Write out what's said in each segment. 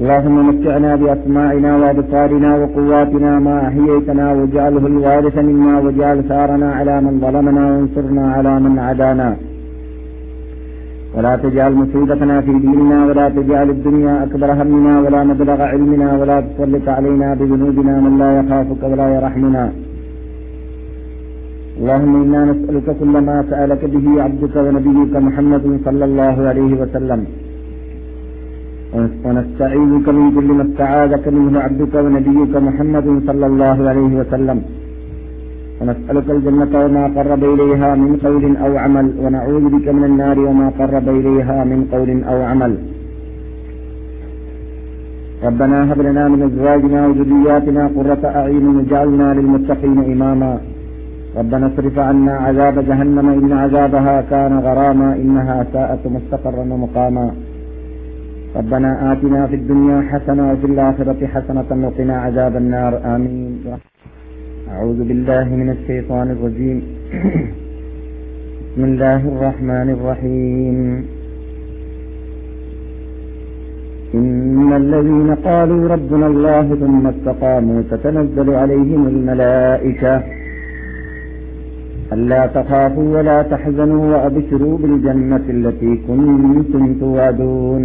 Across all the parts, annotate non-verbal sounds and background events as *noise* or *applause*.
اللهم متعنا بأسماعنا وأبصارنا وقواتنا ما أحييتنا واجعله الوارث منا واجعل ثارنا على من ظلمنا وانصرنا على من عادانا. ولا تجعل مصيبتنا في ديننا ولا تجعل الدنيا أكبر همنا ولا مبلغ علمنا ولا تسلط علينا بذنوبنا من لا يخافك ولا يرحمنا. اللهم إنا نسألك كل ما سألك به عبدك ونبيك محمد صلى الله عليه وسلم. ونستعيذك من كل ما استعاذك منه عبدك ونبيك محمد صلى الله عليه وسلم. ونسألك الجنة وما قرب إليها من قول أو عمل ونعوذ بك من النار وما قرب إليها من قول أو عمل. ربنا هب لنا من أزواجنا وذرياتنا قرة أعين واجعلنا للمتقين إماما. ربنا اصرف عنا عذاب جهنم إن عذابها كان غراما إنها ساءت مستقرا ومقاما. ربنا آتنا في الدنيا حسنة وفي الآخرة حسنة وقنا عذاب النار. آمين. أعوذ بالله من الشيطان الرجيم. بسم الله الرحمن الرحيم. إن الذين قالوا ربنا الله ثم استقاموا تتنزل عليهم الملائكة. ألا تخافوا ولا تحزنوا وأبشروا بالجنة التي كنتم توعدون.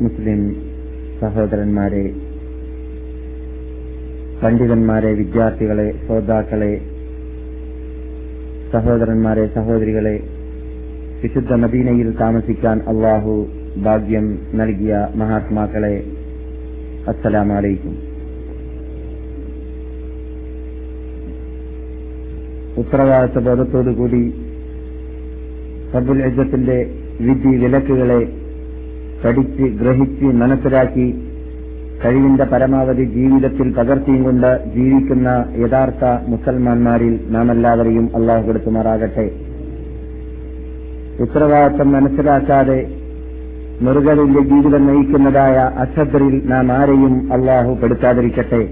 മുസ്ലിം സഹോദരന്മാരെ പണ്ഡിതന്മാരെ വിദ്യാർത്ഥികളെ ശ്രോതാക്കളെ സഹോദരന്മാരെ സഹോദരികളെ വിശുദ്ധ മദീനയിൽ താമസിക്കാൻ അള്ളാഹു ഭാഗ്യം നൽകിയ മഹാത്മാക്കളെ അസ്സലാമലൈക്കും. ഉത്തരവാദിത്ത ബോധത്തോടുകൂടി റബ്ബുൽ ഇജ്ജത്തിന്റെ വിധി വിലക്കുകളെ പഠിച്ച് ഗ്രഹിച്ച് മനസ്സിലാക്കി കഴിവിന്റെ പരമാവധി ജീവിതത്തിൽ പകർത്തിയും കൊണ്ട് ജീവിക്കുന്ന യഥാർത്ഥ മുസൽമാന്മാരിൽ നാം എല്ലാവരെയും അള്ളാഹു കൊടുത്തുമാറാകട്ടെ. ഉത്തരവാദിത്വം മനസ്സിലാക്കാതെ മുറുകളിന്റെ ജീവിതം നയിക്കുന്നതായ അശ്രദ്ധരിൽ നാം ആരെയും അള്ളാഹു പെടുത്താതിരിക്കട്ടെ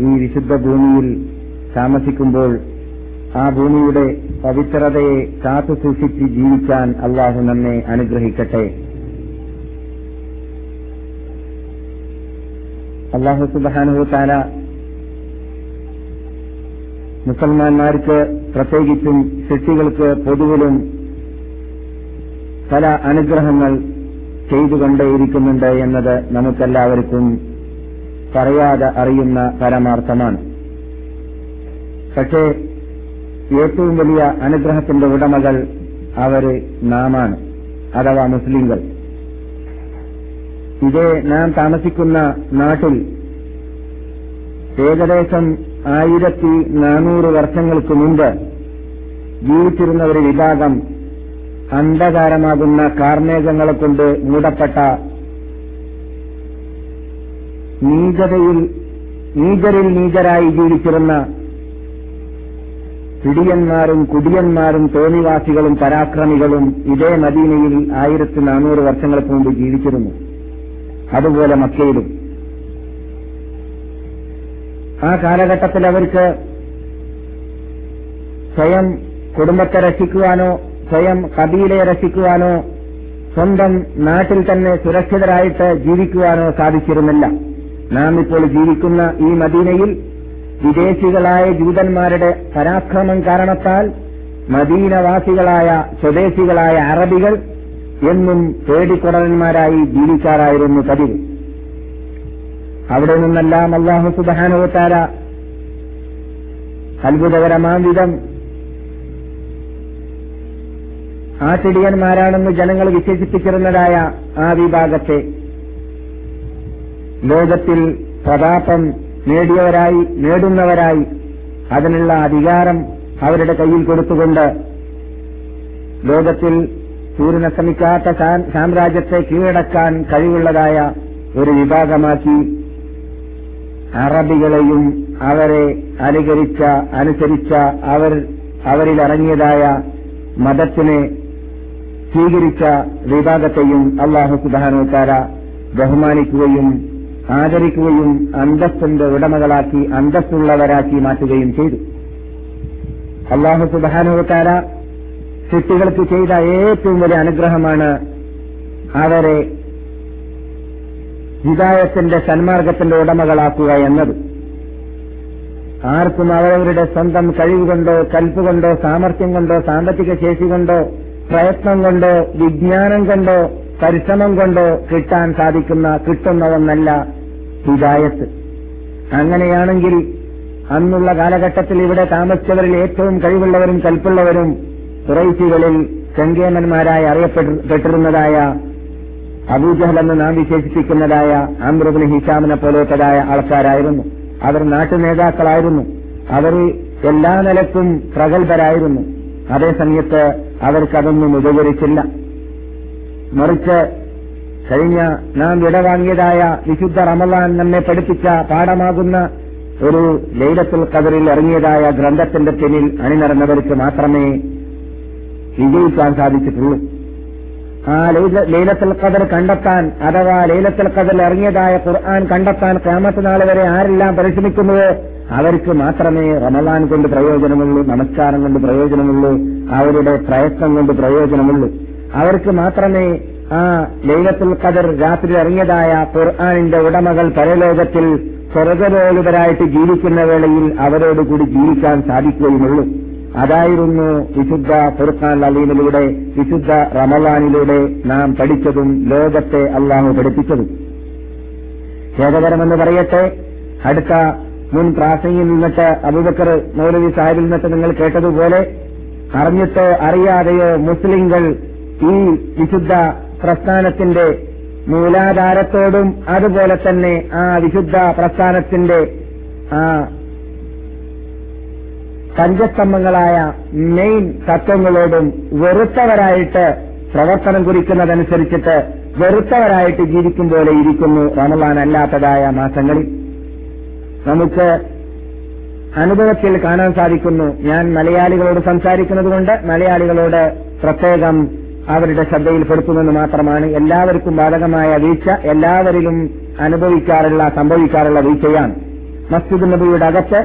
ഈ വിശുദ്ധ ഭൂമിയിൽ താമസിക്കുമ്പോൾ ആ ഭൂമിയുടെ പവിത്രതയെ കാത്തുസൂക്ഷിച്ച് ജീവിക്കാൻ അള്ളാഹു നമ്മെ അനുഗ്രഹിക്കട്ടെ. അള്ളാഹു സുബാനുഭൂത്താല താല മുസൽമാന്മാർക്ക് പ്രത്യേകിച്ചും സൃഷ്ടികൾക്ക് പൊതുവിലും പല അനുഗ്രഹങ്ങൾ ചെയ്തുകൊണ്ടേയിരിക്കുന്നുണ്ട് എന്നത് നമുക്കെല്ലാവർക്കും പറയാതെ അറിയുന്ന പരമാർത്ഥമാണ്. പക്ഷേ ഏറ്റവും വലിയ അനുഗ്രഹത്തിന്റെ ഉടമകൾ അവർ നാമാണ് അഥവാ മുസ്ലിങ്ങൾ ഇതേ നാം താമസിക്കുന്ന നാട്ടിൽ ഏകദേശം ആയിരത്തി നാനൂറ് വർഷങ്ങൾക്ക് മുമ്പ് ജീവിച്ചിരുന്ന ഒരു വിഭാഗം അന്ധകാരമാകുന്ന കാർമേഘങ്ങളെ കൊണ്ട് മൂടപ്പെട്ട നീചതയിൽ നീചരിൽ നീചരായി ജീവിച്ചിരുന്ന പിടിയന്മാരും കുടിയന്മാരും തോന്നിവാസികളും പരാക്രമികളും ഇതേ മദീനയിൽ ആയിരത്തി നാനൂറ് വർഷങ്ങൾക്ക് മുമ്പ് ജീവിച്ചിരുന്നു. അതുപോലെ മക്കയിലും. ആ കാലഘട്ടത്തിൽ അവർക്ക് സ്വയം കുടുംബത്തെ രക്ഷിക്കുവാനോ സ്വയം കബീലയെ രക്ഷിക്കുവാനോ സ്വന്തം നാട്ടിൽ തന്നെ സുരക്ഷിതരായിട്ട് ജീവിക്കുവാനോ സാധിച്ചിരുന്നില്ല. നാം ഇപ്പോൾ ജീവിക്കുന്ന ഈ മദീനയിൽ വിദേശികളായ ജൂതന്മാരുടെ പരാക്രമം കാരണത്താൽ മദീനവാസികളായ സ്വദേശികളായ അറബികൾ എന്നും പേടിക്കുടലന്മാരായി ജീവിക്കാറായിരുന്നു പതിവ് അവിടെ നിന്നെല്ലാം അള്ളാഹു സുബാനുവത്താര അത്ഭുതകരമാം വിധം ആട്ടിടിയന്മാരാണെന്ന് ജനങ്ങൾ വിശേഷിപ്പിച്ചിരുന്നതായ ആ വിഭാഗത്തെ ലോകത്തിൽ പ്രതാപം നേടിയവരായി നേടുന്നവരായി അതിനുള്ള അധികാരം അവരുടെ കയ്യിൽ കൊടുത്തുകൊണ്ട് ലോകത്തിൽ സൂര്യനസ്തമിക്കാത്ത സാമ്രാജ്യത്തെ കീഴടക്കാൻ കഴിവുള്ളതായ ഒരു വിഭാഗമാക്കി അറബികളെയും അവരെ അനുകരിച്ച അനുസരിച്ച അവർ അവരിൽ ഇറങ്ങിയതായ മതത്തിനെ സ്വീകരിച്ച വിഭാഗത്തെയും അള്ളാഹു സുബാനോത്താര ബഹുമാനിക്കുകയും ആദരിക്കുകയും അന്തസ്സിന്റെ ഉടമകളാക്കി അന്തസ്സുള്ളവരാക്കി മാറ്റുകയും ചെയ്തു. അള്ളാഹു സുബാനുവത്താര സൃഷ്ടികൾക്ക് ചെയ്ത ഏറ്റവും വലിയ അനുഗ്രഹമാണ് അവരെ ഹിതായത്തിന്റെ സന്മാർഗത്തിന്റെ ഉടമകളാക്കുക എന്നത്. ആർക്കും അവരവരുടെ സ്വന്തം കഴിവുകൊണ്ടോ കൽപ്പുകൊണ്ടോ സാമർഥ്യം കൊണ്ടോ സാമ്പത്തിക ശേഷി കൊണ്ടോ പ്രയത്നം കൊണ്ടോ വിജ്ഞാനം കൊണ്ടോ പരിശ്രമം കൊണ്ടോ കിട്ടാൻ സാധിക്കുന്ന കിട്ടുന്ന ഒന്നല്ല ഹിതായത്ത് അങ്ങനെയാണെങ്കിൽ അന്നുള്ള കാലഘട്ടത്തിൽ ഇവിടെ താമസിച്ചവരിൽ ഏറ്റവും കഴിവുള്ളവരും കൽപ്പുള്ളവരും കുറൈശികളിൽ ചെങ്കേമന്മാരായി അറിയപ്പെട്ടിരുന്നതായ അബൂജഹൽ എന്ന് നാം വിശേഷിപ്പിക്കുന്നതായ അമ്രുബിന് ഹിഷാമിനെ പോലത്തതായ ആൾക്കാരായിരുന്നു. അവർ നാട്ടു നേതാക്കളായിരുന്നു അവർ എല്ലാ നിലക്കും പ്രഗത്ഭരായിരുന്നു. അതേസമയത്ത് അവർക്കതൊന്നും ഉപകരിച്ചില്ല. മറിച്ച് കഴിഞ്ഞ നാം വിടവാങ്ങിയതായ വിശുദ്ധ റമലാൻ നമ്മെ പഠിപ്പിച്ച പാഠമാകുന്ന ഒരു ലൈലത്തുൽ കതിറിൽ ഇറങ്ങിയതായ ഗ്രന്ഥത്തിന്റെ പിന്നിൽ അണിനിറന്നവർക്ക് മാത്രമേ വിജയിക്കാൻ സാധിച്ചിട്ടുള്ളൂ ആ ലൈലത്തിൽ ഖദർ കണ്ടെത്താൻ അഥവാ ലൈലത്തിൽ ഖദർ ഇറങ്ങിയതായ ഖുർആൻ കണ്ടെത്താൻ ക്യാമത്ത് നാൾ വരെ ആരെല്ലാം പരിശ്രമിക്കുന്നുവോ അവർക്ക് മാത്രമേ റമദാൻ കൊണ്ട് പ്രയോജനമുള്ളൂ നമസ്കാരം കൊണ്ട് പ്രയോജനമുള്ളൂ അവരുടെ പ്രയത്നം കൊണ്ട് പ്രയോജനമുള്ളൂ. അവർക്ക് മാത്രമേ ആ ലൈലത്തുൽ ഖദർ രാത്രി ഇറങ്ങിയതായ ഖുർആാനിന്റെ ഉടമകൾ പരലോകത്തിൽ സ്വർഗലോലുപരായിട്ട് ജീവിക്കുന്ന വേളയിൽ അവരോടുകൂടി ജീവിക്കാൻ സാധിക്കുകയുമുള്ളൂ. അതായിരുന്നു വിശുദ്ധ ഫുർഖാൻ അലീമിലൂടെ വിശുദ്ധ റമലാനിലൂടെ നാം പഠിച്ചതും ലോകത്തെ അള്ളാഹു പഠിപ്പിച്ചതും. ഖേദകരമെന്ന് പറയട്ടെ അടുത്ത മുൻ പ്രാസംഗിൽ നിന്നിട്ട് അബൂബക്കർ മൗലവി സാഹിബിൽ നിന്നിട്ട് നിങ്ങൾ കേട്ടതുപോലെ അറിഞ്ഞിട്ടോ അറിയാതെയോ മുസ്ലിങ്ങൾ ഈ വിശുദ്ധ പ്രസ്ഥാനത്തിന്റെ മൂലാധാരത്തോടും അതുപോലെ തന്നെ ആ വിശുദ്ധ പ്രസ്ഥാനത്തിന്റെ ആ പഞ്ചസ്തംഭങ്ങളായ മെയിൻ തത്വങ്ങളോടും വെറുത്തവരായിട്ട് പ്രവർത്തനം കുറിക്കുന്നതനുസരിച്ചിട്ട് വെറുത്തവരായിട്ട് ജീവിക്കും പോലെ ഇരിക്കുന്നു റമലാൻ അല്ലാത്തതായ മാസങ്ങളിൽ. നമുക്ക് അനുഭവത്തിൽ കാണാൻ സാധിക്കുന്നു. ഞാൻ മലയാളികളോട് സംസാരിക്കുന്നത് കൊണ്ട് മലയാളികളോട് പ്രത്യേകം അവരുടെ ശ്രദ്ധയിൽപ്പെടുത്തുമെന്ന് മാത്രമാണ്. എല്ലാവർക്കും ബാധകമായ വീഴ്ച എല്ലാവരിലും അനുഭവിക്കാറുള്ള സംഭവിക്കാറുള്ള വീഴ്ചയാണ്. മസ്ജിദ് നബിയുടെ അകത്ത്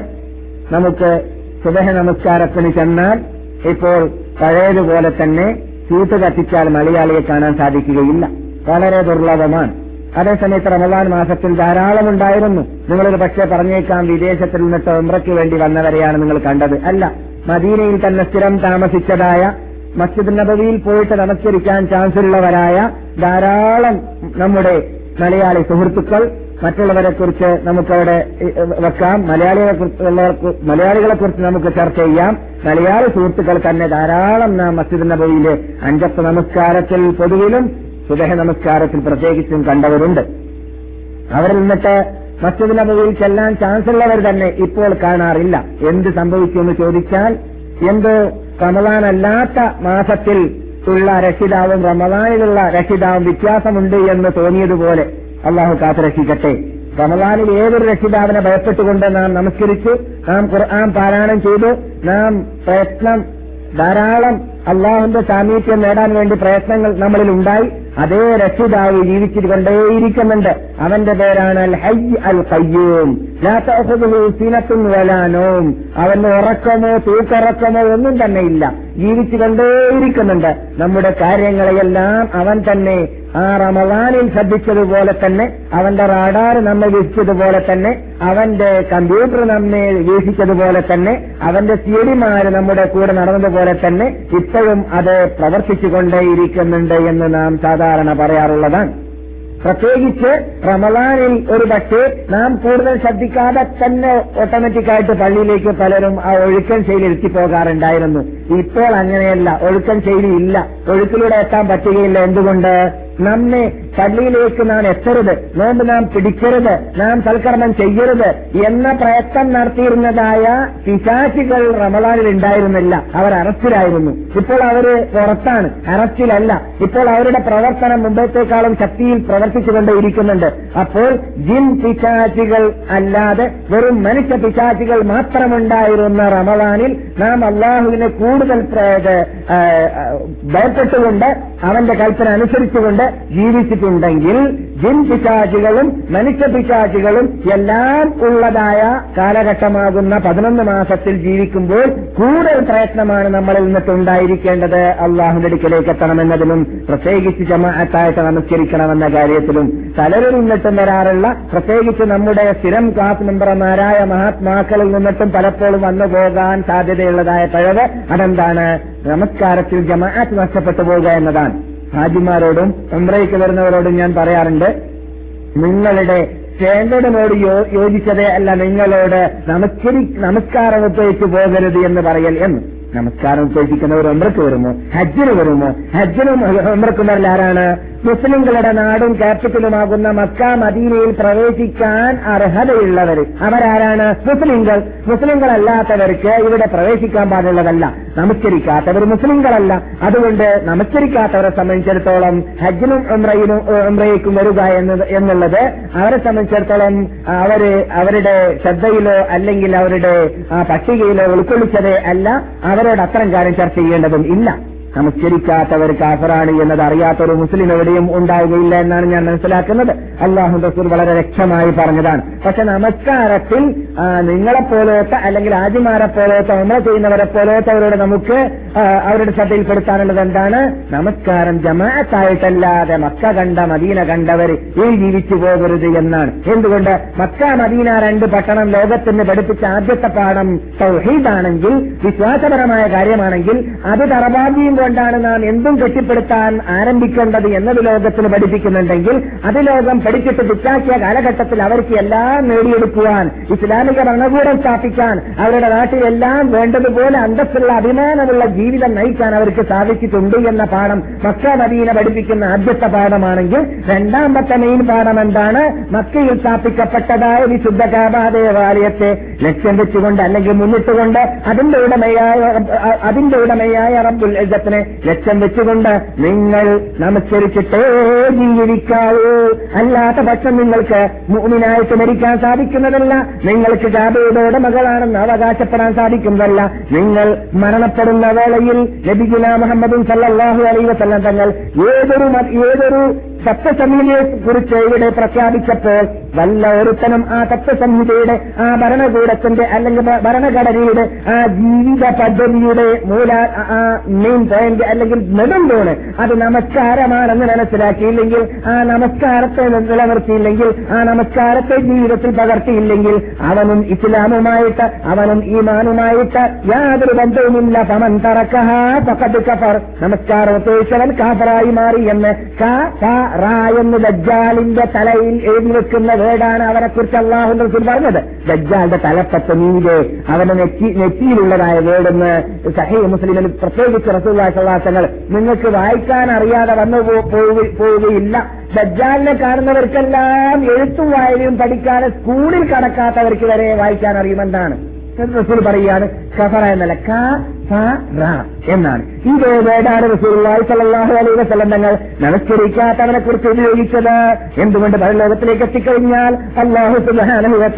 നമുക്ക് സുബഹ നമസ്കാരത്തിന് ചെന്നാൽ ഇപ്പോൾ പഴയതുപോലെ തന്നെ ചൂട്ട് കത്തിച്ചാൽ മലയാളിയെ കാണാൻ സാധിക്കുകയില്ല. വളരെ ദുർലഭമാണ്. അതേസമയത്ത് റമദാൻ മാസത്തിൽ ധാരാളം ഉണ്ടായിരുന്നു. നിങ്ങളൊരു പക്ഷേ പറഞ്ഞേക്കാം വിദേശത്തിൽ നിന്നിട്ട് ഉമ്രയ്ക്ക് വേണ്ടി വന്നവരെയാണ് നിങ്ങൾ കണ്ടത്. അല്ല മദീനയിൽ തന്നെ സ്ഥിരം താമസിച്ചതായ മസ്ജിദ് നബവിയിൽ പോയിട്ട് നമസ്കരിക്കാൻ ചാൻസുള്ളവരായ ധാരാളം നമ്മുടെ മലയാളി സുഹൃത്തുക്കൾ മറ്റുള്ളവരെ കുറിച്ച് നമുക്കവിടെ വെക്കാം. മലയാളികളെ മലയാളികളെ കുറിച്ച് നമുക്ക് ചർച്ച ചെയ്യാം. മലയാളി സുഹൃത്തുക്കൾ തന്നെ ധാരാളം നാം മസ്ജിദ് നബിയിൽ അഞ്ചത്ത നമസ്കാരത്തിൽ പൊതുവിലും സുബഹ നമസ്കാരത്തിൽ പ്രത്യേകിച്ചും കണ്ടവരുണ്ട്. അവരിൽ നിന്നിട്ട് മസ്ജിദ് നബിയിൽ ചെല്ലാൻ ചാൻസ് ഉള്ളവർ തന്നെ ഇപ്പോൾ കാണാറില്ല. എന്ത് സംഭവിച്ചു എന്ന് ചോദിച്ചാൽ എന്ത് കമലാനല്ലാത്ത മാസത്തിൽ ഉള്ള രക്ഷിതാവും റമദാനിലുള്ള രക്ഷിതാവും വ്യത്യാസമുണ്ട് എന്ന് തോന്നിയതുപോലെ അള്ളാഹു കാത്തുരക്ഷിക്കട്ടെ. റമദാനിൽ ഏതൊരു രക്ഷിതാവിനെ ഭയപ്പെട്ടുകൊണ്ട് നാം നമസ്കരിച്ച് നാം ഖുർആൻ പാരായണം ചെയ്തു നാം പ്രയത്നം ധാരാളം അള്ളാഹുന്റെ സാമീപ്യം നേടാൻ വേണ്ടി പ്രയത്നങ്ങൾ നമ്മളിൽ ഉണ്ടായി. അതേ രക്ഷിതാവ് ജീവിച്ചുകൊണ്ടേയിരിക്കുന്നുണ്ട്. അവന്റെ പേരാണ് അൽ സീനത്തും വലാനവും അവന് ഉറക്കമോ തൂക്കറക്കമോ ഒന്നും തന്നെ ഇല്ല. ജീവിച്ചുകൊണ്ടേയിരിക്കുന്നുണ്ട്. നമ്മുടെ കാര്യങ്ങളെയെല്ലാം അവൻ തന്നെ ആ റമദാനിൽ ശ്രദ്ധിച്ചതുപോലെ തന്നെ അവന്റെ റാഡാർ നമ്മെ വീക്ഷിച്ചതുപോലെ തന്നെ അവന്റെ കമ്പ്യൂട്ടർ നമ്മെ വീക്ഷിച്ചതുപോലെ തന്നെ അവന്റെ സിയടിമാര് നമ്മുടെ കൂടെ നടന്നതുപോലെ തന്നെ ഇപ്പോഴും അത് പ്രവർത്തിച്ചുകൊണ്ടേയിരിക്കുന്നുണ്ട് എന്ന് നാം സാധാരണ പറയാറുള്ളതാണ്. പ്രത്യേകിച്ച് റമലാനിൽ ഒരു പക്ഷേ നാം കൂടുതൽ ശ്രദ്ധിക്കാതെ തന്നെ ഓട്ടോമാറ്റിക്കായിട്ട് പള്ളിയിലേക്ക് പലരും ആ ഒഴുക്കൻ ശൈലി എത്തിപ്പോകാറുണ്ടായിരുന്നു. ഇപ്പോൾ അങ്ങനെയല്ല. ഒഴുക്കൻ ശൈലി ഇല്ല. ഒഴുക്കിലൂടെ എത്താൻ പറ്റുകയില്ല. എന്തുകൊണ്ട്? നമ്മെ പള്ളിയിലേക്ക് നാം എത്തരുത്. നോമ്പ് നാം പിടിക്കരുത്. നാം സൽക്കർമ്മം ചെയ്യരുത് എന്ന പ്രയത്നം നടത്തിയിരുന്നതായ പിശാചികൾ റമളാനിൽ ഉണ്ടായിരുന്നില്ല. അവർ അറസ്റ്റിലായിരുന്നു. ഇപ്പോൾ അവർ പുറത്താണ്. അറസ്റ്റിലല്ല. ഇപ്പോൾ അവരുടെ പ്രവർത്തനം മുമ്പത്തേക്കാളും ശക്തിയിൽ പ്രവർത്തിച്ചുകൊണ്ടേയിരിക്കുന്നുണ്ട്. അപ്പോൾ ജിൻ പിശാചികൾ അല്ലാതെ വെറും മനുഷ്യ പിശാചികൾ മാത്രമുണ്ടായിരുന്ന റമളാനിൽ നാം അള്ളാഹുവിനെ കൂടുതൽ ഭയപ്പെട്ടുകൊണ്ട് അവന്റെ കൽപ്പന അനുസരിച്ചുകൊണ്ട് ജീവിച്ചിട്ടുണ്ടെങ്കിൽ ജിൻ പിശാചികളും മനുഷ്യ പിശാചികളും എല്ലാം ഉള്ളതായ കാലഘട്ടമാകുന്ന പതിനൊന്ന് മാസത്തിൽ ജീവിക്കുമ്പോൾ കൂടുതൽ പ്രയത്നമാണ് നമ്മളിൽ നിന്നിട്ട് ഉണ്ടായിരിക്കേണ്ടത്. അള്ളാഹുന്റെ എത്തണമെന്നതിലും പ്രത്യേകിച്ച് ജമാഅത്തായിട്ട് നമസ്കരിക്കണമെന്ന കാര്യത്തിലും തലരിൽ നിന്നിട്ടും വരാറുള്ള പ്രത്യേകിച്ച് നമ്മുടെ സ്ഥിരം ക്ലാസ് മെമ്പർമാരായ മഹാത്മാക്കളിൽ നിന്നിട്ടും പലപ്പോഴും വന്നു പോകാൻ സാധ്യതയുള്ളതായ പഴവ് അതെന്താണ്? നമസ്കാരത്തിൽ ജമാഅത്ത് നഷ്ടപ്പെട്ടു പോകുക എന്നതാണ്. ഹാജിമാരോടും ഉംറയ്ക്ക് വരുന്നവരോടും ഞാൻ പറയാറുണ്ട് നിങ്ങളുടെ സ്റ്റാൻഡേർഡിനോട് യോജിച്ചതേ അല്ല നിങ്ങളോട് നമസ്കരി ഉപയോഗിച്ച് പോകരുത് എന്ന് പറയൽ എന്ന്. നമസ്കാരം ഉപയോഗിക്കുന്നവർ ഉമ്രക്ക് വരുമോ? ഹജ്ജിന് വരുമോ? ഹജ്ജിനും ഉമ്രക്കും ആരാണ്? മുസ്ലിങ്ങളുടെ നാടും ക്യാപിറ്റലുമാകുന്ന മക്ക മദീനയിൽ പ്രവേശിക്കാൻ അർഹതയുള്ളവർ. അവരാരാണ്? മുസ്ലിങ്ങൾ. മുസ്ലിങ്ങളല്ലാത്തവർക്ക് ഇവിടെ പ്രവേശിക്കാൻ പാടുള്ളതല്ല. നമസ്കരിക്കാത്തവർ മുസ്ലിങ്ങളല്ല. അതുകൊണ്ട് നമസ്കരിക്കാത്തവരെ സംബന്ധിച്ചിടത്തോളം ഹജ്ജിനും ഉംറയിനും ഉംറയ്ക്കും വരിക എന്നുള്ളത് അവരെ സംബന്ധിച്ചിടത്തോളം അവർ അവരുടെ ശ്രദ്ധയിലോ അല്ലെങ്കിൽ അവരുടെ പട്ടികയിലോ ഉൾക്കൊള്ളിച്ചതേ അല്ല. അവരോട് അത്തരം കാര്യം ചർച്ച ചെയ്യേണ്ടതും ഇല്ല. നമസ്കരിക്കാത്തവർ കാഫറാണ് എന്നത് അറിയാത്തൊരു മുസ്ലിം എവിടെയും ഉണ്ടാവുകയില്ല എന്നാണ് ഞാൻ മനസ്സിലാക്കുന്നത്. അള്ളാഹു റസൂൽ വളരെ വ്യക്തമായി പറഞ്ഞതാണ്. പക്ഷെ നമസ്കാരത്തിൽ നിങ്ങളെ പോലത്തെ അല്ലെങ്കിൽ ആജിമാരെ പോലത്തെ ഉമ്ര ചെയ്യുന്നവരെ പോലത്തവരോട് നമുക്ക് അവരുടെ ശ്രദ്ധയിൽപ്പെടുത്താനുള്ളത് എന്താണ്? നമസ്കാരം ജമാഅത്തായിട്ടല്ലാതെ മക്ക കണ്ട മദീന കണ്ടവർ ഈ ജീവിച്ചു പോകരുത് എന്നാണ്. എന്തുകൊണ്ട്? മക്ക മദീന രണ്ട് പട്ടണം ലോകത്തിന് പഠിപ്പിച്ച ആദ്യത്തെ പാഠം സൗഹീദാണെങ്കിൽ വിശ്വാസപരമായ കാര്യമാണെങ്കിൽ അത് തറബാദിയും കൊണ്ടാണ് നാം എന്തും കെട്ടിപ്പടുത്താൻ ആരംഭിക്കേണ്ടത് എന്നത് ലോകത്തിന് പഠിപ്പിക്കുന്നുണ്ടെങ്കിൽ അത് ലോകം പഠിച്ചിട്ട് ദുറ്റാക്കിയ കാലഘട്ടത്തിൽ അവർക്ക് എല്ലാം നേടിയെടുക്കുവാൻ ഇസ്ലാമിക ഭരണകൂടം സ്ഥാപിക്കാൻ അവരുടെ നാട്ടിലെല്ലാം വേണ്ടതുപോലെ അന്തസ്സുള്ള അഭിമാനമുള്ള ജീവിതം നയിക്കാൻ അവർക്ക് സാധിച്ചിട്ടുണ്ട് എന്ന പാഠം മക്ക മദീന പഠിപ്പിക്കുന്ന ആദ്യത്തെ പാഠമാണെങ്കിൽ രണ്ടാമത്തെ മെയിൻ പാഠം എന്താണ്? മക്കയിൽ സ്ഥാപിക്കപ്പെട്ടതായ വിശുദ്ധ കാബാ ദേവാലയത്തെ ലക്ഷ്യം വെച്ചുകൊണ്ട് അല്ലെങ്കിൽ മുന്നിട്ടുകൊണ്ട് അതിന്റെ ഉടമയായ അതിന്റെ ഉടമയായ റബ്ബുൽ ഇസ്സത്തിനെ ലക്ഷ്യം വെച്ചുകൊണ്ട് നിങ്ങൾ നമസ്കരിച്ചിട്ടേ ജീവിക്കാവൂ. അല്ലാത്ത പക്ഷം നിങ്ങൾക്ക് മൂമിനായിട്ട് മരിക്കാൻ സാധിക്കുന്നതല്ല. നിങ്ങൾക്ക് ജാബയുടെ ഉടമകളാണെന്ന് അവകാശപ്പെടാൻ സാധിക്കുന്നതല്ല. നിങ്ങൾ മരണപ്പെടുന്ന വേളയിൽ നബിഗുല മുഹമ്മദും സല്ലാഹു അലൈവസം തങ്ങൾ ഏതൊരു ഏതൊരു സത്യസംഹിതയെ കുറിച്ച് ഇവിടെ പ്രഖ്യാപിച്ചപ്പോൾ വല്ല ഒരുത്തനും ആ തത്വസംഹിതയുടെ ആ ഭരണകൂടത്തിന്റെ അല്ലെങ്കിൽ ഭരണഘടനയുടെ ആ ജീവിത പദ്ധതിയുടെ മൂല മെയിൻ പോയിന്റ് അല്ലെങ്കിൽ നെടുമ്പോണ് അത് നമസ്കാരമാണെന്ന് മനസ്സിലാക്കിയില്ലെങ്കിൽ ആ നമസ്കാരത്തെ നിലനിർത്തിയില്ലെങ്കിൽ ആ നമസ്കാരത്തെ ജീവിതത്തിൽ പകർത്തിയില്ലെങ്കിൽ അവനും ഇസ്ലാമുമായിട്ട് അവനും ഈമാനുമായിട്ട് യാതൊരു ബന്ധവുമില്ല. പമൻ തറക്കഹ പക്കത്ത് കഫർ. നമസ്കാരം ഉപേക്ഷിച്ചവൻ കാഫറായി മാറി എന്ന്. എന്ന് ദജ്ജാലിന്റെ തലയിൽ എഴുതി വെക്കുന്ന വേടാണ് അവനെ കുറിച്ച് അള്ളാഹു റസൂൽ പറഞ്ഞത്. ദജ്ജാലിന്റെ തലപ്പത്ത് മീതെ അവന്റെ നെറ്റി നെറ്റിയിലുള്ളതായ വേടെന്ന് സഹീ മുസ്ലിമിൽ പ്രത്യേകിച്ച് റസൂല്ലാസങ്ങൾ നിങ്ങൾക്ക് വായിക്കാൻ അറിയാതെ വന്നു പോവുകയില്ല. ദജ്ജാലിനെ കാണുന്നവർക്കെല്ലാം എഴുത്തും വായനയും പഠിക്കാതെ സ്കൂളിൽ കടക്കാത്തവർക്ക് വരെ വായിക്കാൻ അറിയുമെന്നാണ്. റസൂൽ പറയാണ് കഫറ എന്നല്ല ക എന്നാണ്. ഇതേ വേടാണ് തങ്ങൾ നമസ്കരിക്കാത്തവനെ കുറിച്ച് ഉപയോഗിച്ചത്. എന്തുകൊണ്ട് പരലോകത്തിലേക്ക് എത്തിക്കഴിഞ്ഞാൽ അള്ളാഹു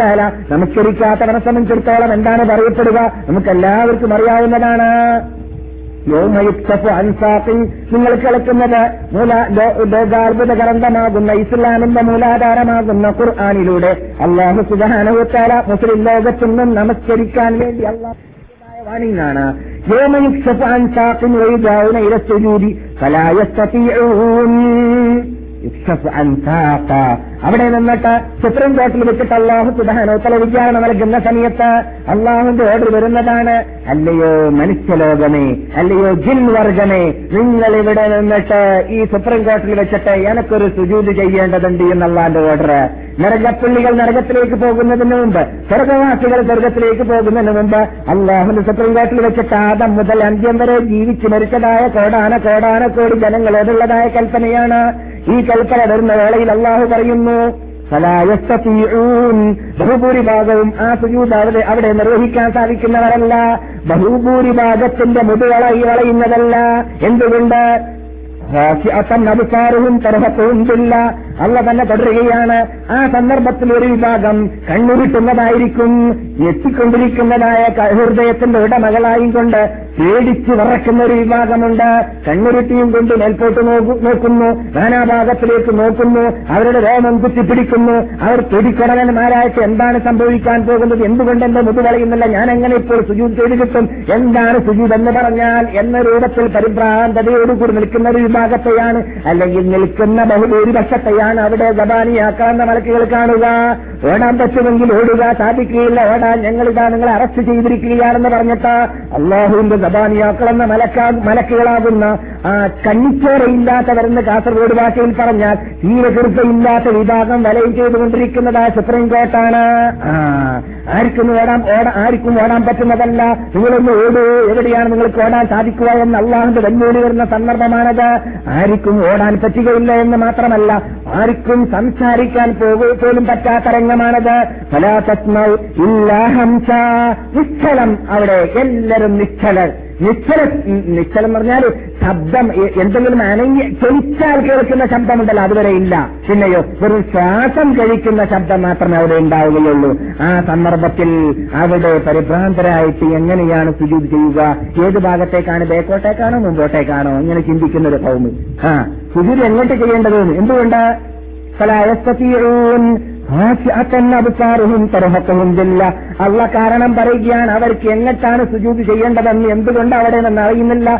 തആല നമസ്കരിക്കാത്തവനെ സംബന്ധിച്ചിടത്തോളം എന്താണ് പറയപ്പെടുക? നമുക്ക് എല്ലാവർക്കും അറിയാവുന്നതാണ്. യോമയുക്തഫ് അൻസാഖി നിങ്ങൾ കേൾക്കുന്നത് മൂല ലോകാത്ഭുത ഗ്രന്ഥമാകുന്ന ഇസ്ലാമിന്റെ മൂലാധാരമാകുന്ന ഖുർആാനിലൂടെ. അള്ളാഹു സുബാനുത്താല മുസ്ലിം ലോകത്തൊന്നും നമസ്കരിക്കാൻ വേണ്ടി അള്ളാഹു വാണിങ്ങാണ് യോമയുക്തഫ് അൻസാഖിൻ വൈജാവുന ഇരസ്തുജൂതി ഫലായസ്തീഊൻ അവിടെ നിന്നിട്ട് സുപ്രീം കോർട്ടിൽ വെച്ചിട്ട് അള്ളാഹു സുബാനോത്തല വിചാരണ നൽകുന്ന സമയത്ത് അള്ളാഹുന്റെ ഓർഡർ വരുന്നതാണ് അല്ലയോ മനുഷ്യലോകമേ അല്ലയോ ജിൻ വർഗമേ നിങ്ങൾ ഇവിടെ നിന്നിട്ട് ഈ സുപ്രീം കോർട്ടിൽ വെച്ചിട്ട് എനക്കൊരു സുജൂത് ചെയ്യേണ്ടതുണ്ട് എന്നുള്ളാന്റെ ഓർഡർ നരകപ്പുള്ളികൾ നരകത്തിലേക്ക് പോകുന്നതിന് മുമ്പ് സ്വർഗവാസികൾ സ്വർഗത്തിലേക്ക് പോകുന്നതിന് മുമ്പ് അള്ളാഹുന്റെ സുപ്രീം കോർട്ടിൽ വെച്ചിട്ട് ആദം മുതൽ അന്ത്യം വരെ ജീവിച്ചു മരിച്ചതായ കോടാന കോടാന കോടി ജനങ്ങളോടുള്ളതായ കൽപ്പനയാണ്. ഈ കൽപ്പന വരുന്ന വേളയിൽ അള്ളാഹു പറയുന്നു ബഹുഭൂരിഭാഗവും ആ സുജൂത് അവിടെ അവിടെ നിർവഹിക്കാൻ സാധിക്കുന്നവരല്ല. ബഹുഭൂരിഭാഗത്തിന്റെ മുതുവളയി വളയുന്നതല്ല. എന്തുകൊണ്ട്? അബുസാറും തരഹത്തുമില്ല അല്ല തന്നെ തുടരുകയാണ്. ആ സന്ദർഭത്തിൽ ഒരു വിഭാഗം കണ്ണുരുട്ടുന്നതായിരിക്കും. എത്തിക്കൊണ്ടിരിക്കുന്നതായ ഹൃദയത്തിന്റെ ഉടമകളായും കൊണ്ട് പേടിച്ച് വറക്കുന്ന ഒരു വിഭാഗമുണ്ട്. കണ്ണുരുട്ടിയും കൊണ്ട് മേൽപോട്ട് നോക്കുന്നു. നാനാഭാഗത്തിലേക്ക് നോക്കുന്നു. അവരുടെ രോമം കുത്തിപ്പിടിക്കുന്നു അവർ തൊടിക്കടകന്മാരായിട്ട് എന്താണ് സംഭവിക്കാൻ പോകുന്നത്? എന്തുകൊണ്ട് എന്റെ മുതുകളയുന്നില്ല ഞാൻ എങ്ങനെ ഇപ്പോൾ സുജൂത് ചെയ്ത് കിട്ടും? എന്താണ് സുജൂത് എന്ന് പറഞ്ഞാൽ എന്ന രൂപത്തിൽ പരിഭ്രാന്തതയോടുകൂടി നിൽക്കുന്ന ഒരു വിഭാഗത്തെയാണ്. അല്ലെങ്കിൽ നിൽക്കുന്ന ബഹുഭൂരിപക്ഷത്തെയാണ് അവിടെ ഗബാനിയാക്കാവുന്ന മലക്കുകൾ കാണുക. ഓടാൻ പറ്റുമെങ്കിൽ ഓടുക. സാധിക്കുകയില്ല. ഓടാൻ ഞങ്ങളിതാ നിങ്ങളെ അറസ്റ്റ് ചെയ്തിരിക്കുകയാണെന്ന് പറഞ്ഞിട്ട് അള്ളാഹുവിന്റെ ജബാനിയാക്കളെന്ന മലക്കാ മലക്കുകളാകുന്ന ആ കണ്ണിച്ചോരയില്ലാത്തവരെന്ന് കാസർഗോഡ് ഭാഷയിൽ പറഞ്ഞാൽ തീരകൃപയില്ലാത്ത വിഭാഗം വലയം ചെയ്തുകൊണ്ടിരിക്കുന്നത് സുപ്രീം കോർട്ടാണ് ആ ആർക്കും ഓടാൻ ആർക്കും ഓടാൻ പറ്റുന്നതല്ല. നിങ്ങളൊന്ന് ഓടൂ. എവിടെയാണ് നിങ്ങൾക്ക് ഓടാൻ സാധിക്കുക എന്ന് അള്ളാഹുന്റെ വെല്ലുവിളി വരുന്ന സന്ദർഭമാണത്. ആർക്കും ഓടാൻ പറ്റുകയില്ല എന്ന് മാത്രമല്ല ആർക്കും സംസാരിക്കാൻ പോകുക പോലും പറ്റാത്ത രംഗമാണത്. ഫലാതസ്മൗ ഇല്ലാഹംസ. നിശ്ചലം അവിടെ. എല്ലാവരും നിശ്ചലർ നിശ്ചല നിശ്ചലം പറഞ്ഞാൽ ശബ്ദം എന്തെങ്കിലും അനങ്ങി ചലിച്ചാൽ കേൾക്കുന്ന ശബ്ദമുണ്ടല്ലോ അതുവരെ ഇല്ല. പിന്നെയോ ഒരു ശ്വാസം കഴിക്കുന്ന ശബ്ദം മാത്രമേ അവിടെ ഉണ്ടാവുകയുള്ളൂ. ആ സന്ദർഭത്തിൽ അവിടെ പരിഭ്രാന്തരായിട്ട് എങ്ങനെയാണ് സുജൂത് ചെയ്യുക? ഏത് ഭാഗത്തേക്കാണ്? ബേക്കോട്ടേക്കാണോ മുമ്പോട്ടേക്കാണോ? ഇങ്ങനെ ചിന്തിക്കുന്ന ഒരു കൗമി ആ സുജൂത് എങ്ങോട്ട് ചെയ്യേണ്ടത്? എന്തുകൊണ്ട്? അള്ള കാരണം പറയുകയാണ് അവർക്ക് എങ്ങട്ടാണ് സുജൂത് ചെയ്യേണ്ടതെന്ന് എന്തുകൊണ്ട് അവിടെ നിന്ന് അറിയുന്നില്ല?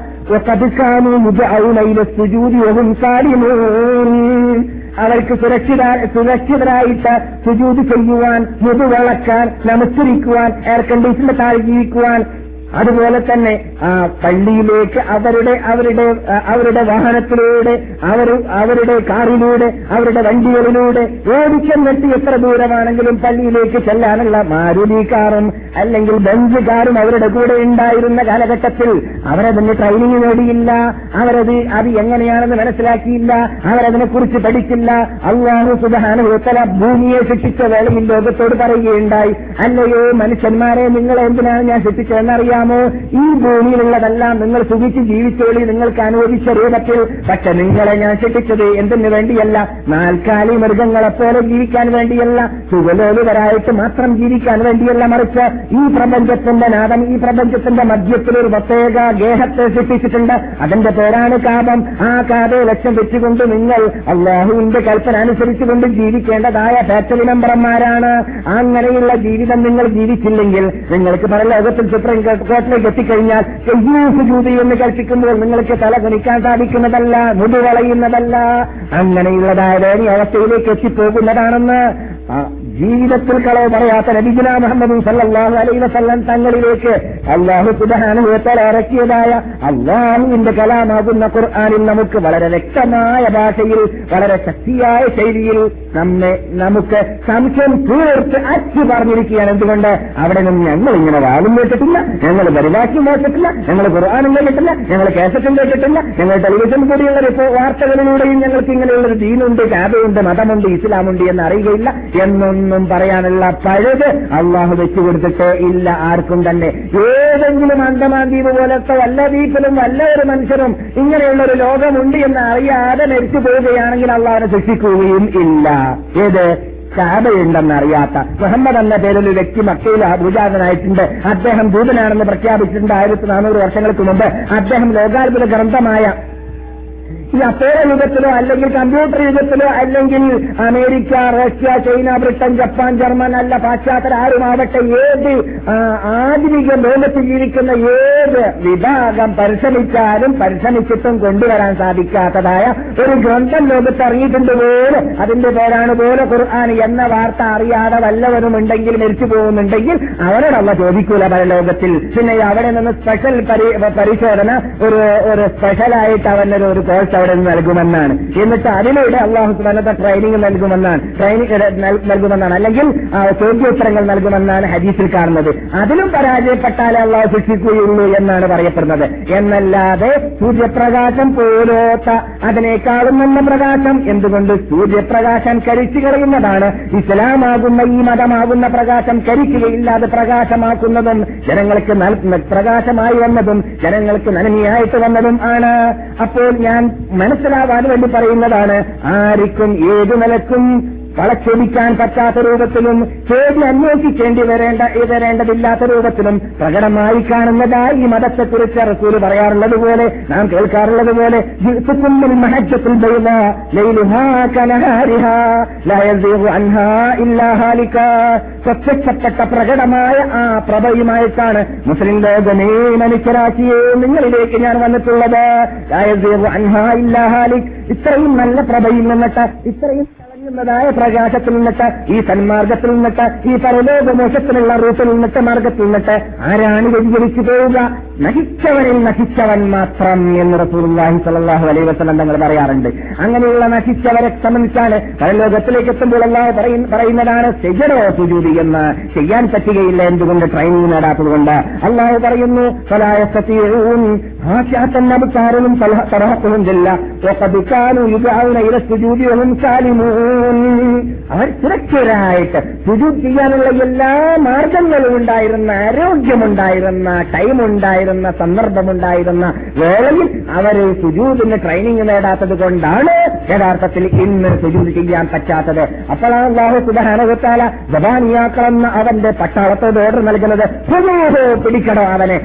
അവർക്ക് സുരക്ഷിത സുരക്ഷിതരായിട്ട് സുജൂതി ചെയ്യുവാൻ മുതുവളക്കാൻ നമസ്കരിക്കുവാൻ എയർ കണ്ടീഷന്റെ താഴെ ജീവിക്കുവാൻ അതുപോലെ തന്നെ ആ പള്ളിയിലേക്ക് അവരുടെ അവരുടെ അവരുടെ വാഹനത്തിലൂടെ അവർ അവരുടെ കാറിലൂടെ അവരുടെ വണ്ടികളിലൂടെ ഓടിച്ചെന്നെത്തി എത്ര ദൂരമാണെങ്കിലും പള്ളിയിലേക്ക് ചെല്ലാനുള്ള മാരുതി കാറും അല്ലെങ്കിൽ ബഞ്ച് കാറും അവരുടെ കൂടെ ഉണ്ടായിരുന്ന കാലഘട്ടത്തിൽ അവരതിന് ട്രെയിനിങ് നേടിയില്ല. അവരത് അത് എങ്ങനെയാണെന്ന് മനസ്സിലാക്കിയില്ല. അവരതിനെക്കുറിച്ച് പഠിച്ചില്ല. അള്ളാഹു സുബാനുത്തല ഭൂമിയെ ശിക്ഷിച്ച വേളയിൽ ലോകത്തോട് പറയുകയുണ്ടായി. അല്ലയോ മനുഷ്യന്മാരെ നിങ്ങളെ എന്തിനാണ് ഞാൻ ശിക്ഷിച്ചതെന്നറിയാം അറിയാമോ? ഈ ഭൂമിയിലുള്ളതെല്ലാം നിങ്ങൾ സുഖിച്ച് ജീവിച്ചോളി നിങ്ങൾക്ക് അനുവദിച്ച രൂപത്തിൽ പക്ഷെ നിങ്ങളെ ഞാൻ ശിക്ഷിച്ചത് എന്തിനു വേണ്ടിയല്ല? നാൽക്കാലി മൃഗങ്ങളെപ്പോലെ ജീവിക്കാൻ വേണ്ടിയല്ല. സുഖലോലിതരായിട്ട് മാത്രം ജീവിക്കാൻ വേണ്ടിയല്ല മറിച്ച്. ഈ പ്രപഞ്ചത്തിന്റെ നാദം ഈ പ്രപഞ്ചത്തിന്റെ മധ്യത്തിൽ ഒരു പ്രത്യേക ഗേഹത്തെ സൃഷ്ടിച്ചിട്ടുണ്ട്. അതിന്റെ പേരാണ് കാപം ആ കാപയെ ലക്ഷ്യം വെച്ചുകൊണ്ട് നിങ്ങൾ അള്ളാഹുവിന്റെ കൽപ്പന അനുസരിച്ചുകൊണ്ട് ജീവിക്കേണ്ടതായ ഫാക്ടറി മെമ്പർമാരാണ്. അങ്ങനെയുള്ള ജീവിതം നിങ്ങൾ ജീവിച്ചില്ലെങ്കിൽ നിങ്ങൾക്ക് പരലോകത്തിൽ സുപ്രീം കോർട്ടിലേക്ക് എത്തിക്കഴിഞ്ഞാൽ ജൂതി എന്ന് കൽപ്പിക്കുമ്പോൾ നിങ്ങൾക്ക് തല കുനിക്കാൻ സാധിക്കുന്നതല്ല മുടി വളയുന്നതല്ല. അങ്ങനെയുള്ളതായ വേണി അവസ്ഥയിലേക്ക് എത്തിപ്പോകുന്നതാണെന്ന് ജീവിതത്തിൽ കളവ് പറയാത്ത നബിജുന മുഹമ്മദ് സല്ലാഹു അലൈ വസല്ലം തങ്ങളിലേക്ക് അള്ളാഹു ഇറക്കിയതായ അള്ളാഹുവിന്റെ കലാമാകുന്ന ഖുർആാനിൽ നമുക്ക് വളരെ വ്യക്തമായ ഭാഷയിൽ വളരെ ശക്തിയായ ശൈലിയിൽ നമ്മെ നമുക്ക് സംശയം തീർത്ത് അച്ചു പറഞ്ഞിരിക്കുകയാണ്. എന്തുകൊണ്ട്? അവിടെ നിന്ന് ഞങ്ങൾ ഇങ്ങനെ വാലും കേട്ടിട്ടില്ല ഞങ്ങൾ പരിഭാഷയും കേട്ടിട്ടില്ല ഞങ്ങൾ ഖുർആാനും കേട്ടിട്ടില്ല ഞങ്ങൾ കേസറ്റും കേട്ടിട്ടില്ല ഞങ്ങൾ ടെലിവിഷൻ കൂടിയുള്ള വാർത്തകളിലൂടെയും ഞങ്ങൾക്ക് ഇങ്ങനെയുള്ളൊരു ദീനുണ്ട് ജാതയുണ്ട് മതമുണ്ട് ഇസ്ലാമുണ്ട് എന്ന് അറിയുകയില്ല. എന്നൊന്നും എന്നും പറയാനുള്ള പഴുത് അള്ളാഹു വെച്ചു കൊടുത്തിട്ട് ഇല്ല ആർക്കും തന്നെ. ഏതെങ്കിലും അന്തമാൻ ദ്വീപ് പോലത്തെ വല്ല ദ്വീപിലും വല്ല ഒരു മനുഷ്യനും ഇങ്ങനെയുള്ള ഒരു ലോകമുണ്ട് എന്ന് അറിയാതെ മരിച്ചു പോവുകയാണെങ്കിൽ അള്ളാഹിനെ ശിക്ഷിക്കുകയും ഇല്ല. ഏത്? കാബയുണ്ടെന്ന് അറിയാത്ത. മുഹമ്മദ് എന്ന പേരിൽ ഒരു വ്യക്തി മക്കയിൽ ഭൂജാതനായിട്ടുണ്ട്. അദ്ദേഹം ദൂതനാണെന്ന് പ്രഖ്യാപിച്ചിട്ടുണ്ട് ആയിരത്തി നാനൂറ് വർഷങ്ങൾക്ക് മുമ്പ്. അദ്ദേഹം ലോകാത്ഭുത ഗ്രന്ഥമായ ഈ അപ്പോള യുഗത്തിലോ അല്ലെങ്കിൽ കമ്പ്യൂട്ടർ യുഗത്തിലോ അല്ലെങ്കിൽ America Russia China Britain Japan German അല്ല പാശ്ചാത്യ ആരുമാവട്ടെ ഏത് ആധുനിക ലോകത്തിൽ ജീവിക്കുന്ന ഏത് വിഭാഗം പരിശ്രമിച്ചാലും പരിശ്രമിച്ചിട്ടും കൊണ്ടുവരാൻ സാധിക്കാത്തതായ ഒരു ഗ്രന്ഥം ലോകത്ത് ഇറങ്ങിയിട്ടുണ്ട് പോലെ അതിന്റെ പേരാണ് പോലെ ഖുർആൻ എന്ന വാർത്ത അറിയാതെ വല്ലവരും ഉണ്ടെങ്കിൽ മരിച്ചു പോകുന്നുണ്ടെങ്കിൽ അവരോടല്ല ചോദിക്കൂല പരലോകത്തിൽ പിന്നെ അവിടെ നിന്ന് സ്പെഷ്യൽ പരി- പരിശോധന ഒരു ഒരു സ്പെഷ്യലായിട്ട് അവനൊരു ഒരു കോഴ്സ് അവിടെ നിന്ന് നൽകുമെന്നാണ്. എന്നിട്ട് അതിലൂടെ അള്ളാഹു സുബാനത്തെ ട്രെയിനിങ് നൽകുമെന്നാണ്. ട്രെയിനിങ് നൽകുമെന്നാണ്. അല്ലെങ്കിൽ ചോദ്യോത്തരങ്ങൾ നൽകുമെന്നാണ് ഹദീസിൽ കാണുന്നത്. അതിലും പരാജയപ്പെട്ടാലേ അള്ളാഹു ശിക്ഷിക്കുകയുള്ളൂ എന്നാണ് പറയപ്പെടുന്നത്. എന്നല്ലാതെ സൂര്യപ്രകാശം പോലോത്ത അതിനേക്കാളും നല്ല പ്രകാശം എന്തുകൊണ്ട് സൂര്യപ്രകാശം കരിച്ചു കളയുന്നതാണ്. ഇസ്ലാമാകുന്ന ഈ മതമാകുന്ന പ്രകാശം കരിക്കുകയില്ലാതെ പ്രകാശമാക്കുന്നതും ജനങ്ങൾക്ക് പ്രകാശമായി വന്നതും ജനങ്ങൾക്ക് നന്മയായിട്ട് വന്നതും ആണ്. അപ്പോൾ ഞാൻ മനസ്സിലാവാൻ വേണ്ടി പറയുന്നതാണ് ആർക്കും ഏതു നിലക്കും വളച്ചൊടിക്കാൻ പറ്റാത്ത രൂപത്തിലും ചേടി അന്വേഷിക്കേണ്ടി വരേണ്ട വരേണ്ടതില്ലാത്ത രൂപത്തിലും പ്രകടമായി കാണുന്നതായി ഈ മതത്തെക്കുറിച്ച് റസൂൽ പറയാറുള്ളത് പോലെ നാം കേൾക്കാറുള്ളത് പോലെ പ്രത്യക്ഷപ്പെട്ട പ്രകടമായ ആ പ്രഭയുമായിട്ടാണ് മുസ്ലിം ലോകമേ മനുഷ്യരാശിയെ നിങ്ങളിലേക്ക് ഞാൻ വന്നിട്ടുള്ളത്. ഇത്രയും നല്ല പ്രഭയിൽ നിന്നിട്ട് ഇത്രയും ായ പ്രകാശത്തിൽ നിന്നിട്ട് ഈ സന്മാർഗത്തിൽ നിന്നിട്ട് ഈ പരലോകമോശത്തിലുള്ള റൂട്ടിൽ നിന്നിട്ട് മാർഗത്തിൽ നിന്നിട്ട് ആരാണ് വ്യതിചരിച്ചു പോവുക? നശിച്ചവരിൽ നശിച്ചവൻ മാത്രം എന്ന് റസൂലുള്ളാഹി സല്ലല്ലാഹു അലൈഹി വസല്ലം തങ്ങൾ പറയാറുണ്ട്. അങ്ങനെയുള്ള നശിച്ചവരെ സംബന്ധിച്ചാണ് പരലോകത്തിലേക്ക് എത്തുമ്പോൾ അല്ലാതെ പറയുന്നതാണ് സെജറോ സുജൂതി എന്ന്. ചെയ്യാൻ പറ്റുകയില്ല എന്തുകൊണ്ട്? ട്രെയിനിങ് നേടാത്തത് കൊണ്ട്. അള്ളാഹു പറയുന്നു അബുസാരനും അവർ സുരക്ഷിതരായിട്ട് സുജൂത് ചെയ്യാനുള്ള എല്ലാ മാർഗങ്ങളും ഉണ്ടായിരുന്ന ആരോഗ്യമുണ്ടായിരുന്ന ടൈമുണ്ടായിരുന്ന ഉണ്ടായിരുന്ന സന്ദർഭമുണ്ടായിരുന്ന വേളയിൽ അവർ സുജൂദിന് ട്രെയിനിങ് നേടാത്തത് കൊണ്ടാണ് യഥാർത്ഥത്തിൽ ഇന്ന് സുജൂദ് ചെയ്യാൻ പറ്റാത്തത്. അപ്പോഴാണ് അള്ളാഹു സുബാനകുത്താല ജബാനിയാക്കളെന്ന അവന്റെ പട്ടാളത്തോട് ഓർഡർ നൽകുന്നത്. "ഹുദൂഹു, പിടിക്കടോ അവനെ.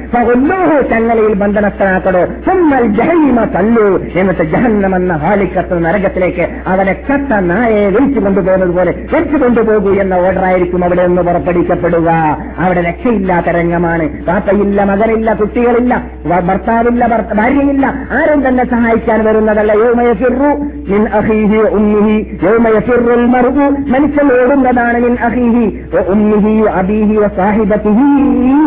ചങ്ങലയിൽ ബന്ധനസ്ഥനാക്കടോ. സുമ്മൽ ജഹീമ തല്ലു എന്നിട്ട് ജഹന്നമെന്ന ഹാലിക്കത്ത് നരകത്തിലേക്ക് അവനെ കത്ത നായെ വിളിച്ചു കൊണ്ടുപോകുന്നത് പോലെ വിളിച്ചു കൊണ്ടുപോകൂ എന്ന ഓർഡർ ആയിരിക്കും അവിടെ നിന്ന് പുറപ്പെടുവിക്കപ്പെടുക. അവിടെ രക്ഷയില്ലാത്ത രംഗമാണ്. പാപ്പയില്ല മകനില്ല കുട്ടികളില്ല വ- ഭർത്താവില്ല ഭർത്ത- ഭാര്യയില്ല ആരും തന്നെ സഹായിക്കാൻ വരുന്നതല്ല യോമയഫിറു മിൻ അഹീഹി ഉമ്മിഹി യോമയഫിറുൽ മർഉ മനുഷ്യൻ ഓടുന്നതാണ് മിൻ അഹീഹി വ ഉമ്മിഹി വ അബീഹി വ സാഹിബത്തിഹി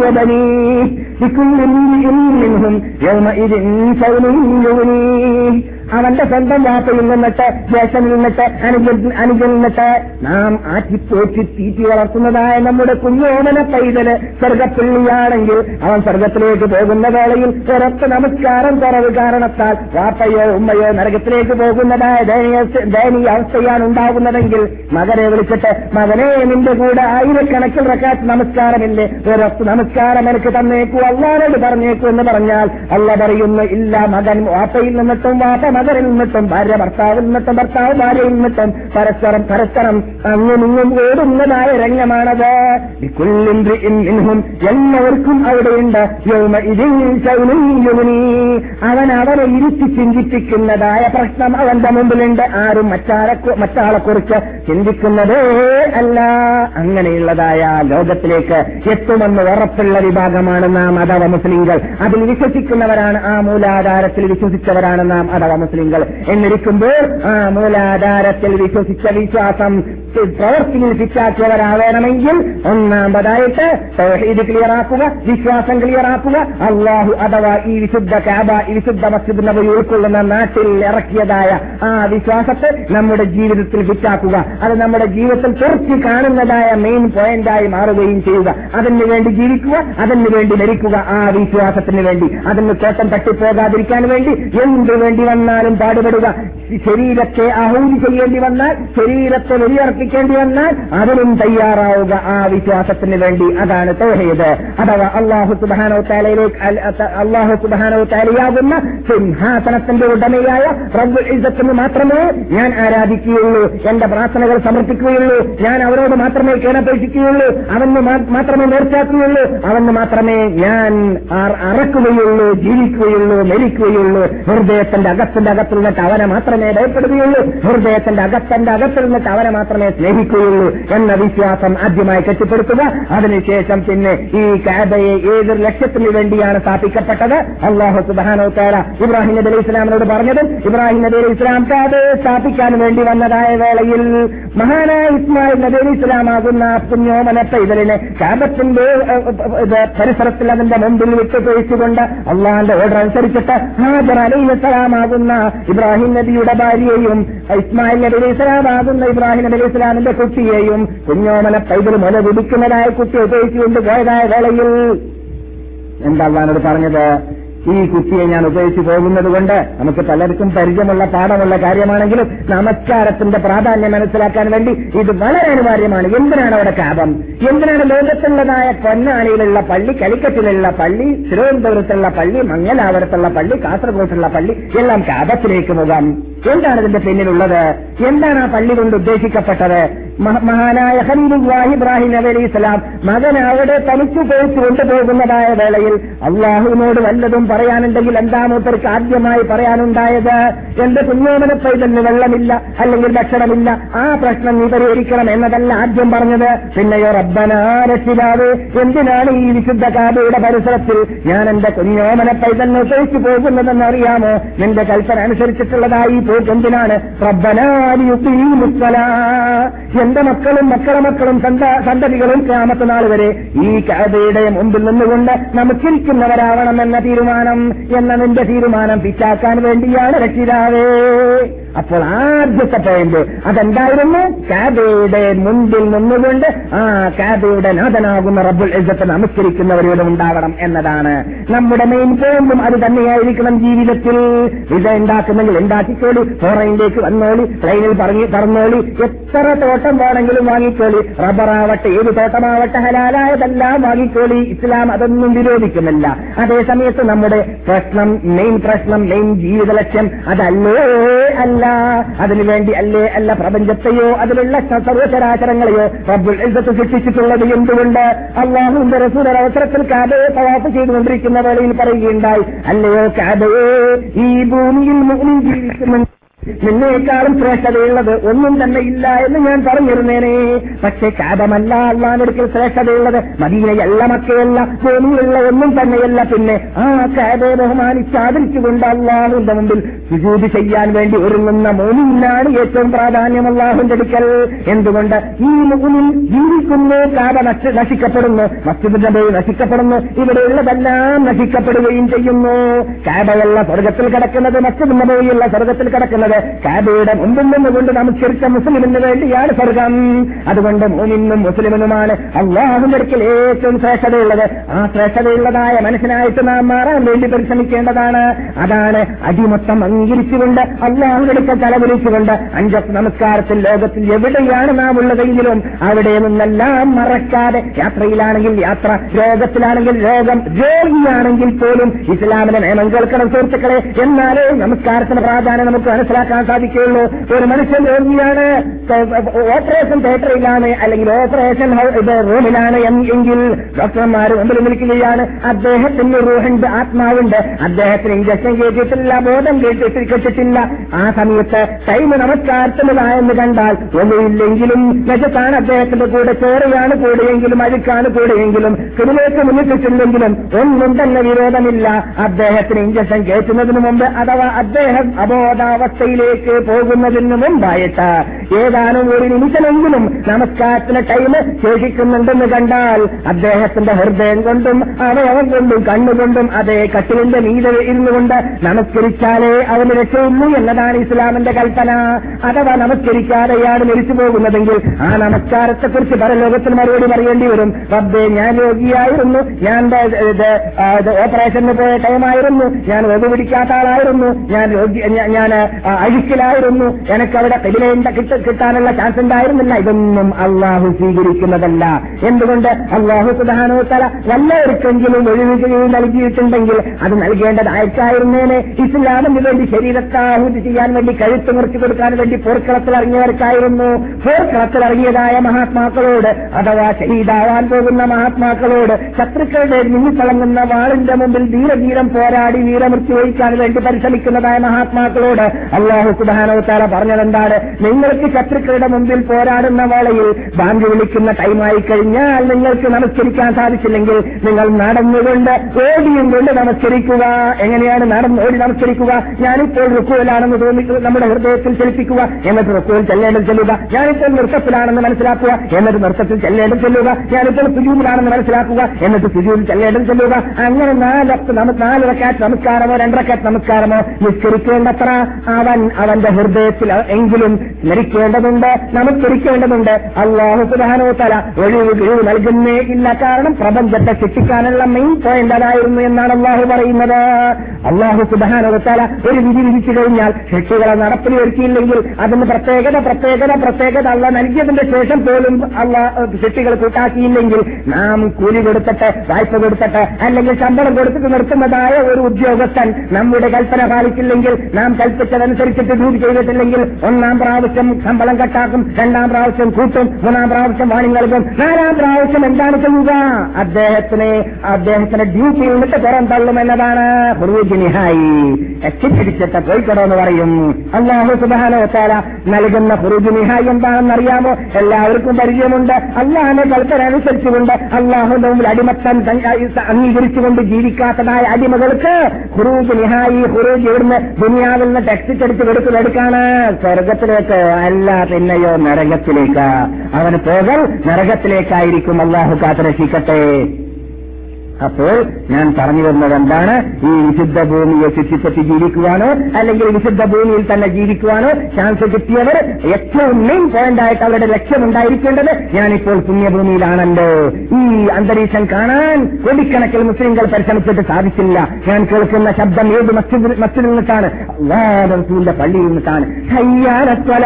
വ ബനീഹി ലികുല്ലി ഇംറിഇൻ മിൻഹും യൗമഇദിൻ ശൗനുൻ യുഗ്നീഹി അവന്റെ സ്വന്തം വാപ്പയിൽ നിന്നിട്ട് ജ്യേഷ്ഠനിൽ നിന്നിട്ട് അനുജൻ അനുജൻ നിന്നിട്ട് നാം ആറ്റിപ്പോറ്റി തീറ്റി വളർത്തുന്നതായ നമ്മുടെ കുഞ്ഞോമന പൈതൽ സ്വർഗപ്പിള്ളിയാണെങ്കിൽ അവൻ സ്വർഗത്തിലേക്ക് പോകുന്ന വേളയിൽ പുറത്ത് നമസ്കാരം കുറവ് കാരണത്താൽ വാപ്പയോ ഉമ്മയോ നരകത്തിലേക്ക് പോകുന്നതായ ദയനീയ അവസ്ഥയാണ് ഉണ്ടാകുന്നതെങ്കിൽ മകനെ വിളിച്ചിട്ട് മകനെ നിന്റെ കൂടെ ആയിരക്കണക്കിൽ റക്കാത്ത് നമസ്കാരമില്ലേ? പുറത്ത് നമസ്കാരം എനിക്ക് തന്നേക്കൂ അള്ളാനോട് പറഞ്ഞേക്കൂ എന്ന് പറഞ്ഞാൽ അല്ല പറയുന്നു ഇല്ല മകൻ വാപ്പയിൽ നിന്നിട്ടും വാപ്പ മകനിൽ നിന്നിട്ടും ഭാര്യ ഭർത്താവിൽ നിന്നിട്ടും ഭർത്താവ് ഭാര്യയിൽ നിന്നിട്ടും പരസ്പരം പരസ്പരം അങ്ങും ഇങ്ങും ഓടുന്നതായ രംഗമാണത്. എല്ലാവർക്കും അവിടെയുണ്ട്. യൗമ. അവൻ അവനെ ഇരുത്തി ചിന്തിപ്പിക്കുന്നതായ പ്രശ്നം അവന്റെ മുമ്പിലുണ്ട്. ആരും മറ്റാളെ മറ്റാളെ കുറിച്ച് ചിന്തിക്കുന്നതേ അല്ല. അങ്ങനെയുള്ളതായ ലോകത്തിലേക്ക് എത്തുമെന്ന് ഉറപ്പുള്ള വിഭാഗമാണ് നാം അഥവ മുസ്ലിങ്ങൾ അതിൽ വിശ്വസിക്കുന്നവരാണ് ആ മൂലാധാരത്തിൽ വിശ്വസിച്ചവരാണ് നാം മുസ്ലിങ്ങൾ എന്നിരിക്കുമ്പോൾ ആ മൂലാധാരത്തിൽ വിശ്വസിച്ച വിശ്വാസം പ്രവർത്തിയിൽ ഫിറ്റാക്കിയവരാവേണമെങ്കിൽ ഒന്നാമതായിട്ട് തൗഹീദ് ക്ലിയറാക്കുക വിശ്വാസം ക്ലിയറാക്കുക. അള്ളാഹു അഥവാ ഈ വിശുദ്ധ കാബ ഈ വിശുദ്ധ മസ്ജിദ് നബി ഉൾക്കൊള്ളുന്ന നാട്ടിൽ ഇറക്കിയതായ ആ വിശ്വാസത്തെ നമ്മുടെ ജീവിതത്തിൽ ഫിറ്റാക്കുക. അത് നമ്മുടെ ജീവിതത്തിൽ തുറച്ചു കാണുന്നതായ മെയിൻ പോയിന്റായി മാറുകയും ചെയ്യുക. അതിനുവേണ്ടി ജീവിക്കുക അതിനുവേണ്ടി മരിക്കുക ആ വിശ്വാസത്തിന് വേണ്ടി. അതിന് കോട്ടം തട്ടിപ്പോകാതിരിക്കാൻ വേണ്ടി എന്തു വേണ്ടി വന്നാലും പാടുപെടുക. ശരീരത്തെ അഹൂതി ചെയ്യേണ്ടി വന്നാൽ ശരീരത്തെ വെളിയിറക്കി സമർപ്പിക്കേണ്ടി വന്നാൽ അതിനും തയ്യാറാവുക. ആ വിശ്വാസത്തിന് വേണ്ടി അതാണ് തൗഹീദ്. അഥവാ അള്ളാഹു സുബാനോ താലയിലേക്ക് അള്ളാഹു സുബാനോ താലയാകുന്ന സിംഹാസനത്തിന്റെ ഉടമയായ ഇസത്തിന് മാത്രമേ ഞാൻ ആരാധിക്കുകയുള്ളൂ. എന്റെ പ്രാർത്ഥനകൾ സമർപ്പിക്കുകയുള്ളൂ. ഞാൻ അവരോട് മാത്രമേ കേണപേക്ഷിക്കുകയുള്ളൂ. അവന് മാത്രമേ നേർച്ചാക്കുകയുള്ളൂ അവന് മാത്രമേ ഞാൻ അറ- അറക്കുകയുള്ളൂ ജീവിക്കുകയുള്ളൂ മരിക്കുകയുള്ളൂ ഹൃദയത്തിന്റെ അകത്തിന്റെ അകത്തിൽ നിന്നിട്ട് അവനെ മാത്രമേ ഭയപ്പെടുകയുള്ളൂ. ഹൃദയത്തിന്റെ അകത്തിന്റെ അകത്തിൽ നിന്നിട്ട് അവനെ മാത്രമേ സ്നേഹിക്കുകയുള്ളൂ എന്ന വിശ്വാസം ആദ്യമായി കെട്ടിപ്പടുത്തുക അതിനുശേഷം പിന്നെ ഈ കാബയെ ഏതൊരു ലക്ഷ്യത്തിന് വേണ്ടിയാണ് സ്ഥാപിക്കപ്പെട്ടത്? അള്ളാഹു സുബാനോ താര ഇബ്രാഹിം നബി അലൈഹി ഇസ്ലാമിനോട് പറഞ്ഞതും ഇബ്രാഹിം നബി അലൈഹി ഇസ്ലാം കാബയെ സ്ഥാപിക്കാൻ വേണ്ടി വന്നതായ വേളയിൽ മഹാനായ ഇസ്മായിൽ നബി അലൈഹി ഇസ്ലാമാകുന്ന പുണ്യോമന പൈതലിനെ കാബത്തിന്റെ പരിസരത്തിൽ അതിന്റെ മുമ്പിൽ വിട്ടു കഴിച്ചുകൊണ്ട് അള്ളാഹിന്റെ ഓർഡർ അനുസരിച്ചിട്ട് ഹാജർ അലൈഹി ഇസ്ലാമാകുന്ന ഇബ്രാഹിം നബിയുടെ ഭാര്യയും ഇസ്മായിൽ നബി അലൈഹി ഇസ്ലാമാകുന്ന ഇബ്രാഹിം നബി അലൈഹി ഇസ്ലാമിന്റെ കുട്ടിയെയും കുഞ്ഞോമന പൈതൽ മുല വിളിക്കുന്നതായ കുട്ടിയെ ഉപയോഗിച്ചുകൊണ്ട് പോയതായ വേളയിൽ എന്താ പറഞ്ഞത്? ഈ കുട്ടിയെ ഞാൻ ഉപയോഗിച്ചു പോകുന്നത് കൊണ്ട് നമുക്ക് പലർക്കും പരിചയമുള്ള പാഠമുള്ള കാര്യമാണെങ്കിലും നമസ്കാരത്തിന്റെ പ്രാധാന്യം മനസ്സിലാക്കാൻ വേണ്ടി ഇത് വളരെ അനിവാര്യമാണ്. എന്തിനാണ് അവിടെ കാപം? എന്തിനാണ് ലോകത്തുള്ളതായ പൊന്നാണിയിലുള്ള പള്ളി കലിക്കറ്റിലുള്ള പള്ളി തിരുവനന്തപുരത്തുള്ള പള്ളി മംഗലാപുരത്തുള്ള പള്ളി കാസർഗോട്ടുള്ള പള്ളി എല്ലാം കാപത്തിലേക്ക് പോകാം എന്താണ് ഇതിന്റെ പിന്നിലുള്ളത്? എന്താണ് ആ പള്ളി കൊണ്ട് ഉദ്ദേശിക്കപ്പെട്ടത്? മഹാനായ ഖലീലുല്ലാഹി ഇബ്രാഹിം നബി അലൈഹി സ്വലാം മകൻ അവിടെ തനിച്ചു പോയിട്ട് കൊണ്ടുപോകുന്നതായ വേളയിൽ അള്ളാഹുവിനോട് വല്ലതും പറയാനുണ്ടെങ്കിൽ എന്താ മൂപ്പർക്ക് ആദ്യമായി പറയാനുണ്ടായത്? എന്റെ കുഞ്ഞോമന പൈതന് വെള്ളമില്ല അല്ലെങ്കിൽ ഭക്ഷണമില്ല. ആ പ്രശ്നം നീ പരിഹരിക്കണം എന്നതല്ല ആദ്യം പറഞ്ഞത്. പിന്നെയോ റബ്ബനാരക്ഷിതാവ് എന്തിനാണ് ഈ വിശുദ്ധ കാബയുടെ പരിസരത്തിൽ ഞാൻ എന്റെ കുഞ്ഞോമന പൈതലിനെ ഉപയോഗിച്ചു പോകുന്നതെന്ന് അറിയാമോ? നിന്റെ കൽപ്പന അനുസരിച്ചിട്ടുള്ളതായി എന്തിനാണ് എന്റെ മക്കളും മക്കളെ മക്കളും സന്ത- സന്തതികളും ക്യാമത്ത നാൾ വരെ ഈ കഥയുടെ മുമ്പിൽ നിന്നുകൊണ്ട് നമുക്കിരിക്കുന്നവരാവണമെന്ന തീരുമാനം എന്ന നിന്റെ തീരുമാനം പിറ്റാക്കാൻ വേണ്ടിയാണ് രക്ഷിതാവേ. അപ്പോൾ ആദ്യത്തെ പോയിന്റ് അതെന്തായിരുന്നു? കാബയുടെ മുൻപിൽ നിന്നുകൊണ്ട് ആ കാബയുടെ നാഥനാകുന്ന റബ്ബുൽ ഇസ്സത്ത് നമസ്കരിക്കുന്നവരോട് ഉണ്ടാവണം എന്നതാണ്. നമ്മുടെ മെയിൻ പോയിന്റും അത് തന്നെയായിരിക്കണം ജീവിതത്തിൽ. ഇത് ഉണ്ടാക്കുന്നെങ്കിൽ ഉണ്ടാക്കിക്കോളി. ഫോറയിലേക്ക് വന്നോളി ട്രെയിനിൽ പറഞ്ഞു പറഞ്ഞോളി എത്ര തോട്ടം വേണമെങ്കിലും വാങ്ങിക്കോളി. റബ്ബറാവട്ടെ ഏത് തോട്ടമാവട്ടെ ഹലാലായതെല്ലാം വാങ്ങിക്കോളി. ഇസ്ലാം അതൊന്നും വിരോധിക്കുന്നില്ല. അതേ സമയത്ത് നമ്മുടെ പ്രശ്നം മെയിൻ പ്രശ്നം മെയിൻ ജീവിത ലക്ഷ്യം അതല്ലേ അല്ല? അതിനുവേണ്ടി അല്ലേ അല്ല പ്രപഞ്ചത്തെയോ അതിലുള്ള സർവചരാചരങ്ങളെയോ റബ്ബുൽ ഇസ്സത്ത് സൃഷ്ടിച്ചിട്ടുള്ളത് എന്തുകൊണ്ട്? അള്ളാഹുന്റെ റസൂൽ അവസരത്തിൽ കാബയെ തവാഫ് ചെയ്തുകൊണ്ടിരിക്കുന്ന വേളയിൽ പറയുകയുണ്ടായി. അല്ലയോ കാബയെ ഈ ഭൂമിയിൽ മുന്നിൽ ജീവിക്കുന്ന നിന്നേക്കാളും ശ്രേഷ്ഠതയുള്ളത് ഒന്നും തന്നെ ഇല്ല എന്ന് ഞാൻ പറഞ്ഞിരുന്നേനെ. പക്ഷേ കാബമല്ല അള്ളാനൊരിക്കൽ ശ്രേഷ്ഠതയുള്ളത് മദീനയല്ല മക്കയല്ല ഭൂമിയുള്ള ഒന്നും തന്നെയല്ല. പിന്നെ ആ കാബയെ ബഹുമാനിച്ച് ആദരിച്ചുകൊണ്ട് അള്ളാഹുന്റെ മുമ്പിൽ സുജൂതി ചെയ്യാൻ വേണ്ടി ഒരുങ്ങുന്ന മോനിലാണ് ഏറ്റവും പ്രാധാന്യം അള്ളാഹുന്റെ അടുക്കൽ. എന്തുകൊണ്ട്? ഈ മുന്നിൽ ജീവിക്കുന്നു കാബ നശ- നശിക്കപ്പെടുന്നു മസ്ജിദ് നബി നശിക്കപ്പെടുന്നു ഇവിടെയുള്ളതെല്ലാം നശിക്കപ്പെടുകയും ചെയ്യുന്നു. കാബയുള്ള സ്വർഗത്തിൽ കിടക്കുന്നത് മസ്ജിദ് നബിയുള്ള സ്വർഗത്തിൽ കിടക്കുന്നത് കാബയുടെ മുമ്പിൽ നിന്നുകൊണ്ട് നമസ്കരിച്ച മുസ്ലിമിന് വേണ്ടിയാണ് സ്വർഗം. അതുകൊണ്ട് മോനിന്നും മുസ്ലിമിനുമാണ് അള്ളാഹുവിന്റെ അടുക്കൽ ഏറ്റവും ശ്രേഷ്ഠതയുള്ളത്. ആ ശ്രേഷ്ഠതയുള്ളതായ മനസ്സിനായിട്ട് നാം മാറാൻ വേണ്ടി പരിശ്രമിക്കേണ്ടതാണ്. അതാണ് അടിമൊത്തം അംഗീകരിച്ചുകൊണ്ട് അള്ളാഹുവിന്റെ അടുക്കൽ തലവിളിച്ചുകൊണ്ട് അഞ്ച നമസ്കാരത്തിൽ ലോകത്തിൽ എവിടെയാണ് നാം ഉള്ളതെങ്കിലും അവിടെ നിന്നെല്ലാം മറക്കാതെ യാത്രയിലാണെങ്കിൽ യാത്ര രോഗത്തിലാണെങ്കിൽ രോഗം രോഗിയാണെങ്കിൽ പോലും ഇസ്ലാമിന്റെ നിയമം കേൾക്കണം സുഹൃത്തുക്കളെ. എന്നാലേ നമസ്കാരത്തിന് പ്രാധാന്യം നമുക്ക് മനസ്സിലാക്കാൻ സാധിക്കുകയുള്ളൂ. ഒരു മനുഷ്യൻ രോഗിയാണ്. ഓപ്പറേഷൻ തിയേറ്ററിലാണ് അല്ലെങ്കിൽ ഓപ്പറേഷൻ റൂമിലാണ് എങ്കിൽ ഡോക്ടർമാർ മുമ്പിൽ നിൽക്കുകയാണ്. അദ്ദേഹത്തിന് റൂഹുണ്ട് ആത്മാവുണ്ട്. അദ്ദേഹത്തിന് ഇഞ്ചക്ഷൻ കേട്ടിട്ടില്ല ബോധം കേട്ടിട്ട് കേട്ടിട്ടില്ല. ആ സമയത്ത് ടൈം നമസ്കാരത്തിനുള്ളതായെന്ന് കണ്ടാൽ ഒന്നുമില്ലെങ്കിലും നജത്താണ് അദ്ദേഹത്തിന്റെ കൂടെ ചോറയാണ് കൂടെയെങ്കിലും അഴുക്കാണ് കൂടെയെങ്കിലും ഇതിലേക്ക് മുന്നിട്ടിട്ടില്ലെങ്കിലും ഒന്നും തന്നെ വിരോധമില്ല. അദ്ദേഹത്തിന് ഇഞ്ചക്ഷൻ കയറ്റുന്നതിന് മുമ്പ് അഥവാ അദ്ദേഹം അബോധാവസ്ഥയിലേക്ക് പോകുന്നതിന് മുമ്പായിട്ട് ഏതാനും ഒരു നിമിഷമെങ്കിലും നമസ്കാരത്തിന് ടൈം ശേഷിക്കുന്നുണ്ടെന്ന് കണ്ടാൽ അദ്ദേഹത്തിന്റെ ഹൃദയം കൊണ്ടും അവയവം കൊണ്ടും കണ്ണുകൊണ്ടും അതേ കട്ടിലിന്റെ മീതെ ഇരുന്നു കൊണ്ട് നമസ്കരിച്ചാലേ അവന് രക്ഷയുള്ളൂ എന്നതാണ് ഇസ്ലാമിന്റെ കൽപ്പന. അഥവാ നമസ്കരിക്കാതെയാണ് മരിച്ചു പോകുന്നതെങ്കിൽ ആ നമസ്കാരത്തെക്കുറിച്ച് പരലോകത്തിൽ മറുപടി പറയേണ്ടി വരും. റബ്ബേ ഞാൻ രോഗിയായിരുന്നു. ഞാൻ ഓപ്പറേഷന് പോയ ടൈമായിരുന്നു ഞാൻ ഒതു പിടിക്കാത്ത ആളായിരുന്നു. ഞാൻ രോഗി ഞാൻ അഴുക്കിലായിരുന്നു എനിക്ക് അവിടെ കിബിലേണ്ട കിട്ടാനുള്ള ചാൻസ് ഉണ്ടായിരുന്നില്ല. ഇതൊന്നും അള്ളാഹു സ്വീകരിക്കുന്നതല്ല. എന്തുകൊണ്ട്? അള്ളാഹു സുധാനോ തല വല്ലവർക്കെങ്കിലും ഒഴിവ് നൽകിയിട്ടുണ്ടെങ്കിൽ അത് നൽകേണ്ടത് അയച്ചായിരുന്നേനെ ഇസ്ലാമിന് വേണ്ടി ശരീരത്താഹുതി ചെയ്യാൻ വേണ്ടി കഴുത്ത് മുറിച്ചു കൊടുക്കാൻ വേണ്ടി പോർക്കളത്തിൽ ഇറങ്ങിയവർക്കായിരുന്നു. പോർക്കളത്തിൽ ഇറങ്ങിയതായ മഹാത്മാക്കളോട് അഥവാ ശഹീദാവാൻ പോകുന്ന മഹാത്മാക്കളോട് ശത്രുക്കളുടെ മിന്നിത്തിളങ്ങുന്ന വാളിന്റെ മുമ്പിൽ ധീരധീരം പോരാടി വീരമൃത്യു വഹിക്കാൻ വേണ്ടി പരിശ്രമിക്കുന്നതായ മഹാത്മാക്കളോട് അള്ളാഹു സുബാനോത്താര പറഞ്ഞതെന്താണ്? നിങ്ങൾക്ക് ശത്രുക്കളുടെ മുമ്പിൽ പോരാടുന്ന വേളയിൽ ബാങ്ക് വിളിക്കുന്ന ടൈമായി കഴിഞ്ഞാൽ നിങ്ങൾക്ക് നമസ്കരിക്കാൻ സാധിച്ചില്ലെങ്കിൽ നിങ്ങൾ നടന്നുകൊണ്ട് ഓടിയും കൊണ്ട് നമസ്കരിക്കുക. എങ്ങനെയാണ് നടന്ന് ഓടി നമസ്കരിക്കുക? ഞാനിപ്പോൾ റുക്കുവിലാണെന്ന് തോന്നി നമ്മുടെ ഹൃദയത്തിൽ ചലിപ്പിക്കുക. എന്നിട്ട് റുക്കുവിൽ ചെല്ലേണ്ടത് ചെല്ലുക. ഞാനിപ്പോൾ നൃത്തത്തിലാണെന്ന് മനസ്സിലാക്കുക. എന്നിട്ട് നൃത്തത്തിൽ ചെല്ലേണ്ടത് ചെല്ലുക. ഞാനിപ്പോൾ സുജൂമിലാണെന്ന് മനസ്സിലാക്കുക. എന്നിട്ട് സുജൂമിൽ ചെല്ലേണ്ടത് ചെല്ലുക. അങ്ങനെ നാലത്ത് നാല് റക്കാറ്റ് നമസ്കാരമോ രണ്ടരക്കാറ്റ് നമസ്കാരമോ നിസ്കരിക്കേണ്ടത്ര അവന്റെ ഹൃദയത്തിൽ എങ്കിലും സ്മരിക്കേണ്ടതുണ്ട് നമസ്കരിക്കേണ്ടതുണ്ട് അള്ളാഹു സുധാനോ തല ഒഴിവ് കിഴിവ് നൽകുന്നേ ഇല്ല. കാരണം പ്രപഞ്ചത്തെ ശിക്ഷിക്കാനുള്ള മെയിൻ പോയിന്റ് അതായിരുന്നു എന്നാണ് അള്ളാഹു പറയുന്നത്. അള്ളാഹു സുധാനോ തല ഒരു വിധി വിധിച്ചു കഴിഞ്ഞാൽ ശിക്ഷകളെ നടപ്പിൽ വരുത്തിയില്ലെങ്കിൽ അതിന് പ്രത്യേകത പ്രത്യേകത പ്രത്യേകത അള്ള നൽകിയതിന്റെ ശേഷം പോലും അള്ള ശിക്ഷകൾ കൂട്ടാക്കിയില്ലെങ്കിൽ നാം കൂലി കൊടുത്തിട്ട് വായ്പ കൊടുത്തിട്ട് അല്ലെങ്കിൽ ശമ്പളം കൊടുത്തിട്ട് നിർത്തുന്നതായ ഒരു ഉദ്യോഗസ്ഥൻ നമ്മുടെ കൽപ്പന പാലിച്ചില്ലെങ്കിൽ നാം കൽപ്പിച്ചതനുസരിച്ചിട്ട് ഡ്യൂട്ടി ചെയ്തിട്ടില്ലെങ്കിൽ ഒന്നാം പ്രാവശ്യം ശമ്പളം കട്ടാക്കും രണ്ടാം പ്രാവശ്യം കൂട്ടും മൂന്നാം പ്രാവശ്യം വാണി നൽകും. നാലാം പ്രാവശ്യം എന്താണ് ചെയ്യുക? അദ്ദേഹത്തിന് അദ്ദേഹത്തിന്റെ ഡ്യൂട്ടിയിൽ നിന്നിട്ട് പുറം തള്ളും എന്നതാണ്. ഹുറൂജിനിഹായി എത്തിപ്പിടിച്ചിട്ട് പോയിക്കടോ എന്ന് പറയും. അള്ളാഹു സുബാനോത്താല നൽകുന്ന ഹുറൂജിനിഹായി എന്താണെന്ന് അറിയാമോ? എല്ലാവർക്കും പരിചയമുണ്ട്. അള്ളാഹിന്റെ കൽപ്പന അനുസരിച്ചുകൊണ്ട് അള്ളാഹുന്റെ മുമ്പിൽ അടിമത്തം അംഗീകരിച്ചുകൊണ്ട് ജീവിക്കാത്തതായ അടിമകൾക്ക് ഹുറൂജ് നിഹായി ഹുറൂജ് ഇവിടുന്ന് ദുനിയാവിൽ നിന്ന് ടെക്സ്റ്റ് എടുത്ത് കൊടുക്കുന്നതെടുക്കാണ് സ്വർഗത്തിലേക്ക് അല്ല പിന്നെയോ നരകത്തിലേക്ക്. അവന് പോകൽ നരകത്തിലേക്കായിരിക്കും. അള്ളാഹു കാത്തുരക്ഷിക്കട്ടെ. അപ്പോൾ ഞാൻ പറഞ്ഞു വരുന്നത് എന്താണ്? ഈ വിശുദ്ധ ഭൂമിയെ ചുറ്റിപ്പറ്റി ജീവിക്കുവാനോ അല്ലെങ്കിൽ വിശുദ്ധ ഭൂമിയിൽ തന്നെ ജീവിക്കുവാനോ ചാൻസ് കിട്ടിയവർ ഏറ്റവും മെയിൻ പോയിന്റ് ആയിട്ട് അവരുടെ ലക്ഷ്യമുണ്ടായിരിക്കേണ്ടത് ഞാനിപ്പോൾ പുണ്യഭൂമിയിലാണല്ലോ. ഈ അന്തരീക്ഷം കാണാൻ കോടിക്കണക്കിൽ മുസ്ലിംകൾ പരിശ്രമിച്ചിട്ട് സാധിച്ചില്ല. ഞാൻ കേൾക്കുന്ന ശബ്ദം ഏത് മസ്ജിദ് മസ്ജിദിൽ നിന്നിട്ടാണ്? റസൂലിന്റെ പള്ളിയിൽ നിന്നിട്ടാണ്. ഹയ്യാനത്വല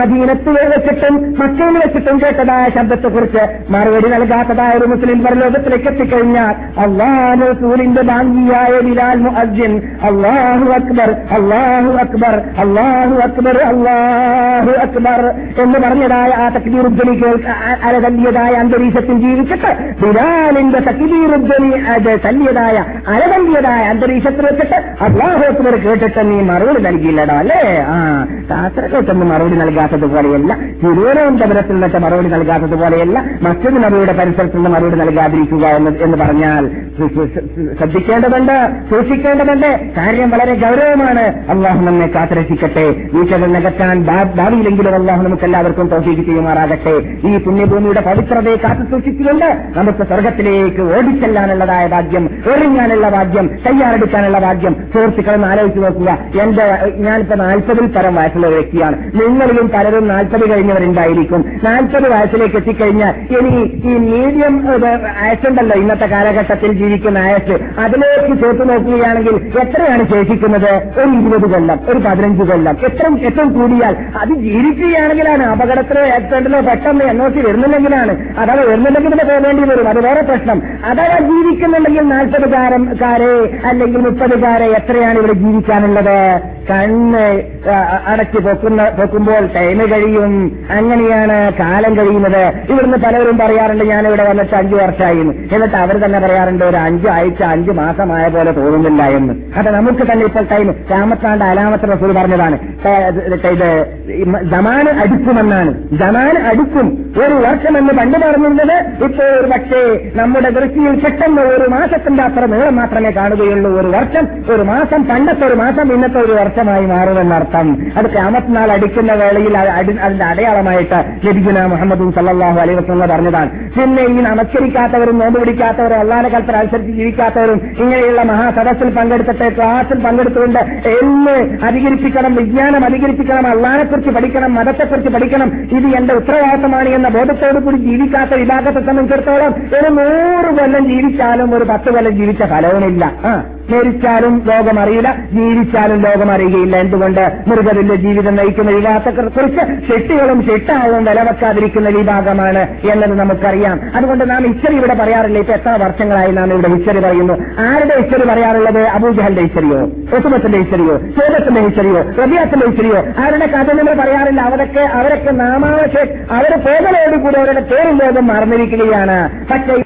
മദീനത്ത് വെച്ചിട്ടും മക്കയിൽ വെച്ചിട്ടും കേട്ടതായ ശബ്ദത്തെക്കുറിച്ച് മറുപടി നൽകാത്തതായ ഒരു മുസ്ലിം പരലോകത്തിലേക്ക് എത്തിക്കഴിഞ്ഞു. കഴിഞ്ഞാൽ അള്ളാഹു റസൂലിന്റെ ബാങ്കിയായ ബിലാൽ മുഅദ്ദിൻ അള്ളാഹു അക്ബർ അള്ളാഹു അക്ബർ അള്ളാഹു അക്ബർ അള്ളാഹു അക്ബർ എന്ന് പറഞ്ഞതായ ആ തക്ബീറുദ്ദലി അരതല്യതായ അന്തരീക്ഷത്തിൽ ജീവിച്ചിട്ട് ബിലാലിന്റെ തക്ബീറുദ്ദലി അത് തല്ലിയതായ അരതല്യതായ അന്തരീക്ഷത്തിൽ വെച്ചിട്ട് അള്ളാഹു അക്ബർ കേട്ടിട്ട് നീ മറുപടി നൽകിയില്ലടാ അല്ലേ? ആ ശാസ്ത്രങ്ങൾക്കൊന്നും മറുപടി നൽകാത്തത് പോലെയല്ല. തിരുവനന്തപുരത്തിൽ നിന്നിട്ട് മറുപടി നൽകാത്തത് പോലെയല്ല. മറ്റൊരു നബിയുടെ പരിസരത്തിൽ നിന്ന് മറുപടി നൽകാതിരിക്കുക എന്ന് എന്ന് പറഞ്ഞാൽ ശ്രദ്ധിക്കേണ്ടതുണ്ട് സൂക്ഷിക്കേണ്ടതുണ്ട്. കാര്യം വളരെ ഗൗരവമാണ്. അള്ളാഹു നമ്മെ കാത്തിരക്ഷിക്കട്ടെ. വീഴ്ചകൾ നികത്താൻ ഭാവിയിലെങ്കിലും അള്ളാഹു നമുക്ക് എല്ലാവർക്കും തോഷിക്ക് ചെയ്യുമാറാകട്ടെ. ഈ പുണ്യഭൂമിയുടെ പവിത്രതയെ കാത്തു സൂക്ഷിച്ചുകൊണ്ട് നമുക്ക് സ്വർഗത്തിലേക്ക് ഓടിച്ചെല്ലാനുള്ളതായ ഭാഗ്യം എറിയാനുള്ള ഭാഗ്യം തയ്യാറെടുക്കാനുള്ള ഭാഗ്യം. സുഹൃത്തുക്കളെന്ന് ആലോചിച്ച് നോക്കുക. എന്റെ ഞാനിപ്പോ നാൽപ്പതിൽ പരം വയസ്സുള്ള വ്യക്തിയാണ്. നിങ്ങളിലും പലരും നാൽപ്പത് കഴിഞ്ഞവരുണ്ടായിരിക്കും. നാൽപ്പത് വയസ്സിലേക്ക് എത്തിക്കഴിഞ്ഞാൽ ഇനി ഈ മീഡിയം വയസ്സുണ്ടല്ലോ ഇന്നത്തെ കാലഘട്ടത്തിൽ ജീവിക്കുന്ന ആയസ് അതിലേക്ക് ചേർത്ത് നോക്കുകയാണെങ്കിൽ എത്രയാണ് ശേഷിക്കുന്നത്? ഒരു ഇരുപത് കൊല്ലം ഒരു പതിനഞ്ച് കൊല്ലം. എത്ര ഏറ്റവും കൂടിയാൽ അത് ജീവിക്കുകയാണെങ്കിലാണ് അപകടത്തിലോ ആക്സിഡന്റിലോ പെട്ടെന്ന് എൻ ഒ സി വരുന്നില്ലെങ്കിലാണ്. അഥവാ വരുന്നില്ലെങ്കിൽ പോകേണ്ടി വരും. അത് വേറെ പ്രശ്നം. അഥവാ ജീവിക്കുന്നുണ്ടെങ്കിൽ നാൽപ്പതുകാരംകാരെ അല്ലെങ്കിൽ മുപ്പതുകാരെ എത്രയാണ് ഇവിടെ ജീവിക്കാനുള്ളത്? കണ്ണ് അടച്ചു പൊക്കുന്ന പൊക്കുമ്പോൾ ടൈം കഴിയും. അങ്ങനെയാണ് കാലം കഴിയുന്നത്. ഇവിടുന്ന് പലരും പറയാറുണ്ട് ഞാൻ ഇവിടെ വന്നിട്ട് അഞ്ചു വർഷമായി എന്നിട്ട് തന്നെ പറയാറുണ്ട് ഒരു അഞ്ച് ആഴ്ച അഞ്ച് മാസമായ പോലെ തോന്നുന്നില്ല എന്ന്. അത് നമുക്ക് തന്നെ ഇപ്പോൾ ടൈം രാമത്താണ്ട് അലാമത്ത് റസൂൽ പറഞ്ഞതാണ്. ഇത് ജമാന് അടുക്കുമെന്നാണ്. ജമാന് അടുക്കും. ഒരു വർഷം എന്ന് പണ്ട് പറഞ്ഞിരുന്നത് ഇപ്പോൾ ഒരു പക്ഷേ നമ്മുടെ ദൃഷ്ടിയിൽ പെട്ടെന്ന് ഒരു മാസത്തിന്റെ അത്ര നീളം മാത്രമേ കാണുകയുള്ളൂ. ഒരു വർഷം ഒരു മാസം പണ്ടത്തെ ഒരു മാസം ഇന്നത്തെ ഒരു വർഷമായി മാറുമെന്നർത്ഥം അത് ക്യാമത്തിനാൾ അടിക്കുന്ന വേളയിൽ അതിന്റെ അടയാളമായിട്ട് ലഭിക്കുന്ന മുഹമ്മദ് സല്ലാഹു അലൈവസ് പറഞ്ഞതാണ്. പിന്നെ ഈ നമസ്കരിക്കാത്തവരും നോമ്പ് പിടിക്കാത്തവരും അള്ളാന്റെ കൽപ്പന അനുസരിച്ച് ജീവിക്കാത്തവരും ഇങ്ങനെയുള്ള മഹാസദസ്സിൽ പങ്കെടുത്തിട്ട് ക്ലാസ്സിൽ പങ്കെടുത്തുകൊണ്ട് എന്ന് അധികരിപ്പിക്കണം വിജ്ഞാനം അധികരിപ്പിക്കണം അള്ളാനെക്കുറിച്ച് പഠിക്കണം മതത്തെക്കുറിച്ച് പഠിക്കണം. ഇത് എന്റെ ഉത്തരവാദിത്തമാണ് എന്ന ബോധത്തോടു കൂടി ജീവിക്കാത്ത വിഭാഗത്തെ സംബന്ധിച്ചിടത്തോളം ഒരു നൂറ് കൊല്ലം ജീവിച്ചാലും ഒരു പത്ത് കൊല്ലം ജീവിച്ച ഫലവുമില്ല. ആ മരിച്ചാലും ലോകം അറിയില്ല ജീവിച്ചാലും ലോകം അറിയുകയില്ല. എന്തുകൊണ്ട്? മൃഗതിന്റെ ജീവിതം നയിക്കുന്ന വിവാഹത്തെ കുറിച്ച് ഷെട്ടികളും ഷെട്ടാവും വില വെക്കാതിരിക്കുന്ന വിഭാഗമാണ് എന്നത് നമുക്കറിയാം. അതുകൊണ്ട് നാം ഇച്ചിരി ഇവിടെ പറയാറില്ല. ഇപ്പൊ എത്ര വർഷങ്ങളായി നാം ഇവിടെ ഹിസ്റ്ററി പറയുന്നു. ആരുടെ ഹിസ്റ്ററി പറയാറുള്ളത് അബൂജഹലിന്റെ ഹിസ്റ്ററിയോ? ഒസുമത്തിന്റെ ഹിസ്റ്ററിയോ? ശോഭത്തിന്റെ ഹിസ്റ്ററിയോ? റബിയാത്തിന്റെ ഹിസ്റ്ററിയോ? ആരുടെ കഥ നമ്മൾ പറയാറില്ല? അവരൊക്കെ അവരൊക്കെ നാമാവശേ അവർ പോകലോടുകൂടി അവരുടെ പേരും ലോകം മറന്നിരിക്കുകയാണ്. പക്ഷേ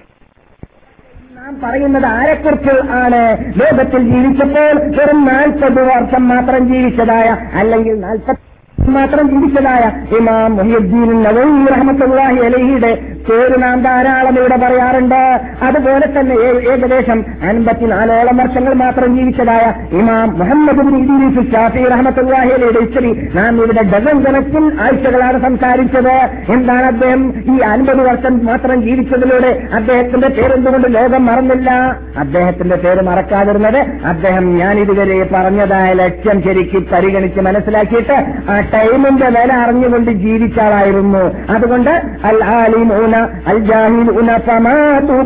പറയുന്നത് ആരെക്കുറിച്ച് ആണ്? ലോകത്തിൽ ജീവിച്ചപ്പോൾ വെറും നാൽപ്പത് വർഷം മാത്രം ജീവിച്ചതായ അല്ലെങ്കിൽ നാൽപ്പത്തി മാത്രം ചിന്തിച്ചതായ ഇമാം മുഹിയുദ്ദീൻ നവീ റഹമത്തുള്ളാഹി അലഹിയുടെ പേര് നാം ധാരാളം ഇവിടെ പറയാറുണ്ട്. അതുപോലെ തന്നെ ഏകദേശം അൻപത്തിനാലോളം വർഷങ്ങൾ മാത്രം ജീവിച്ചതായ ഇമാം മുഹമ്മദ് ഷാഫി റഹ്മത്തുള്ളാഹി ഹിസ്റ്ററി നാം ഇവിടെ ഡസൻ കണക്കിൽ ആഴ്ചകളാണ് സംസാരിച്ചത്. എന്താണ് അദ്ദേഹം ഈ അൻപത് വർഷം മാത്രം ജീവിച്ചതിലൂടെ അദ്ദേഹത്തിന്റെ പേരെന്തുകൊണ്ട് ലോകം മറന്നില്ല? അദ്ദേഹത്തിന്റെ പേര് മറക്കാതിരുന്നത് അദ്ദേഹം ഞാൻ ഇതുവരെ പറഞ്ഞതായ ലക്ഷ്യം ശരിക്കും പരിഗണിച്ച് മനസ്സിലാക്കിയിട്ട് ആ ടൈമിന്റെ വില അറിഞ്ഞുകൊണ്ട് ജീവിച്ച ആളായിരുന്നു അതുകൊണ്ട് അൽ ആലിമൂന അൽ ജാഹിലൂന ഫമാതു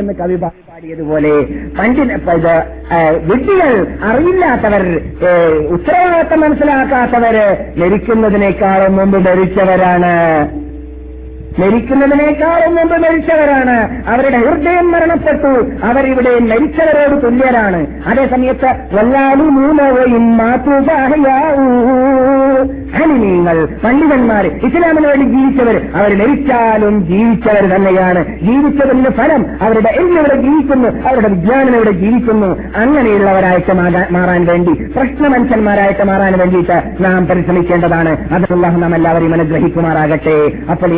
എന്ന് കവി പാടിയതുപോലെ പണ്ഡിത വിദ്യകൾ അറിയില്ലാത്തവർ ഉത്തരവാദിത്തം മനസ്സിലാക്കാത്തവര് മരിക്കുന്നതിനേക്കാളും മുമ്പ് മരിച്ചവരാണ്. മരിക്കുന്നതിനേക്കാളും മുമ്പ് മരിച്ചവരാണ്. അവരുടെ ഹൃദയം മരണപ്പെട്ടു. അവരിവിടെ മരിച്ചവരോട് തുല്യരാണ്. അതേസമയത്ത് വല്ലാലു മൂലവയും അനിമീങ്ങൾ പണ്ഡിതന്മാർ ഇസ്ലാമിന് വേണ്ടി ജീവിച്ചവർ അവർ മരിച്ചാലും ജീവിച്ചവർ തന്നെയാണ്. ജീവിച്ചതിന്റെ ഫലം അവരുടെ എന്നിവിടെ ജീവിക്കുന്നു അവരുടെ വിജ്ഞാനം ഇവിടെ ജീവിക്കുന്നു. അങ്ങനെയുള്ളവരായിട്ട് മാറാൻ വേണ്ടി പ്രശ്ന മനുഷ്യന്മാരായിട്ട് മാറാൻ വേണ്ടിയിട്ട് നാം പരിശ്രമിക്കേണ്ടതാണ്. അതിനുള്ള നാം എല്ലാവരെയും അനുഗ്രഹിക്കുമാറാകട്ടെ. അപ്പോൾ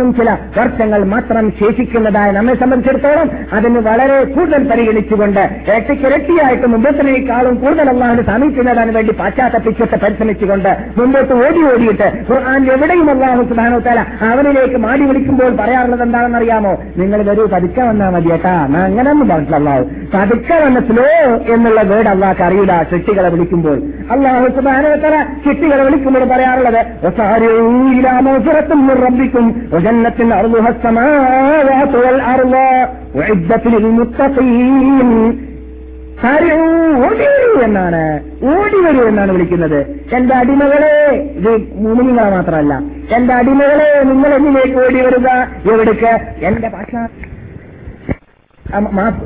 ഏതാനും ചില വർഷങ്ങൾ മാത്രം ശേഷിക്കുന്നതായി നമ്മെ സംബന്ധിച്ചിടത്തോളം അതിന് വളരെ കൂടുതൽ പരിഗണിച്ചുകൊണ്ട് ഇരട്ടിക്കിരട്ടിയായിട്ട് മുമ്പത്തിനേക്കാളും കൂടുതൽ അള്ളാഹിന് സമീപിക്കുന്നതിന് വേണ്ടി പാശ്ചാത്തപ്പിച്ചിട്ട് പരിശ്രമിച്ചുകൊണ്ട് മുമ്പോട്ട് ഓടി ഓടിയിട്ട് ഖുർആൻ എവിടെയും അള്ളാഹു സുധാനോത്താല അവനിലേക്ക് മാടി വിളിക്കുമ്പോൾ പറയാറുള്ളത് എന്താണെന്ന് അറിയാമോ നിങ്ങൾ വരൂ പതുക്കെ വന്നാൽ മതി കേട്ടാ. ഞാൻ അങ്ങനെയൊന്നും പറഞ്ഞില്ല അള്ളാഹു. പതുക്കെ വന്ന സ്ലോ എന്നുള്ള വേർഡ് അള്ളാഹ് അറിയില്ല. ചിട്ടികളെ വിളിക്കുമ്പോൾ. അള്ളാഹു സുധാനോത്തല ചിട്ടികളെ വിളിക്കുമ്പോൾ പറയാറുള്ളത് "വസാരിഊ ഇലാ മഗ്ഫിറത്തിൻ മിൻ റബ്ബിക്കും വജന്നത്തിൻ അർളുഹ السماوات والأرض وعدت للمتقين സാരിഊ, ഓടി വരൂ എന്നാണ് ഓടി വരൂ എന്നാണ് വിളിക്കുന്നത് എന്റെ അടിമകളെ ഇത് മൂമിനിങ്ങളെ മാത്രമല്ല എന്റെ അടിമകളെ നിങ്ങൾ എന്നിലേക്ക് ഓടി വരിക എവിടേക്ക് എന്റെ ഭാഷ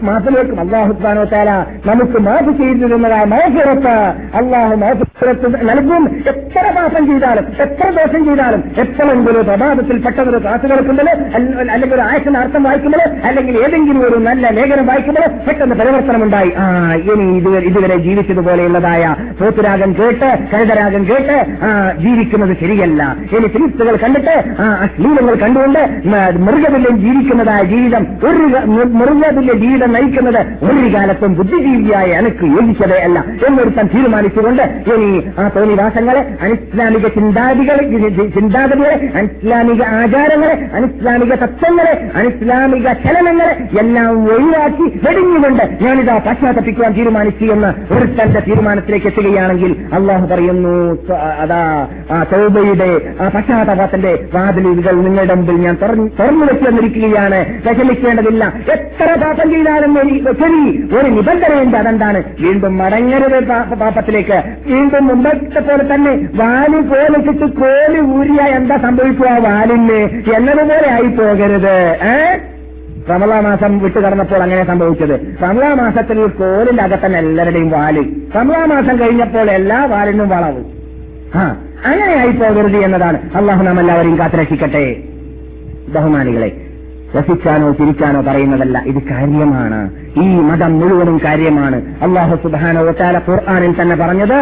മാഫിലേക്കും അള്ളാഹു സുബ്ഹാനഹു താല നമുക്ക് മാഫ് ചെയ്തു തന്നതായ മാഫിറത്ത് അള്ളാഹു മാഫിറത്ത് നൽകും. എത്ര പാപം ചെയ്താലും എത്ര ദോഷം ചെയ്താലും എപ്പോഴെങ്കിലും പ്രഭാതത്തിൽ പെട്ടെന്നൊരു ക്ലാസ് കേൾക്കുമ്പോൾ അല്ലെങ്കിൽ ഒരു ആയത്തിന് അർത്ഥം വായിക്കുമ്പോൾ അല്ലെങ്കിൽ ഏതെങ്കിലും ഒരു നല്ല ലേഖനം വായിക്കുമ്പോൾ പെട്ടെന്ന് പരിവർത്തനമുണ്ടായി ആ ഇനി ഇതുവരെ ഇതുവരെ ജീവിച്ചതുപോലെയുള്ളതായ പോത്തുരാഗം കേട്ട് കഴുതരാഗം കേട്ട് ആ ജീവിക്കുന്നത് ശരിയല്ല. ഇനി ക്രിസ്തുകൾ കണ്ടിട്ട് ആ അശ്ലീലങ്ങൾ കണ്ടുകൊണ്ട് മൃഗവില്ലം ജീവിക്കുന്നതായ ജീവിതം ഒരു ക- മൃഗതുല്യ ജീവിതം നയിക്കുന്നത് ഒരു കാലത്തും ബുദ്ധിജീവിയായ എനിക്ക് യോജിച്ചതേ അല്ല എന്നൊരുത്തൻ തീരുമാനിച്ചുകൊണ്ട് ഇനി ആ തോന്നിവാസങ്ങളെ അനിസ്ലാമിക ചിന്താഗതികളെ ചിന്താഗതികളെ അനിസ്ലാമിക ആചാരങ്ങളെ അനിസ്ലാമിക തത്വങ്ങളെ അനിസ്ലാമിക ചലനങ്ങളെ എല്ലാം ഒഴിവാക്കി വെടിഞ്ഞുകൊണ്ട് ഞാനിതാ പശ്ചാത്തപ്പിക്കുവാൻ തീരുമാനിച്ചു എന്ന് ഒരുത്തന്റെ തീരുമാനത്തിലേക്ക് എത്തുകയാണെങ്കിൽ അള്ളാഹു പറയുന്നു "ത- അതാ ആ തൗബയുടെ ആ പശ്ചാത്തലത്തിന്റെ വാതിലുകൾ നിങ്ങളുടെ മുമ്പിൽ ഞാൻ തുറന്നു വെച്ച് തന്നിരിക്കുകയാണ് വിഷമിക്കേണ്ടതില്ല. എത്ര പാപം ചെയ്താലും ശരി ഒരു നിബന്ധനയുണ്ട്. അതെന്താണ്? വീണ്ടും മടങ്ങരുത് പാപത്തിലേക്ക് വീണ്ടും മുമ്പത്തെ പോലെ തന്നെ വാൽ പോലിച്ചിട്ട് കോലി ഊരിയ എന്താ സംഭവിക്കുക? വാലിന് എന്നതുപോലെ ആയി പോകരുത് ഏഹ് റമലാ മാസം വിട്ടു കടന്നപ്പോൾ അങ്ങനെ സംഭവിച്ചത്. റമലാ മാസത്തിൽ കോലിന്റെ അകത്തന്നെ എല്ലാവരുടെയും വാൽ. റമലാ മാസം കഴിഞ്ഞപ്പോൾ എല്ലാ വാലിനും വളവ്. ആ അങ്ങനെ ആയി പോകരുത് എന്നതാണ്. അള്ളാഹു നാം എല്ലാവരെയും കാത്തുരക്ഷിക്കട്ടെ. ബഹുമാനികളെ രസിക്കാനോ ചിരിക്കാനോ പറയുന്നതല്ല. ഇത് കാര്യമാണ്. ഈ മതം മുഴുവനും കാര്യമാണ്. അള്ളാഹു സുബാന ഖുർആാനിൽ തന്നെ പറഞ്ഞത്.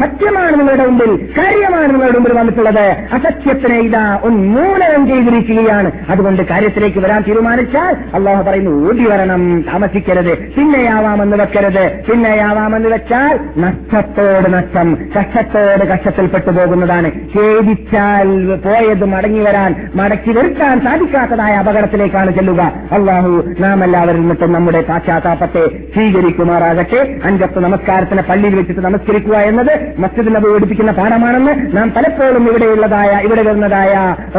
സത്യമാണ് നിങ്ങളുടെ മുമ്പിൽ കാര്യമാണ് നിങ്ങളുടെ മുമ്പിൽ വന്നിട്ടുള്ളത്. അസത്യത്തിനെ ഇതാ ഉന്മൂലനം ചെയ്തിരിക്കുകയാണ്. അതുകൊണ്ട് കാര്യത്തിലേക്ക് വരാൻ തീരുമാനിച്ചാൽ അള്ളാഹു പറയുന്നു ഓടി വരണം താമസിക്കരുത് പിന്നെയാവാമെന്ന് വെക്കരുത് പിന്നെയാവാമെന്ന് വെച്ചാൽ നഷ്ടത്തോട് നഷ്ടം കഷ്ടത്തോട് കഷ്ടത്തിൽപ്പെട്ടു പോകുന്നതാണ്. ഖേദിച്ചാൽ പോയത് മടങ്ങി വരാൻ മടക്കി വരുത്താൻ സാധിക്കാത്തതായ അപകടത്തിലേക്കാണ് ചെല്ലുക. നൽകുക അള്ളാഹു നാം എല്ലാവരിൽ നിന്നിട്ടും നമ്മുടെ പാശ്ചാത്താപത്തെ സ്വീകരിക്കുമാറാകട്ടെ. അഞ്ചത്ത് നമസ്കാരത്തിന് പള്ളിയിൽ വെച്ചിട്ട് നമസ്കരിക്കുക എന്നത് മസ്ജിദ് നബി പഠിപ്പിക്കുന്ന പാഠമാണെന്ന് നാം പലപ്പോഴും ഇവിടെയുള്ളതായ ഇവിടെ വരുന്നതായ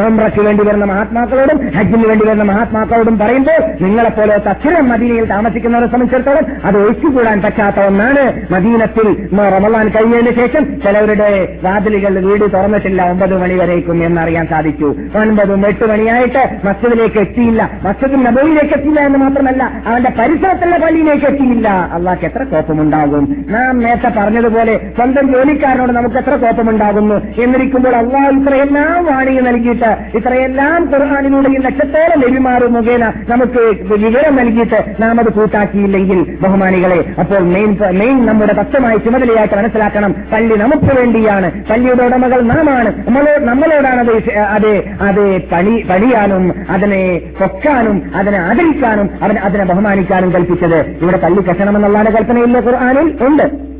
ഓംറയ്ക്ക് വേണ്ടി വരുന്ന മഹാത്മാക്കളോടും ഹജ്ജിന് വേണ്ടി വരുന്ന മഹാത്മാക്കളോടും പറയുമ്പോൾ നിങ്ങളെപ്പോലെ തച്ചിരം മദീനയിൽ താമസിക്കുന്നവരെ സംബന്ധിച്ചിടത്തോളം അത് ഒഴിച്ചുകൂടാൻ പറ്റാത്ത ഒന്നാണ് മദീനത്തിൽ റമലാൻ കഴിഞ്ഞതിന് ശേഷം ചിലവരുടെ വാതിലുകൾ വീട് തുറന്നിട്ടില്ല ഒമ്പത് മണി വരേക്കും എന്നറിയാൻ സാധിച്ചു. ഒൻപതും എട്ട് മണിയായിട്ട് മസ്ജിദിലേക്ക് എത്തിയില്ല. മസ്ജിദ് നബോയിലേക്ക് എത്തില്ല എന്ന് മാത്രമല്ല അവന്റെ പരിസരത്തുള്ള പള്ളിയിലേക്ക് എത്തിയില്ല. അള്ളാഹ്ക്ക് എത്ര കോപ്പമുണ്ടാകും നാം നേരത്തെ പറഞ്ഞതുപോലെ സ്വന്തം ജോലിക്കാരനോട് നമുക്ക് എത്ര കോപ്പമുണ്ടാകുന്നു എന്നിരിക്കുമ്പോൾ അള്ളാഹ് ഇത്രയെല്ലാം വാണി നൽകിയിട്ട് ഇത്രയെല്ലാം ഖുർആാനിലൂടെയും ലക്ഷത്തോളം ലഭിമാറ് മുഖേന നമുക്ക് വിവരം നൽകിയിട്ട് നാം അത് കൂട്ടാക്കിയില്ലെങ്കിൽ ബഹുമാനികളെ അപ്പോൾ മെയിൻ മെയിൻ നമ്മുടെ തത്വമായി ചുമതലയായിട്ട് മനസ്സിലാക്കണം. പള്ളി നമുക്ക് വേണ്ടിയാണ്. പള്ളിയുടെ ഉടമകൾ നാമാണ്. നമ്മളോ നമ്മളോടാണ് അത് അത് അത് പണി പണിയാനും അതിനെ പൊക്കാനും അതിനെ ആദരിക്കാനും അവൻ അതിനെ ബഹുമാനിക്കാനും കൽപ്പിച്ചത് ഇവിടെ തള്ളിക്കഷണമെന്നുള്ള കൽപ്പനയില്ല ഖുർആാനിൽ. ഉണ്ട്.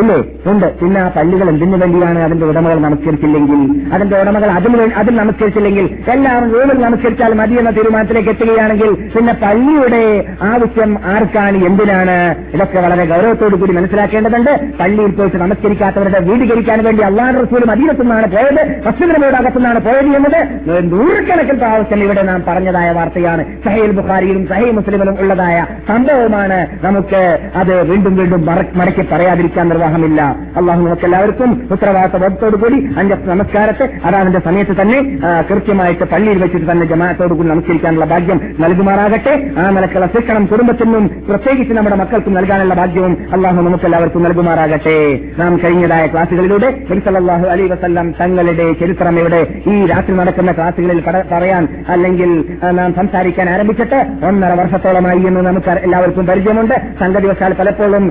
ഇല്ലേ? ഉണ്ട്. പിന്നെ ആ പള്ളികൾ എന്തിനു വേണ്ടിയാണ് അതിന്റെ ഉടമകൾ നമസ്കരിച്ചില്ലെങ്കിൽ അതിന്റെ ഉടമകൾ അതിൽ വേ- അതിൽ നമസ്കരിച്ചില്ലെങ്കിൽ എല്ലാവരും റൂമിൽ നമസ്കരിച്ചാൽ മതി എന്ന തീരുമാനത്തിലേക്ക് എത്തുകയാണെങ്കിൽ പിന്നെ പള്ളിയുടെ ആവശ്യം ആർക്കാണ്? എന്തിനാണ്? ഇതൊക്കെ വളരെ ഗൗരവത്തോടു കൂടി മനസ്സിലാക്കേണ്ടതുണ്ട്. പള്ളിയിൽ പോയിട്ട് നമസ്കരിക്കാത്തവരുടെ വീടുകരിക്കാൻ വേണ്ടി അള്ളാഹ് റസൂൽ മദീനത്തുനിന്നാണ് പോയത് മസ്ജിദിനോട് അകത്തുനിന്നാണ് പോയത് എന്നത് നൂറുകണക്കിന് പ്രാവശ്യം ഇവിടെ നാം പറഞ്ഞതായ വാർത്തയാണ്. സഹേൽ ബുഖാരിയിലും സഹൈ മുസ്ലിമിലും ഉള്ളതായ സംഭവമാണ് നമുക്ക് അത് വീണ്ടും വീണ്ടും മടക്കി പറയാതിരിക്കാൻ നിർവാഹമില്ല അള്ളാഹു നമുക്ക് എല്ലാവർക്കും ഉത്തരവാദിത്ത കൂടി അഞ്ച് നമസ്കാരത്തെ അതാതിന്റെ സമയത്ത് തന്നെ കൃത്യമായിട്ട് പള്ളിയിൽ വെച്ചിട്ട് തന്നെ ജമാഅത്തോടുകൂടി നമസ്കരിക്കാനുള്ള ഭാഗ്യം നൽകുമാറാകട്ടെ. ആ നിലക്കുള്ള ശിക്ഷണം കുടുംബത്തിനും പ്രത്യേകിച്ച് നമ്മുടെ മക്കൾക്കും നൽകാനുള്ള ഭാഗ്യവും അള്ളാഹു നമുക്ക് എല്ലാവർക്കും നൽകുമാറാകട്ടെ. നാം കഴിഞ്ഞതായ ക്ലാസുകളിലൂടെ സല്ലാഹു അലൈ വസല്ലം തങ്ങളുടെ ചരിത്രം ഇവിടെ ഈ രാത്രി നടക്കുന്ന ക്ലാസുകളിൽ പറയാൻ അല്ലെങ്കിൽ നാം സംസാരിക്കാൻ ആരംഭിച്ചിട്ട് ഒന്നര വർഷത്തോളമായി എന്ന് നമുക്ക് എല്ലാവർക്കും പരിചയമുണ്ട്. സംഗതിവശാൽ പലപ്പോഴും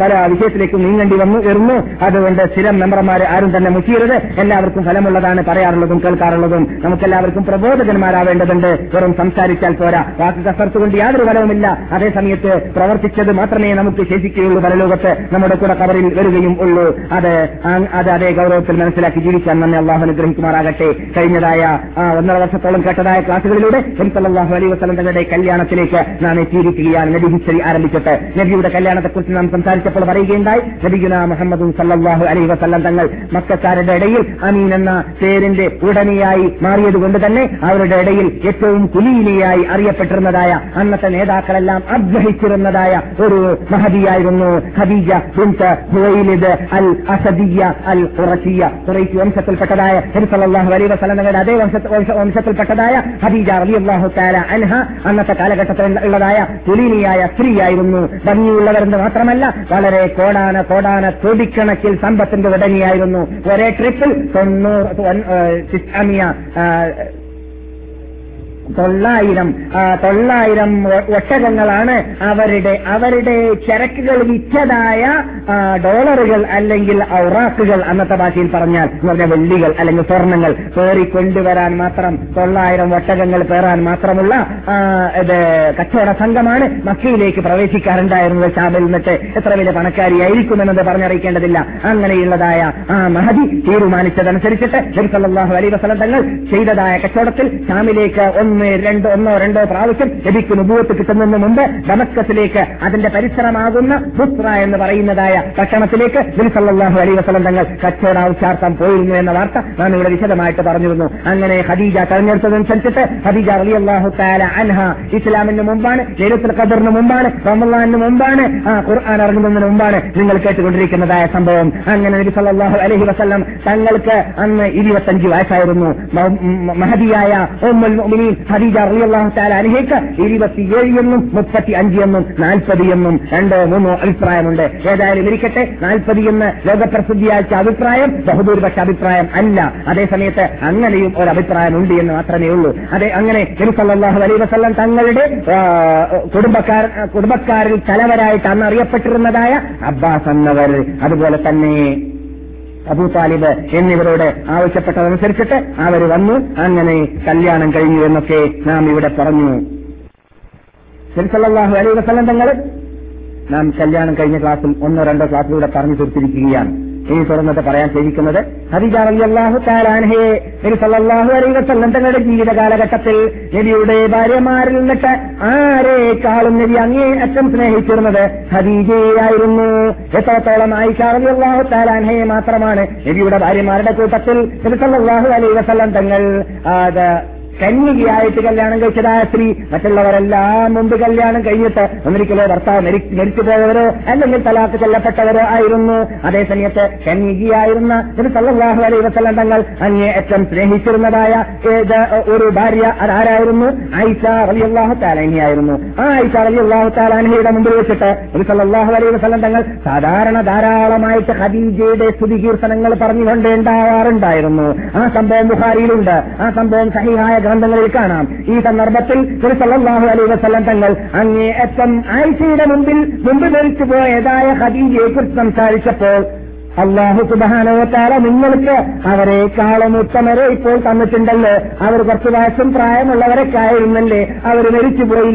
പല വിഷയത്തിലേക്കും നീങ്ങേണ്ടി വന്നു വരുന്നു അതുകൊണ്ട് സ്ഥിരം മെമ്പർമാരെ ആരും തന്നെ മുക്കിയരുത്. എല്ലാവർക്കും ഫലമുള്ളതാണ് പറയാറുള്ളതും കേൾക്കാറുള്ളതും. നമുക്കെല്ലാവർക്കും പ്രബോധകന്മാരാവേണ്ടതുണ്ട്. വെറും സംസാരിച്ചാൽ പോരാ. വാക്ക് കസർത്തുകൊണ്ട് യാതൊരു ഫലവുമില്ല. അതേ സമയത്ത് പ്രവർത്തിച്ചത് മാത്രമേ നമുക്ക് ശേഷിക്കുകയുള്ളൂ പരലോകത്ത്. നമ്മുടെ കൂടെ കവറിൽ വരികയും ഉള്ളൂ. അത് അത് അതേ ഗൗരവത്തിൽ മനസ്സിലാക്കി ജീവിക്കാൻ നമ്മെ അള്ളാഹു അനുഗ്രഹിക്കുമാറാകട്ടെ. കഴിഞ്ഞതായ ഒന്നര വർഷത്തോളം കേട്ടതായ ക്ലാസുകളിലൂടെ സല്ലാഹു അലൈ വസ്ലം തങ്ങളുടെ കല്യാണത്തിലേക്ക് നാം എത്തിയിരിക്കുകയാണ്. നബി ഹിസ്റ്ററി ആരംഭിച്ചിട്ട് നബിയുടെ കല്യാണത്തെക്കുറിച്ച് നാം സംസാരിച്ചപ്പോൾ പറയുകയുണ്ടായി. നബിഗുന മുഹമ്മദും സല്ലാഹു അലൈ വസല്ലം തങ്ങൾ മക്കാരുടെ ഇടയിൽ അമീൻ എന്ന പേരിന്റെ ഉടനെയായി മാറിയതുകൊണ്ട് തന്നെ അവരുടെ ഇടയിൽ ഏറ്റവും കുലീനയായി അറിയപ്പെട്ടിരുന്നതായ അന്നത്തെ നേതാക്കളെല്ലാം അഗ്രഹിച്ചിരുന്നതായ ഒരു മഹതിയായിരുന്നു ഖദീജ ബിൻത്ത് ഹുവൈലിദ് അൽ അസദിയ അൽ ഉറസിയ ഖുറൈശി വംശത്തിൽപ്പെട്ടതായ ഹരിസലാഹു അലൈ തങ്ങളുടെ അതേ വംശത്തിൽപ്പെട്ടതായ വംശ- വംശത്തിൽപ്പെട്ടതായ ഹദീജ റളിയല്ലാഹു തആല അൻഹ അന്നത്തെ കാലഘട്ടത്തിൽ ഉള്ളതായ കുലീനിയായ സ്ത്രീയായിരുന്നു. ഭംഗിയുള്ളവരെന്ന് മാത്രമല്ല വളരെ കോടാന കോടാന തൊടിക്കണക്കിൽ സമ്പത്തിന്റെ ഉടനെയായിരുന്നു ഒരേ ട്രിപ്പിൽ തൊണ്ണൂറ് ഒൻ- ഏഹ് സിസ്അമിയ, ഏഹ്, തൊള്ളായിരം തൊള്ളായിരം ഒട്ടകങ്ങളാണ് അവരുടെ അവരുടെ ചരക്കുകൾ വിറ്റതായ ഡോളറുകൾ അല്ലെങ്കിൽ ഔറാക്കുകൾ അന്നത്തെ ഭാഷയിൽ പറഞ്ഞാൽ പറഞ്ഞ വെള്ളികൾ അല്ലെങ്കിൽ സ്വർണങ്ങൾ പേറി കൊണ്ടുവരാൻ മാത്രം തൊള്ളായിരം ഒട്ടകങ്ങൾ പേറാൻ മാത്രമുള്ള ഇത് കച്ചവട സംഘമാണ് മക്കയിലേക്ക് പ്രവേശിക്കാറുണ്ടായിരുന്നത് ഷാബിൽ നിന്നിട്ട്. എത്ര വലിയ പണക്കാരിയായിരിക്കുമെന്നത് പറഞ്ഞറിയിക്കേണ്ടതില്ല. അങ്ങനെയുള്ളതായ ആ മഹതി തീരുമാനിച്ചതനുസരിച്ചിട്ട് നബി വസല്ലം തങ്ങൾ ചെയ്തതായ കച്ചവടത്തിൽ ഷാമിലേക്ക് ഒന്ന് രണ്ട് ഒന്നോ രണ്ടോ പ്രാവശ്യം നബിക്ക് നുപൂവത്ത് കിട്ടുന്നതിന് മുമ്പ് ഡമസ്കസിലേക്ക് അതിന്റെ പരിസരമാകുന്ന ബുസ്ര എന്ന് പറയുന്നതായ ഭക്ഷണത്തിലേക്ക് ബിൽസല്ലാഹു അലൈഹി വസല്ലം തങ്ങൾ ഉച്ചാർത്ഥം പോയിരുന്നു എന്ന വാർത്ത നാം ഇവിടെ വിശദമായിട്ട് പറഞ്ഞിരുന്നു. അങ്ങനെ ഖദീജ തെരഞ്ഞെടുത്തതനുസരിച്ചിട്ട് ഖദീജ അള്ളാഹു താല അൻഹ ഇസ്ലാമിന് മുമ്പാണ് ലൈലത്തുൽ ഖദറിന് മുമ്പാണ് റമലാനിന് മുമ്പാണ് ഖുർആൻ ഇറങ്ങുന്നതിന് മുമ്പാണ് നിങ്ങൾ കേട്ടുകൊണ്ടിരിക്കുന്നതായ സംഭവം. അങ്ങനെ നബി സല്ലല്ലാഹു അലൈഹി വസല്ലം തങ്ങൾക്ക് അന്ന് ഇരുപത്തഞ്ച് വയസ്സായിരുന്നു. മ- മുഅ്മിനീൻ ഖദീജ റളിയല്ലാഹു ഇരുപത്തിയേഴ് എന്നും മുപ്പത്തി അഞ്ച് എന്നും നാൽപ്പത് എന്നും രണ്ടോ മൂന്നോ അഭിപ്രായമുണ്ട്. ഏതായാലും ഇരിക്കട്ടെ നാൽപ്പത് എന്ന് ലോകപ്രസിദ്ധിയാഴ്ച അഭിപ്രായം ബഹുദൂരിപക്ഷ അഭിപ്രായം അല്ല. അതേസമയത്ത് അങ്ങനെയും ഒരു അഭിപ്രായം ഉണ്ട് എന്ന് മാത്രമേ ഉള്ളൂ. അതെ അങ്ങനെ നബി അലൈ വസല്ലം തങ്ങളുടെ കുടുംബക്കാർ കുടുംബക്കാരിൽ തലവരായിട്ട് അന്ന് അറിയപ്പെട്ടിരുന്നതായ അബ്ബാസ് എന്നവർ അതുപോലെ തന്നെ അബൂ താലിബ് എന്നിവരോട് ആവശ്യപ്പെട്ടതനുസരിച്ചിട്ട് അവർ വന്നു. അങ്ങനെ കല്യാണം കഴിഞ്ഞു എന്നൊക്കെ നാം ഇവിടെ പറഞ്ഞു. അലൈഹി വസല്ലം തങ്ങൾ നാം കല്യാണം കഴിഞ്ഞ ക്ലാസ്സിൽ ഒന്നോ രണ്ടോ ക്ലാസ്സിലൂടെ പറഞ്ഞു തീർത്തിരിക്കുകയാണ്. ഇനി തുറന്നിട്ട് പറയാൻ ചോദിക്കുന്നത് ഹദീജ റളിയല്ലാഹു താലാൻഹയെ നബി തങ്ങളുടെ ജീവിത കാലഘട്ടത്തിൽ നബിയുടെ ഭാര്യമാരിൽ നിന്നിട്ട് ആരേക്കാളും നബി അങ്ങേ അച്ഛൻ സ്നേഹിച്ചിരുന്നത് ഹദീജയായിരുന്നു. എത്രത്തോളം ആയിഷ റളിയല്ലാഹു താലാൻഹയെ മാത്രമാണ് നബിയുടെ ഭാര്യമാരുടെ കൂട്ടത്തിൽ നബി സല്ലല്ലാഹു അലൈഹി വസല്ലം തങ്ങൾ കന്യകയായിട്ട് കല്യാണം കഴിച്ചതായ സ്ത്രീ മറ്റുള്ളവരെല്ലാം മുമ്പ് കല്യാണം കഴിഞ്ഞിട്ട് ഒന്നിരിക്കലോ ഭർത്താവ് മരിച്ചു പോയവരോ അല്ലെങ്കിൽ തലാക്ക് ചെല്ലപ്പെട്ടവരോ ആയിരുന്നു. അതേസമയത്ത് കന്യകയായിരുന്ന ഒരു സല്ലല്ലാഹു അലൈഹി വസല്ലം തങ്ങൾ അങ്ങേയറ്റം സ്നേഹിച്ചിരുന്നതായ ഏത് ഒരു ഭാര്യ അതാരായിരുന്നു ആയിഷ റളിയല്ലാഹു താലാനിയായിരുന്നു ആ ആയിഷ റളിയല്ലാഹു താലാനിയുടെ മുമ്പിൽ വെച്ചിട്ട് ഒരു സല്ലല്ലാഹു അലൈഹി വസല്ലം തങ്ങൾ സാധാരണ ധാരാളമായിട്ട് ഖദീജയുടെ സ്തുതി കീർത്തനങ്ങൾ പറഞ്ഞുകൊണ്ടേണ്ടാവാറുണ്ടായിരുന്നു ആ സംഭവം ബുഹാരിയിലുണ്ട് ആ സംഭവം സഹിഹായ ഗ്രന്ഥങ്ങളിൽ കാണാം. ഈ സന്ദർഭത്തിൽ തിരുസല്ലാഹു അലൈഹി വസല്ലം തങ്ങൾ അങ്ങേയറ്റം ആയിഷയുടെ മുമ്പിൽ മുമ്പ് ധരിച്ചു പോയതായ ഹദീജയെ കുറിച്ച് സംസാരിച്ചപ്പോൾ അള്ളാഹു സുബാനോത്താല നിങ്ങൾക്ക് അവരെക്കാളും ഉത്തമരെ ഇപ്പോൾ തന്നിട്ടുണ്ടല്ലോ. അവർ കുറച്ചു വയസ്സും പ്രായമുള്ളവരൊക്കെ ആയിരുന്നല്ലേ? അവർ മരിച്ചുപോയി.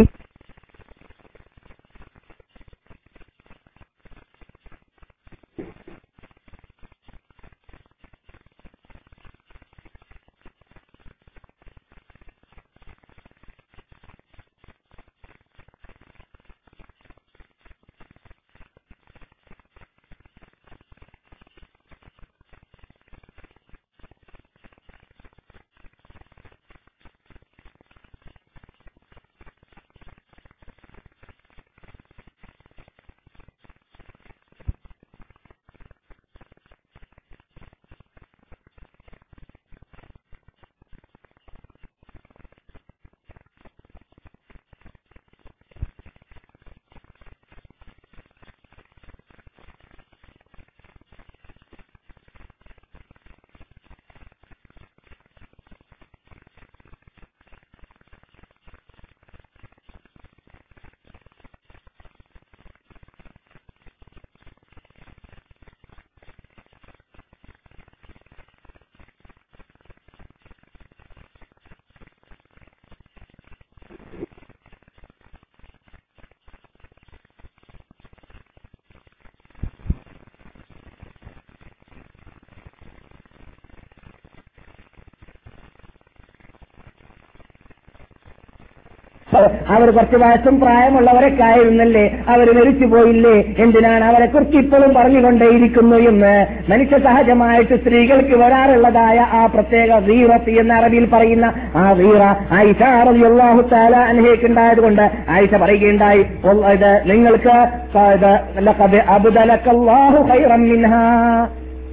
അവർ കുറച്ച് വയസ്സും പ്രായമുള്ളവരൊക്കെ ആയിരുന്നല്ലേ അവർ മരിച്ചു പോയില്ലേ? എന്തിനാണ് അവരെ കുറിച്ച് ഇപ്പോഴും പറഞ്ഞുകൊണ്ടേയിരിക്കുന്നു എന്ന് മനുഷ്യ സഹജമായിട്ട് സ്ത്രീകൾക്ക് വരാറുള്ളതായ ആ പ്രത്യേക വീറത്ത് എന്ന അറബിയിൽ പറയുന്ന ആ വീറ ആയിഷ റളിയല്ലാഹു തആല അൻഹയ്ക്കുണ്ടായത് കൊണ്ട് ആയിഷ പറയുകയുണ്ടായി "ഒ- ഇത് നിങ്ങൾക്ക്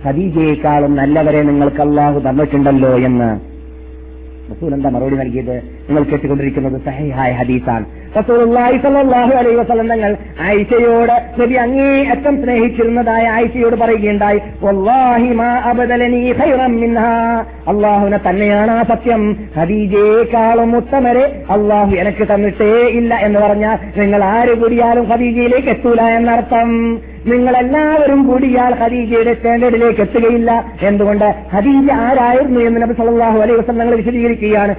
ഹദീജയെക്കാളും നല്ലവരെ നിങ്ങൾക്ക് അള്ളാഹു തന്നിട്ടുണ്ടല്ലോ എന്ന്. മറുപടി നൽകിയത്? നിങ്ങൾ കേട്ടുകൊണ്ടിരിക്കുന്നത് സഹിഹായ ഹദീസാണ്. അലൈഹി വസല്ലം തങ്ങൾ ആയിഷയോട് നബി അങ്ങേയറ്റം സ്നേഹിച്ചിരുന്നതായ ആയിഷയോട് പറയുകയുണ്ടായി അള്ളാഹുവിനെ തന്നെയാണ് ആ സത്യം. ഹദീജയെക്കാളും ഉത്തമരെ അള്ളാഹു എനിക്ക് തന്നിട്ടേ ഇല്ല എന്ന് പറഞ്ഞാൽ നിങ്ങൾ ആര് കൂടിയാലും ഹദീജയിലേക്ക് എത്തൂല എന്നർത്ഥം. നിങ്ങളെല്ലാവരും കൂടിയാൽ ഖദീജയുടെ സ്റ്റാൻഡേർഡിലേക്ക് എത്തുകയില്ല. എന്തുകൊണ്ട്? ഖദീജ ആരായിരുന്നു എന്ന് നബി സല്ലാഹു അലൈഹി വസല്ലം ഞങ്ങൾ വിശദീകരിക്കുകയാണ്.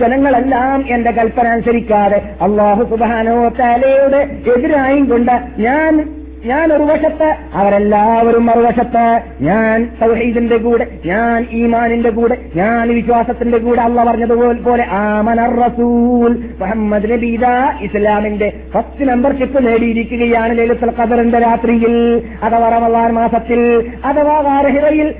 ജനങ്ങളെല്ലാം എന്റെ കൽപ്പന അനുസരിക്കാതെ അള്ളാഹു സുബാനോ താലയുടെ എതിരായും കൊണ്ട് ഞാൻ ഞാൻ ഒരു വശത്ത് അവരെല്ലാവരും മറുവശത്ത്. ഞാൻ സൗഹീദിന്റെ കൂടെ ഞാൻ ഈമാനിന്റെ കൂടെ ഞാൻ വിശ്വാസത്തിന്റെ കൂടെ അള്ള പറഞ്ഞതുപോലെ പോലെ ആമനർ റസൂൽ. മുഹമ്മദ് നബീദ ഇസ്ലാമിന്റെ ഫസ്റ്റ് മെമ്പർഷിപ്പ് നേടിയിരിക്കുകയാണ് ലളിത ഖദറിന്റെ രാത്രിയിൽ. അഥവാ റമളാൻ മാസത്തിൽ. അഥവാ വാരഹിറയിൽ.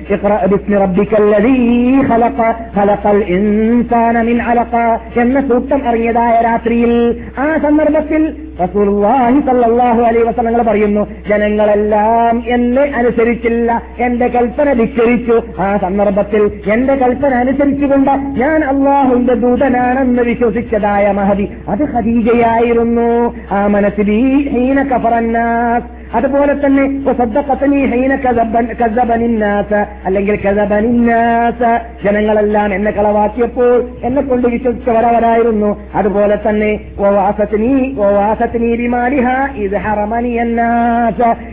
എന്ന സൂക്തം അറിഞ്ഞതായ രാത്രിയിൽ. ആ സന്ദർഭത്തിൽ സല്ലല്ലാഹു അലൈഹി വസല്ലം പറയുന്നു ജനങ്ങളെല്ലാം എന്നെ അനുസരിച്ചില്ല എന്റെ കൽപ്പന ധിക്കരിച്ചു. ആ സന്ദർഭത്തിൽ എന്റെ കൽപ്പന അനുസരിച്ചുകൊണ്ട് ഞാൻ അള്ളാഹുവിന്റെ ദൂതനാണെന്ന് വിശ്വസിച്ചതായ മഹതി അത് ഖദീജയായിരുന്നു. ആ മനസ്സിൽ ഹീന കഫറന്നാസ് അതുപോലെ തന്നെ അല്ലെങ്കിൽ ജനങ്ങളെല്ലാം എന്നെ കളവാക്കിയപ്പോൾ എന്നെ കൊണ്ട് വിശ്വസിച്ചവരവരായിരുന്നു അതുപോലെ തന്നെ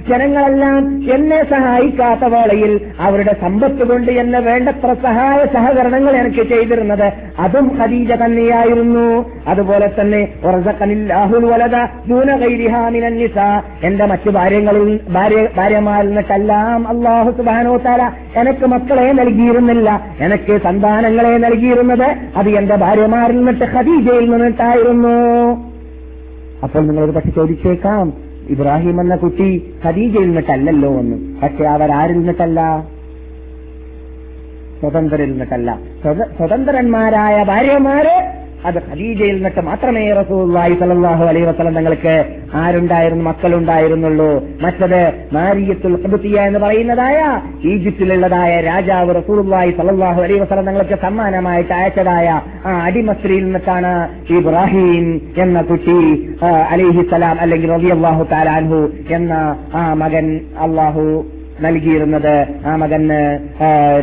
ജനങ്ങളെല്ലാം എന്നെ സഹായിക്കാത്ത വേളയിൽ അവരുടെ സമ്പത്ത് കൊണ്ട് എന്നെ വേണ്ടത്ര സഹായ സഹകരണങ്ങൾ എനിക്ക് ചെയ്തിരുന്നത് അതും ഖദീജ തന്നെയായിരുന്നു. അതുപോലെ തന്നെ എന്റെ മറ്റു ഭാര്യങ്ങളിൽ ഭാര്യ ഭാര്യമാരിൽ നിന്നിട്ടെല്ലാം അള്ളാഹു സുബാനോ താര എനിക്ക് മക്കളെ നൽകിയിരുന്നില്ല. എനിക്ക് സന്താനങ്ങളെ നൽകിയിരുന്നത് അത് എന്റെ ഭാര്യമാരിൽ നിന്നിട്ട് ഖദീജയിൽ നിന്നിട്ടായിരുന്നു. അപ്പോൾ നിങ്ങളൊരു പക്ഷെ ചോദിച്ചേക്കാം ഇബ്രാഹിം എന്ന കുട്ടി ഖദീജയിൽ നിന്നിട്ടല്ലല്ലോ എന്ന്. പക്ഷെ അവരാരിൽ നിന്നിട്ടല്ല? സ്വതന്ത്രരിൽ നിന്നിട്ടല്ല. സ്വതന്ത്രന്മാരായ ഭാര്യമാര് അത് ഖദീജയിൽ നിന്നിട്ട് മാത്രമേ റസൂലുള്ളാഹി സ്വല്ലല്ലാഹു അലൈഹി വസ്ലം തങ്ങൾക്ക് ആരുണ്ടായിരുന്നു മക്കളുണ്ടായിരുന്നുള്ളൂ. മറ്റത് മാരിയത്തുൽ കബുത്തിയ എന്ന് പറയുന്നതായ ഈജിപ്തിലുള്ളതായ രാജാവ് റസൂലുള്ളാഹി സ്വല്ലല്ലാഹു അലൈഹി വസ്ലം തങ്ങൾക്ക് സമ്മാനമായിട്ട് അയച്ചതായ ആ അടിമസ്ത്രീയിൽ നിന്നിട്ടാണ് ഇബ്രാഹിം എന്ന കുട്ടി അലിഹിസലാം അല്ലെങ്കിൽ റബി അള്ളാഹു താലാൻഹു എന്ന ആ മകൻ അള്ളാഹു നൽകിയിരുന്നത്. ആ മകന്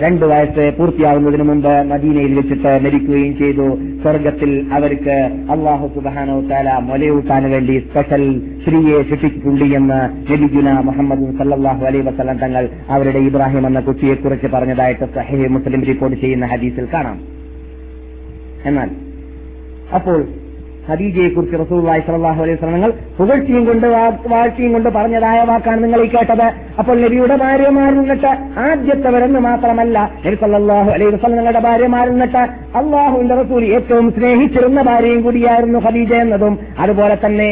രണ്ടു വയസ്സ് പൂർത്തിയാവുന്നതിന് മുമ്പ് മദീനയിൽ വെച്ചിട്ട് മരിക്കുകയും ചെയ്തു. സ്വർഗത്തിൽ അവർക്ക് അള്ളാഹു സുബാനോ താല മൊലയൂട്ടാൻ വേണ്ടി സ്പെഷ്യൽ സ്ത്രീയെ ശിക്ഷിച്ചിട്ടുണ്ട് എന്ന് നബിഗുന മുഹമ്മദ് സല്ലാഹു അലൈ വസ്ലം തങ്ങൾ അവരുടെ ഇബ്രാഹിം എന്ന കുട്ടിയെ കുറിച്ച് പറഞ്ഞതായിട്ട് സഹേ മുസ്ലിം റിപ്പോർട്ട് ചെയ്യുന്ന ഹദീസിൽ കാണാം. എന്നാൽ അപ്പോൾ ഖദീജയെ കുറിച്ച് റസൂള്ളി സലാഹു അലൈഹി സ്വലങ്ങൾ പുകഴ്ചയും കൊണ്ട് വാഴ്ചയും കൊണ്ട് പറഞ്ഞതായ വാക്കാണ് നിങ്ങൾ ഈ കേട്ടത്. അപ്പോൾ നബിയുടെ ഭാര്യമാരിൽ നിന്നിട്ട് ആദ്യത്തെവരെന്ന് മാത്രമല്ല നബി സല്ലാഹു അലൈഹി വസല്ലങ്ങളുടെ ഭാര്യമാരിൽ നിന്നിട്ട് അള്ളാഹുവിന്റെ റസൂൽ ഏറ്റവും സ്നേഹിച്ചിരുന്ന ഭാര്യയും കൂടിയായിരുന്നു ഖദീജ എന്നതും. അതുപോലെ തന്നെ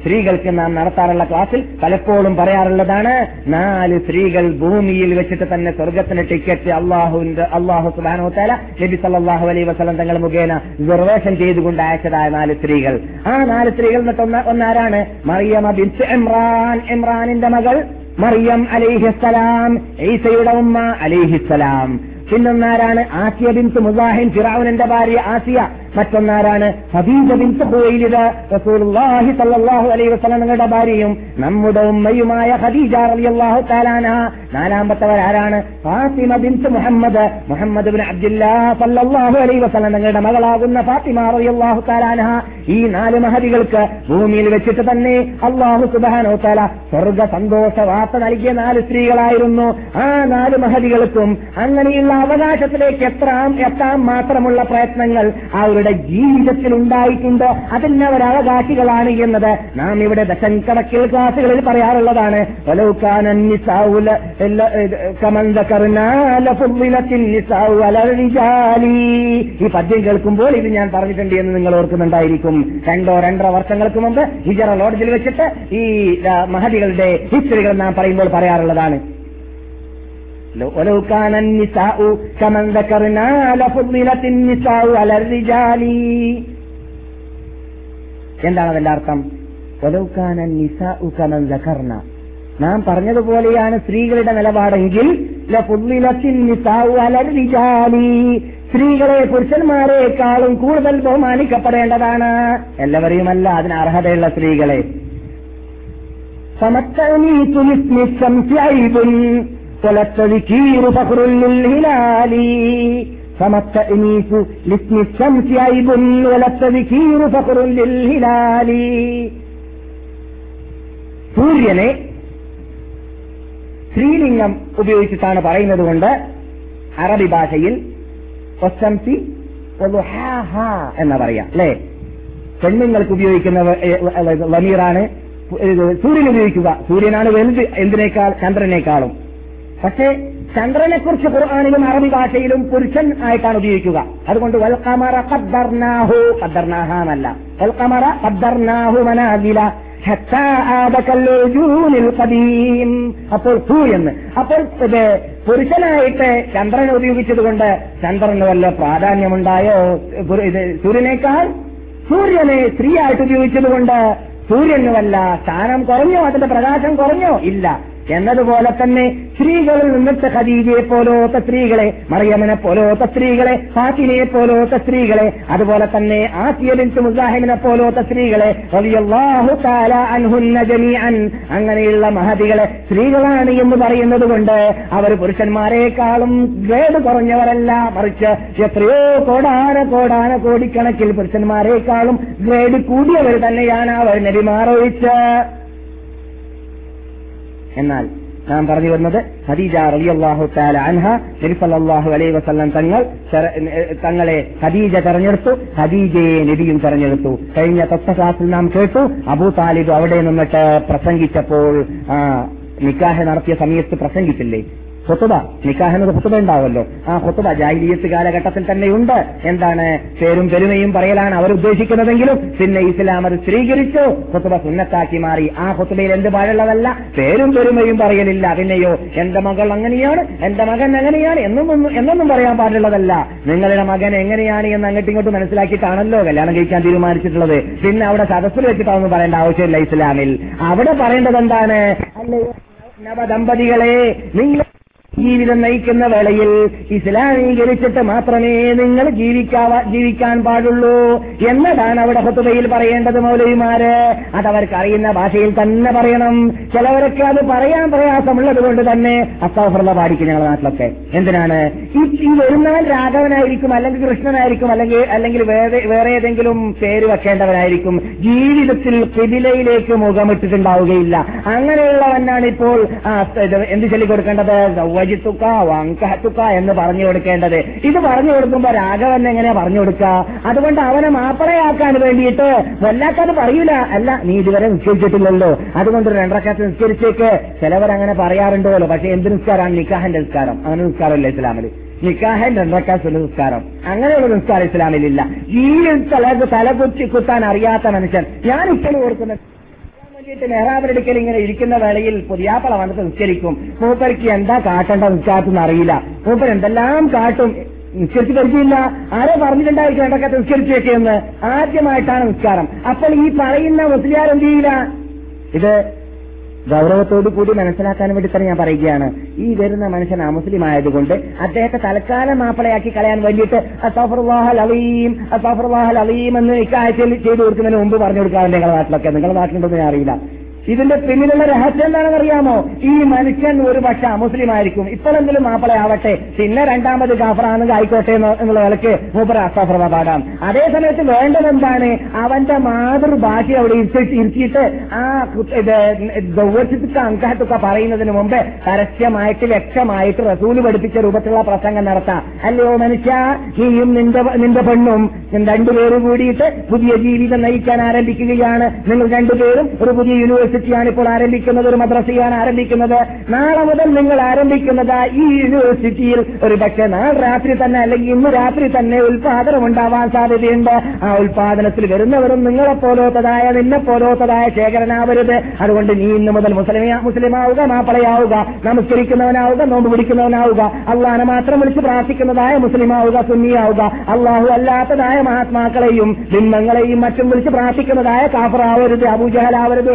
സ്ത്രീകൾക്ക് നാം നടത്താറുള്ള ക്ലാസ്സിൽ പലപ്പോഴും പറയാറുള്ളതാണ് നാല് സ്ത്രീകൾ ഭൂമിയിൽ വെച്ചിട്ട് തന്നെ സ്വർഗത്തിന് ടിക്കറ്റ് അള്ളാഹുവിന്റെ അള്ളാഹു സുബാനോ തല നബി സല്ലാഹു അലൈഹി വസ്ലം തങ്ങൾ മുഖേന റിസർവേഷൻ ചെയ്തുകൊണ്ട് അയച്ചതായ നാല് സ്ത്രീകൾ. ആ നാല് സ്ത്രീകൾ എന്നിട്ട് ഒന്ന് ഒന്നാരാണ്? മറിയമ ഇമ്രാൻ. ഇമ്രാനിന്റെ മകൾ മറിയം അലിഹിസ്സലാം. ഈസയുടെ ഉമ്മ അലിഹിസ്സലാം. പിന്നൊന്നാരാണ് ആസിയ ബിൻസ് മുസാഹിൻ ഫിറാവുനന്റെ ഭാര്യ ആസിയ. മറ്റൊന്നാരാണ് ഹബീജ ബിൻസ് ഹുവൈലിദ് റസൂലുള്ളാഹി സല്ലല്ലാഹു അലൈഹി വസല്ലം ഭാര്യയും നമ്മുടെ ഉമ്മയുമായ ഹദീജ റളിയല്ലാഹു തആലാന നാലാമത്തവരാരാണ് ഫാത്തിമ ബിൻസ് മുഹമ്മദ്. മുഹമ്മദ് ബിൻ അബ്ദുല്ലാ സല്ലല്ലാഹു അലൈഹി വസല്ലം മകളാകുന്ന ഫാത്തിമ റളിയല്ലാഹു തആലാന ഈ നാല് മഹദികൾക്ക് ഭൂമിയിൽ വെച്ചിട്ട് തന്നെ അള്ളാഹു സുബ്ഹാനഹു തആല സ്വർഗ സന്തോഷ വാർത്ത നൽകിയ നാല് സ്ത്രീകളായിരുന്നു. ആ നാല് മഹദികൾക്കും അങ്ങനെയുള്ള അവകാശത്തിലേക്ക് എത്താം എത്താൻ മാത്രമുള്ള പ്രയത്നങ്ങൾ അവരുടെ ജീവിതത്തിൽ ഉണ്ടായിട്ടുണ്ട് അതിന് അവർ അവകാശികളാണ് എന്നത് നാം ഇവിടെ ദശൻകണക്കിൽ ക്ലാസുകളിൽ പറയാറുള്ളതാണ്. ഈ പദ്യം കേൾക്കുമ്പോൾ ഇത് ഞാൻ പറഞ്ഞിട്ടുണ്ട് എന്ന് നിങ്ങൾ ഓർക്കുന്നുണ്ടായിരിക്കും. രണ്ടോ രണ്ടര വർഷങ്ങൾക്ക് മുമ്പ് ഹിജറ ലോഡ്ജിൽ വെച്ചിട്ട് ഈ മഹതികളുടെ ഹിസ്റ്ററികൾ നാം പറയുമ്പോൾ പറയാറുള്ളതാണ്. ولو كان النساء كمن ذكرنا لفضلت النساء على الرجال എന്താണ് അതിന്റെ അർത്ഥം ഒലൗക്കാന നിസാഉ കമൻ ദക്കർന നാം പറഞ്ഞതുപോലെയാണ് സ്ത്രീകളുടെ നിലപാടെങ്കിൽ ലഫുദ്ദിലത്തിൻ നിസാഉ അലൽ റിജാലി സ്ത്രീകളെ പുരുഷന്മാരെക്കാളും കൂടുതൽ ബഹുമാനിക്കപ്പെടേണ്ടതാണ് എല്ലാവരെയുമല്ല അതിന് അർഹതയുള്ള സ്ത്രീകളെ فمتعنيت لاسم الشمس عيب ولا التذكير فخر للهلال فمتعنيت لاسم الشمس عيب ولا التذكير فخر للهلال സൂര്യനെ സ്ത്രീലിംഗം ഉപയോഗിച്ചിട്ടാണ് പറയുന്നത് കൊണ്ട് അറബി ഭാഷയിൽ ഒസംസി എന്ന് പറയാം അല്ലേ പെണ്ണുങ്ങൾക്ക് ഉപയോഗിക്കുന്ന വ- ഏ, വ- വമീറാണ് ഇത് സൂര്യൻ ഉപയോഗിക്കുക സൂര്യനാണ് വലുത് എന്തിനേക്കാൾ ചന്ദ്രനേക്കാളും പക്ഷേ ചന്ദ്രനെ കുറിച്ച് ഖുർആാനിലും അറബി ഭാഷയിലും പുരുഷൻ ആയിട്ടാണ് ഉപയോഗിക്കുക. അതുകൊണ്ട് എന്നല്ല. അപ്പോൾ സൂര്യൻ അപ്പോൾ പുരുഷനായിട്ട് ചന്ദ്രനെ ഉപയോഗിച്ചതുകൊണ്ട് ചന്ദ്രന് വല്ല പ്രാധാന്യമുണ്ടായോ? സൂര്യനേക്കാൾ സൂര്യനെ സ്ത്രീയായിട്ട് ഉപയോഗിച്ചതുകൊണ്ട് സൂര്യന് വല്ല സ്ഥാനം കുറഞ്ഞോ? അതിന്റെ പ്രകാശം കുറഞ്ഞോ? ഇല്ല. എന്നതുപോലെ തന്നെ സ്ത്രീകളിൽ നിന്നിട്ട് ഖദീജയെ പോലോത്ത സ്ത്രീകളെ മറിയമ്മനെ പോലോത്ത സ്ത്രീകളെ ഫാത്തിമയെ പോലോത്ത സ്ത്രീകളെ അതുപോലെ തന്നെ ആസിയ മുസാഹിമിനെ പോലോത്ത സ്ത്രീകളെ അങ്ങനെയുള്ള മഹതികളെ സ്ത്രീകളാണ് എന്ന് പറയുന്നത് കൊണ്ട് അവർ പുരുഷന്മാരെക്കാളും ഗ്രേഡ് കുറഞ്ഞവരല്ല. മറിച്ച് എത്രയോ കോടാന കോടാന കോടിക്കണക്കിൽ പുരുഷന്മാരെക്കാളും ഗ്രേഡ് കൂടിയവർ തന്നെയാണ് അവർ നബിമാർ എന്നാൽ നാം പറഞ്ഞു വന്നത് ഹദീജ റളിയല്ലാഹു തആല അൻഹ നബി സല്ലല്ലാഹു അലൈഹി വസല്ലം തങ്ങൾ തങ്ങളെ ഹദീജ തെരഞ്ഞെടുത്തു ഹദീജയെ നബിയും തെരഞ്ഞെടുത്തു. കഴിഞ്ഞ തത്വ ക്ലാസ്സിൽ നാം കേട്ടു അബൂ താലിബ് അവിടെ നിന്നിട്ട് പ്രസംഗിച്ചപ്പോൾ നിക്കാഹ് നടത്തിയ സമയത്ത് പ്രസംഗിച്ചില്ലേ? ഹുത്തുബ നിക്കാഹ് എന്നത് ഹുത്തുബ ഉണ്ടാവുമല്ലോ. ആ ഹുത്തുബ ജാഹിലിയത്ത് കാലഘട്ടത്തിൽ തന്നെയുണ്ട്. എന്താണ്? പേരും പെരുമയും പറയലാണ് അവർ ഉദ്ദേശിക്കുന്നതെങ്കിലും പിന്നെ ഇസ്ലാം അത് സ്വീകരിച്ചു. ഹുത്തുബ സുന്നത്താക്കി മാറി. ആ ഹുത്തുബയിൽ എന്ത് പാടുള്ളതല്ല? പേരും പെരുമയും പറയലില്ല. പിന്നെയോ എന്റെ മകൾ അങ്ങനെയാണ് എന്റെ മകൻ അങ്ങനെയാണ് എന്നൊന്നും എന്നൊന്നും പറയാൻ പാടുള്ളതല്ല. നിങ്ങളുടെ മകൻ എങ്ങനെയാണ് എന്ന് അങ്ങോട്ടും ഇങ്ങോട്ടും മനസ്സിലാക്കിയിട്ടാണല്ലോ കല്യാണം കഴിക്കാൻ തീരുമാനിച്ചിട്ടുള്ളത്. പിന്നെ അവിടെ സദസ്സിൽ വെച്ചിട്ടൊന്നും പറയേണ്ട ആവശ്യമില്ല ഇസ്ലാമിൽ. അവിടെ പറയേണ്ടത് എന്താണ് നവദമ്പതികളെ നിങ്ങൾ ജീവിതം നയിക്കുന്ന വേളയിൽ ഇസ്ലാമീകരിച്ചിട്ട് മാത്രമേ നിങ്ങൾ ജീവിക്കാ ജീവിക്കാൻ പാടുള്ളൂ എന്നതാണ് അവിടെ ഹുത്തുബയിൽ പറയേണ്ടത് മൗലവിമാര്. അതവർക്ക് അറിയുന്ന ഭാഷയിൽ തന്നെ പറയണം. ചിലവരൊക്കെ അത് പറയാൻ പ്രയാസമുള്ളത് കൊണ്ട് തന്നെ അസ്താഫുള്ള പാടിക്കും ഞങ്ങളുടെ നാട്ടിലൊക്കെ. എന്തിനാണ്? ഈ വരുന്നവൻ രാഘവനായിരിക്കും അല്ലെങ്കിൽ കൃഷ്ണനായിരിക്കും അല്ലെങ്കിൽ അല്ലെങ്കിൽ വേറെ വേറെ ഏതെങ്കിലും പേര് വെക്കേണ്ടവനായിരിക്കും ജീവിതത്തിൽ കിബിലയിലേക്ക് മുഖമിട്ടിട്ടുണ്ടാവുകയില്ല. അങ്ങനെയുള്ളവനാണ് ഇപ്പോൾ എന്ത് ചൊല്ലിക്കൊടുക്കേണ്ടത്? സൗവജിത്തുക്ക വങ്കഹത്തുക്ക എന്ന് പറഞ്ഞു കൊടുക്കേണ്ടത്. ഇത് പറഞ്ഞു കൊടുക്കുമ്പോ രാഘവൻ എങ്ങനെയാ പറഞ്ഞു കൊടുക്കുക അതുകൊണ്ട് അവനെ മാപ്പറയാക്കാൻ വേണ്ടിയിട്ട് വല്ലാത്തത് പറയൂല. അല്ല നീ ഇതുവരെ നിശ്ചയിച്ചിട്ടില്ലല്ലോ. അതുകൊണ്ട് ഒരു രണ്ടരക്കാത്ത് നിസ്കരിച്ചേക്ക്. ചിലവരങ്ങനെ പറയാറുണ്ടല്ലോ പക്ഷെ എന്ത് നിസ്കാരമാണ്? നിക്കാഹിന്റെ നിസ്കാരം. അങ്ങനെ നിസ്കാരമല്ല ഇസ്ലാമിൽ നിക്കാഹൻ രണ്ടരക്കാത്ത് നിസ്കാരം. അങ്ങനെയുള്ള നിസ്കാരം ഇസ്ലാമിലില്ല. ഈ തല തല കുത്തി കുത്താൻ അറിയാത്ത മനുഷ്യൻ. ഞാൻ ഇപ്പോഴും ഓർക്കുന്നത് വേണ്ടിയിട്ട് മെഹ്റാബിലെടുക്കൽ ഇങ്ങനെ ഇരിക്കുന്ന വേളയിൽ പുതിയാപ്പള വന്നിട്ട് നിസ്കരിക്കും. മൂപ്പർക്ക് എന്താ കാട്ടേണ്ട നിസ്കാരത്തെന്ന് അറിയില്ല. മൂപ്പർ എന്തെല്ലാം കാട്ടും. നിസ്കരിച്ച് പരിചയമില്ല. ആരോ പറഞ്ഞിട്ടുണ്ടായിരിക്കും എന്തൊക്കെ നിസ്കരിച്ചേക്കെന്ന് ആദ്യമായിട്ടാണ് നിസ്കാരം. അപ്പോൾ ഈ പറയുന്ന മുസ്ലിയാർ എന്ത് ചെയ്യില്ല? ഇത് ഗൗരവത്തോടു കൂടി മനസ്സിലാക്കാൻ വേണ്ടി തന്നെ ഞാൻ പറയുകയാണ്. ഈ വരുന്ന മനുഷ്യൻ അമുസ്ലിം ആയതുകൊണ്ട് അദ്ദേഹത്തെ തൽക്കാലം മാപ്പിളയാക്കി കളയാൻ വേണ്ടിയിട്ട് അലീം അസാഫുർവാഹൽ അലീം എന്ന് ഇക്കാഴ്ചയിൽ ചെയ്തു കൊടുക്കുന്നതിന് മുമ്പ് പറഞ്ഞു കൊടുക്കാറുണ്ട് നിങ്ങളുടെ നാട്ടിലൊക്കെ. നിങ്ങളുടെ നാട്ടിലുണ്ടെന്ന് ഞാൻ അറിയില്ല. ഇതിന്റെ പിന്നിലുള്ള രഹസ്യം എന്താണെന്ന് അറിയാമോ ഈ മനുഷ്യൻ ഒരു പക്ഷെ അമുസ്ലിം ആയിരിക്കും ഇപ്പോഴെങ്കിലും മാപ്പിളയാവട്ടെ പിന്നെ രണ്ടാമത് കാഫറാണെങ്കിൽ ആയിക്കോട്ടെ എന്നുള്ള നിലയ്ക്ക് മൂപ്പർ അസ്താഫർമ പാടാം അതേസമയത്ത് വേണ്ടത് എന്താണ്? അവന്റെ മാതൃഭാഷ അവിടെ ഇരുത്തി- ഇരുത്തിയിട്ട് ആ കു- ഇത് ദൗത്യത്തുക്ക അങ്കഹത്തുക്ക പറയുന്നതിന് മുമ്പ് പരസ്യമായിട്ട് വ്യക്തമായിട്ട് റസൂൽ പഠിപ്പിച്ച രൂപത്തിലുള്ള പ്രസംഗം നടത്താം. അല്ലയോ മനുഷ്യ നീയും നിന്റെ നിന്റെ പെണ്ണും രണ്ടുപേരും കൂടിയിട്ട് പുതിയ ജീവിതം നയിക്കാൻ ആരംഭിക്കുകയാണ്. നിങ്ങൾ രണ്ടുപേരും ഒരു പുതിയ യൂണിവേഴ്സിറ്റിയാണ് ഇപ്പോൾ ആരംഭിക്കുന്നത് ഒരു മദ്രസയാണ് ആരംഭിക്കുന്നത്. നാളെ മുതൽ നിങ്ങൾ ആരംഭിക്കുന്നത് ഈ യൂണിവേഴ്സിറ്റിയിൽ ഒരു പക്ഷേ നാളെ രാത്രി തന്നെ അല്ലെങ്കിൽ ഇന്ന് രാത്രി തന്നെ ഉൽപാദനം ഉണ്ടാവാൻ സാധ്യതയുണ്ട്. ആ ഉൽപാദനത്തിൽ വരുന്നവരും നിങ്ങളെ പോലോത്തതായ നിന്നെ പോലോത്തതായ ശേഖരനാവരുത്. അതുകൊണ്ട് നീ ഇന്ന് മുതൽ മുസ്ലിമ മുസ്ലിമാവുക മാപ്പിളയാവുക നമസ്കരിക്കുന്നവനാവുക നോമ്പ് പിടിക്കുന്നവനാവുക. അള്ളാനെ മാത്രം വിളിച്ച് പ്രാർത്ഥിക്കുന്നതായ മുസ്ലിമാവുക സുന്നിയാവുക. അള്ളാഹു അല്ലാത്തതായ മഹാത്മാക്കളെയും ബിംബങ്ങളെയും മറ്റും വിളിച്ച് പ്രാർത്ഥിക്കുന്നതായ കാഫറാവരുത് അബൂജഹലാവരുത്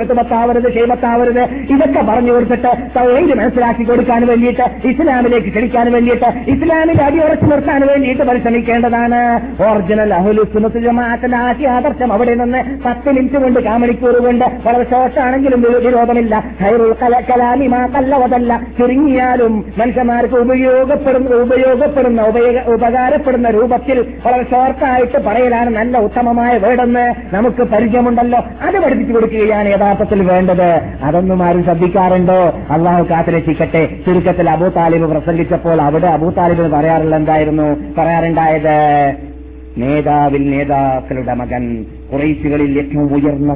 എത്തുബത്താവരുത് ക്ഷേമത്താവരുത് ഇതൊക്കെ പറഞ്ഞു കൊടുത്തിട്ട് തൗഹീദ് മനസ്സിലാക്കി കൊടുക്കാൻ വേണ്ടിയിട്ട് ഇസ്ലാമിലേക്ക് ക്ഷണിക്കാൻ വേണ്ടിയിട്ട് ഇസ്ലാമിൽ അടിയുറച്ചു നിർത്താൻ വേണ്ടിയിട്ട് പരിശ്രമിക്കേണ്ടതാണ്. ഒറിജിനൽ അഹുലുസുനത്ത് ആശയ ആദർശം അവിടെ നിന്ന് പത്ത് മിനിറ്റ് കൊണ്ട് കാമണിക്കൂർ കൊണ്ട് വളരെ ഷോർട്ടാണെങ്കിലും വിരോധമില്ല. ഹൈറുൽ കല- കലാമി മാ കല്ലവതല്ല ചുരുങ്ങിയാലും മനുഷ്യന്മാർക്ക് ഉപയോഗപ്പെടുന്ന ഉപയോഗപ്പെടുന്ന ഉപയോഗ- ഉപകാരപ്പെടുന്ന രൂപത്തിൽ വളരെ ഷോർട്ടായിട്ട് പറയലാണ് നല്ല ഉത്തമമായ വേടെന്ന് നമുക്ക് പരിചയമുണ്ടല്ലോ. അത് പഠിപ്പിച്ചു കൊടുക്കുകയാണ് യഥാർത്ഥത്തിൽ അതൊന്നും ആരും ശ്രദ്ധിക്കാറുണ്ടോ? അള്ളാഹു ചിക്കട്ടെ ചുരുക്കത്തിൽ അബൂ താലിബ് പ്രസംഗിച്ചപ്പോൾ അവിടെ അബൂ താലിബ് പറയാറുള്ള എന്തായിരുന്നു? പറയാറുണ്ടായത് നേതാവിൽ നേതാക്കളുടെ മകൻ കുറേശുകളിൽ ഏറ്റവും ഉയർന്ന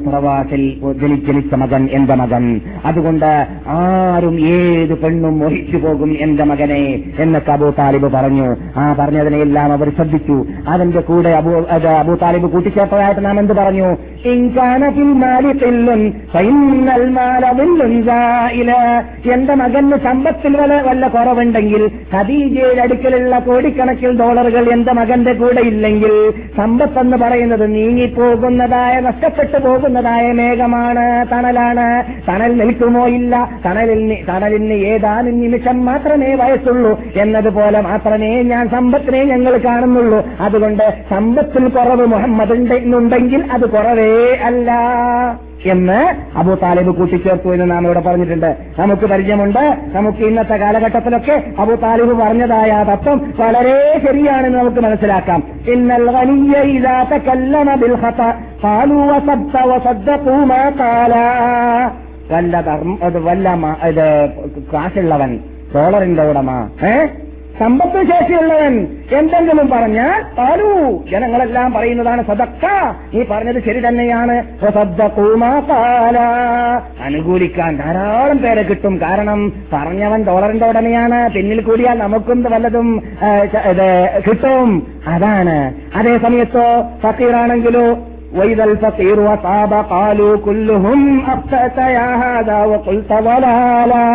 ജനി- ജനിച്ച മകൻ എന്റെ മകൻ. അതുകൊണ്ട് ആരും ഏത് പെണ്ണും മോഹിച്ചു പോകും എന്റെ മകനെ എന്നൊക്കെ അബൂ താലിബ് പറഞ്ഞു. ആ പറഞ്ഞതിനെല്ലാം അവർ ശ്രദ്ധിച്ചു. അതിന്റെ കൂടെ അബൂ അബൂ താലിബ് കൂട്ടിച്ചേർത്തതായിട്ട് നാം എന്ത് പറഞ്ഞു? എന്റെ മകന് സമ്പത്തിൽ വല വല്ല കുറവുണ്ടെങ്കിൽ ഖദീജയുടെ അടുക്കലുള്ള കോടിക്കണക്കിൽ ഡോളറുകൾ എന്റെ മകന്റെ കൂടെ ഇല്ലെങ്കിൽ സമ്പത്ത് എന്ന് പറയുന്നത് നീങ്ങിപ്പോകുന്നതായ നഷ്ടപ്പെട്ടു പോകുന്നതായ മേഘമാണ് തണലാണ്. തണൽ നിൽക്കുമോ ഇല്ല. തണലിൽ തണലിന് ഏതാനും നിമിഷം മാത്രമേ വയസ്സുള്ളൂ. എന്നതുപോലെ മാത്രമേ ഞാൻ സമ്പത്തിനെ ഞങ്ങൾ കാണുന്നുള്ളൂ. അതുകൊണ്ട് സമ്പത്തിൽ കുറവ് മുഹമ്മദ് ഉണ്ട്- ഉണ്ടെങ്കിൽ അത് കുറവേ അല്ല എന്ന് അബൂ താലിബ് കൂട്ടിച്ചേർത്തു എന്ന് നാം ഇവിടെ പറഞ്ഞിട്ടുണ്ട്. നമുക്ക് പരിചയമുണ്ട്. നമുക്ക് ഇന്നത്തെ കാലഘട്ടത്തിലൊക്കെ അബൂ താലിബ് പറഞ്ഞതായ തത്വം വളരെ ശരിയാണെന്ന് നമുക്ക് മനസ്സിലാക്കാം. ഇന്നൽ വല്ല കാശുള്ളവൻ ഡോളറിന്റെ ഉടമ ഏ? സമ്പത്ത് ശേഷിയുള്ളവൻ എന്തെങ്കിലും പറഞ്ഞാൽ പാലു ജനങ്ങളെല്ലാം പറയുന്നതാണ് സദക്ക നീ പറഞ്ഞത് ശരി തന്നെയാണ് വസദ്ദഖൂ മാ ഖാല. അനുകൂലിക്കാൻ ധാരാളം പേരെ കിട്ടും കാരണം പറഞ്ഞവൻ ഡോളറിന്റെ ഉടമയാണ് പിന്നിൽ കൂടിയാൽ നമുക്കും ഇത് വല്ലതും ഏ, ച- ഇത് കിട്ടും അതാണ് അതേ സമയത്തോ ഫക്കീറാണെങ്കിലോ وإذا الفقير وصاب قالوا كلهم أخطأت يا هذا وقلت ضلالا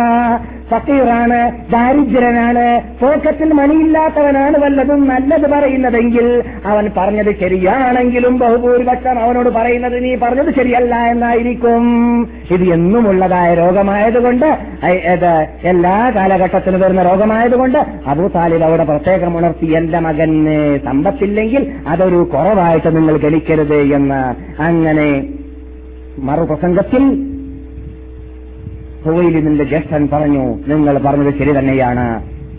ഫക്കീറാണ് ദാരിദ്ര്യനാണ് പോക്കറ്റിൽ മണിയില്ലാത്തവനാണ് വല്ലതും നല്ലത് പറയുന്നതെങ്കിൽ അവൻ പറഞ്ഞത് ശരിയാണെങ്കിലും ബഹുഭൂരിപക്ഷം അവനോട് പറയുന്നത് നീ പറഞ്ഞത് ശരിയല്ല എന്നായിരിക്കും. ഇത് എന്നുമുള്ളതായ രോഗമായതുകൊണ്ട് എല്ലാ കാലഘട്ടത്തിലും വരുന്ന രോഗമായതുകൊണ്ട് അബൂ താലിബ് അവിടെ പ്രത്യേകം ഉണർത്തി എന്റെ മകന് സമ്പത്തില്ലെങ്കിൽ അതൊരു കുറവായിട്ട് നിങ്ങൾ ഗണിക്കരുത് എന്ന്. അങ്ങനെ മറുപ്രസംഗത്തിൽ ഹുവൈലിമിന്റെ ജ്യേഷ്ഠൻ പറഞ്ഞു നിങ്ങൾ പറഞ്ഞത് ശരി തന്നെയാണ്.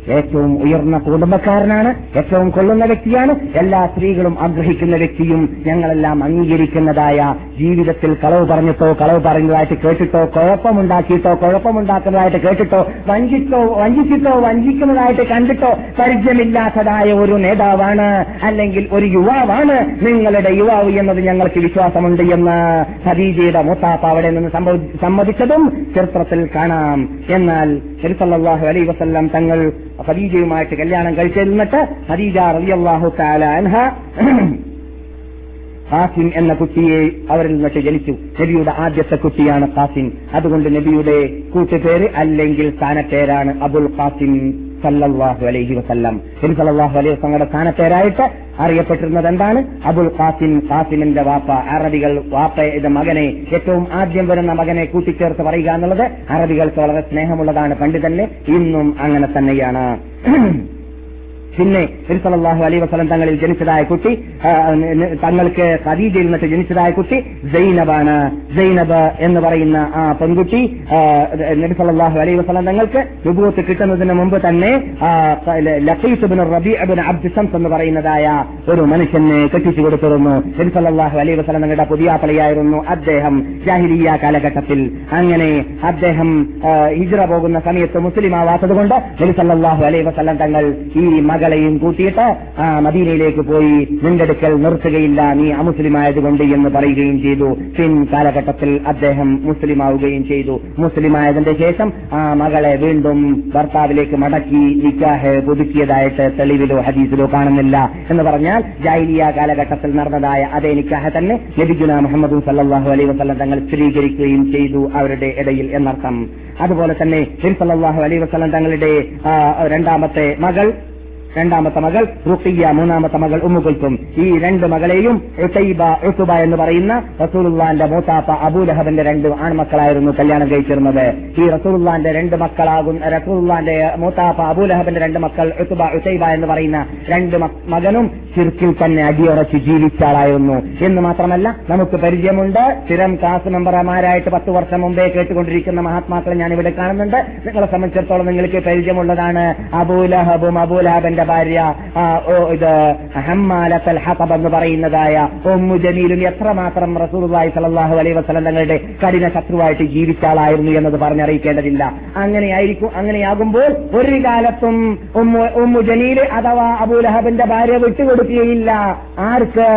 ഏറ്റവും ഉയർന്ന കുടുംബക്കാരനാണ് ഏറ്റവും കൊള്ളുന്ന വ്യക്തിയാണ് എല്ലാ സ്ത്രീകളും ആഗ്രഹിക്കുന്ന വ്യക്തിയും ഞങ്ങളെല്ലാം അംഗീകരിക്കുന്നതായ ജീവിതത്തിൽ കളവ് പറഞ്ഞിട്ടോ കളവ് പറഞ്ഞതായിട്ട് കേട്ടിട്ടോ കുഴപ്പമുണ്ടാക്കിയിട്ടോ കുഴപ്പമുണ്ടാക്കുന്നതായിട്ട് കേട്ടിട്ടോ വഞ്ചിച്ചോ വഞ്ചിച്ചിട്ടോ വഞ്ചിക്കുന്നതായിട്ട് കണ്ടിട്ടോ പരിചയമില്ലാത്തതായ ഒരു നേതാവാണ് അല്ലെങ്കിൽ ഒരു യുവാവാണ് നിങ്ങളുടെ യുവാവ് എന്നത് ഞങ്ങൾക്ക് വിശ്വാസമുണ്ട് എന്ന് ഖദീജയുടെ മൂത്താപ്പ അവിടെ നിന്ന് സമ്മതിച്ചതും ചരിത്രത്തിൽ കാണാം. എന്നാൽ സല്ലല്ലാഹു അലൈഹി വസല്ലം തങ്ങൾ ഖദീജയുമായിട്ട് കല്യാണം കഴിച്ചിരുന്നിട്ട് ഖദീജ റളിയല്ലാഹു തആല അൻഹ *clears throat* ഖാസിം എന്ന കുട്ടിയെ അവരിൽ നിന്നൊക്കെ ജനിച്ചു. നബിയുടെ ആദ്യത്തെ കുട്ടിയാണ് ഖാസിം. അതുകൊണ്ട് നബിയുടെ കൂട്ടുപേര് അല്ലെങ്കിൽ സ്ഥാനപ്പേരാണ് അബുൽ ഖാസിം സല്ലല്ലാഹു അലൈഹി വസല്ലം. നബി അലൈഹി വസല്ലങ്ങളുടെ സ്ഥാനപ്പേരായിട്ട് അറിയപ്പെട്ടിരുന്നത് എന്താണ് അബുൽ ഖാസിം ഖാസിമിന്റെ വാപ്പ അറബികൾ വാപ്പയുടെ മകനെ ഏറ്റവും ആദ്യം വരുന്ന മകനെ കൂട്ടിച്ചേർത്ത് പറയുക എന്നുള്ളത് അറബികൾക്ക് വളരെ സ്നേഹമുള്ളതാണ് പണ്ട് തന്നെ ഇന്നും അങ്ങനെ തന്നെയാണ്. പിന്നെ സല്ലല്ലാഹു അലൈ വസല്ലം തങ്ങളിൽ ജനിച്ചതായ കുട്ടി തങ്ങൾക്ക് ഖദീജയിൽ നിന്നിട്ട് ജനിച്ചതായ കുട്ടി ജൈനബാണ് ജൈനബ് എന്ന് പറയുന്ന ആ പെൺകുട്ടി നബിസലാഹു അലൈഹി വസല്ലം തങ്ങൾക്ക് വിഭവത്ത് കിട്ടുന്നതിന് മുമ്പ് തന്നെ ലഖീസുബിൻ റബി അബിൻ റബീഅ ബിൻ അബ്ദ് ശംസ് എന്ന് പറയുന്നതായ ഒരു മനുഷ്യനെ കെട്ടിച്ചു കൊടുത്തിരുന്നു. നബി അലൈഹി വസല്ലം തങ്ങളുടെ പുതിയാപ്പളിയായിരുന്നു അദ്ദേഹം. ജാഹിലിയ കാലഘട്ടത്തിൽ അങ്ങനെ അദ്ദേഹം ഹിജ്ര പോകുന്ന സമയത്ത് മുസ്ലിം ആവാത്തത് കൊണ്ട് നബി അലൈഹി വസല്ലം തങ്ങൾ ഈ മകളെയും കൂട്ടിയിട്ട് ആ മദീനയിലേക്ക് പോയി നിന്റെ അടുക്കൽ നിർത്തുകയില്ല നീ അമുസ്ലിമായതുകൊണ്ട് എന്ന് പറയുകയും ചെയ്തു. പിൻ കാലഘട്ടത്തിൽ അദ്ദേഹം മുസ്ലിമാവുകയും ചെയ്തു. മുസ്ലിമായതിന്റെ ശേഷം ആ മകളെ വീണ്ടും ഭർത്താവിലേക്ക് മടക്കി നിക്കാഹ് പുതുക്കിയതായിട്ട് തെളിവിലോ ഹദീസിലോ കാണുന്നില്ല. എന്ന് പറഞ്ഞാൽ ജാഹിലിയ കാലഘട്ടത്തിൽ നടന്നതായ അതേ നിക്കാഹ് തന്നെ നബിഗുന മുഹമ്മദ് സല്ലാഹു അലൈ വസ്ലം തങ്ങൾ സ്ഥിരീകരിക്കുകയും ചെയ്തു അവരുടെ ഇടയിൽ എന്നർത്ഥം. അതുപോലെ തന്നെ സല്ലല്ലാഹു അലൈഹി വസല്ലം തങ്ങളുടെ രണ്ടാമത്തെ മകൾ രണ്ടാമത്തെ മകൾ റുഖിയ മൂന്നാമത്തെ മകൾ ഉമ്മുകുൽത്തും ഈ രണ്ട് മകളെയും ഉസൈബ ഉസുബ എന്ന് പറയുന്ന റസൂലുള്ളാന്റെ മൂത്താപ്പ അബൂലഹബിന്റെ രണ്ട് ആൺമക്കളായിരുന്നു കല്യാണം കഴിച്ചിരുന്നത്. ഈ റസൂലുള്ളാന്റെ രണ്ട് മക്കളാകും റസൂലുള്ളാന്റെ മൂത്താപ്പ അബൂലഹബിന്റെ രണ്ട് മക്കൾ ഉസുബ ഉസൈബ എന്ന് പറയുന്ന രണ്ട് മകനും ചിർക്കിൽ തന്നെ അടിയുറച്ച് ജീവിച്ച ആളായിരുന്നു എന്ന് മാത്രമല്ല നമുക്ക് പരിചയമുണ്ട് സ്ഥിരം ക്ലാസ് മെമ്പർമാരായിട്ട് പത്ത് വർഷം മുമ്പേ കേട്ടുകൊണ്ടിരിക്കുന്ന മഹാത്മാക്കളെ ഞാൻ ഇവിടെ കാണുന്നുണ്ട്. നിങ്ങളെ സംബന്ധിച്ചിടത്തോളം നിങ്ങൾക്ക് പരിചയമുള്ളതാണ് അബൂലഹബും അബൂലഹബിന്റെ ഭാര്യ ആ, ഓ, ഇത് ഹമ്മാലത്തൽ ഹതബ് എന്ന് പറയുന്നതായ ഒമ്മു ജമീലും എത്രമാത്രം റസൂലുള്ളാഹി സ്വല്ലല്ലാഹു അലൈഹി വസല്ലം തങ്ങളുടെ കഠിന ശത്രുവായിട്ട് ജീവിച്ചാളായിരുന്നു എന്നത് പറഞ്ഞറിയിക്കേണ്ടതില്ല അങ്ങനെയായിരിക്കും അങ്ങനെയാകുമ്പോൾ ഒരു കാലത്തും ഒമ്മു ജമീൽ അഥവാ അബൂലഹബിന്റെ ഭാര്യ വിട്ടുകൊടുക്കുകയില്ല. ആർക്ക്?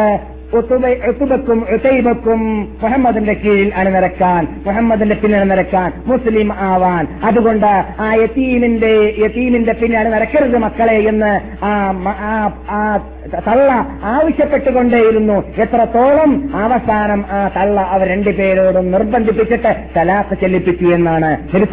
ഉത്തുബക്കും ഉത്തൈബക്കും മുഹമ്മദിന്റെ കീഴിൽ അണിനിരക്കാൻ മുഹമ്മദിന്റെ പിന്നിൽ അണിനിരക്കാൻ മുസ്ലിം ആവാൻ. അതുകൊണ്ട് ആ യത്തീമിന്റെ യത്തീമിന്റെ പിന്നിൽ അണിനിരക്കരുത് മക്കളെ എന്ന് ആ തള്ള ആവശ്യപ്പെട്ടുകൊണ്ടേയിരുന്നു. എത്രത്തോളം അവസാനം ആ തള്ള അവർ രണ്ടുപേരോടും നിർബന്ധിപ്പിച്ചിട്ട് തലാഖ് ചെല്ലിപ്പിച്ചു എന്നാണ് നബി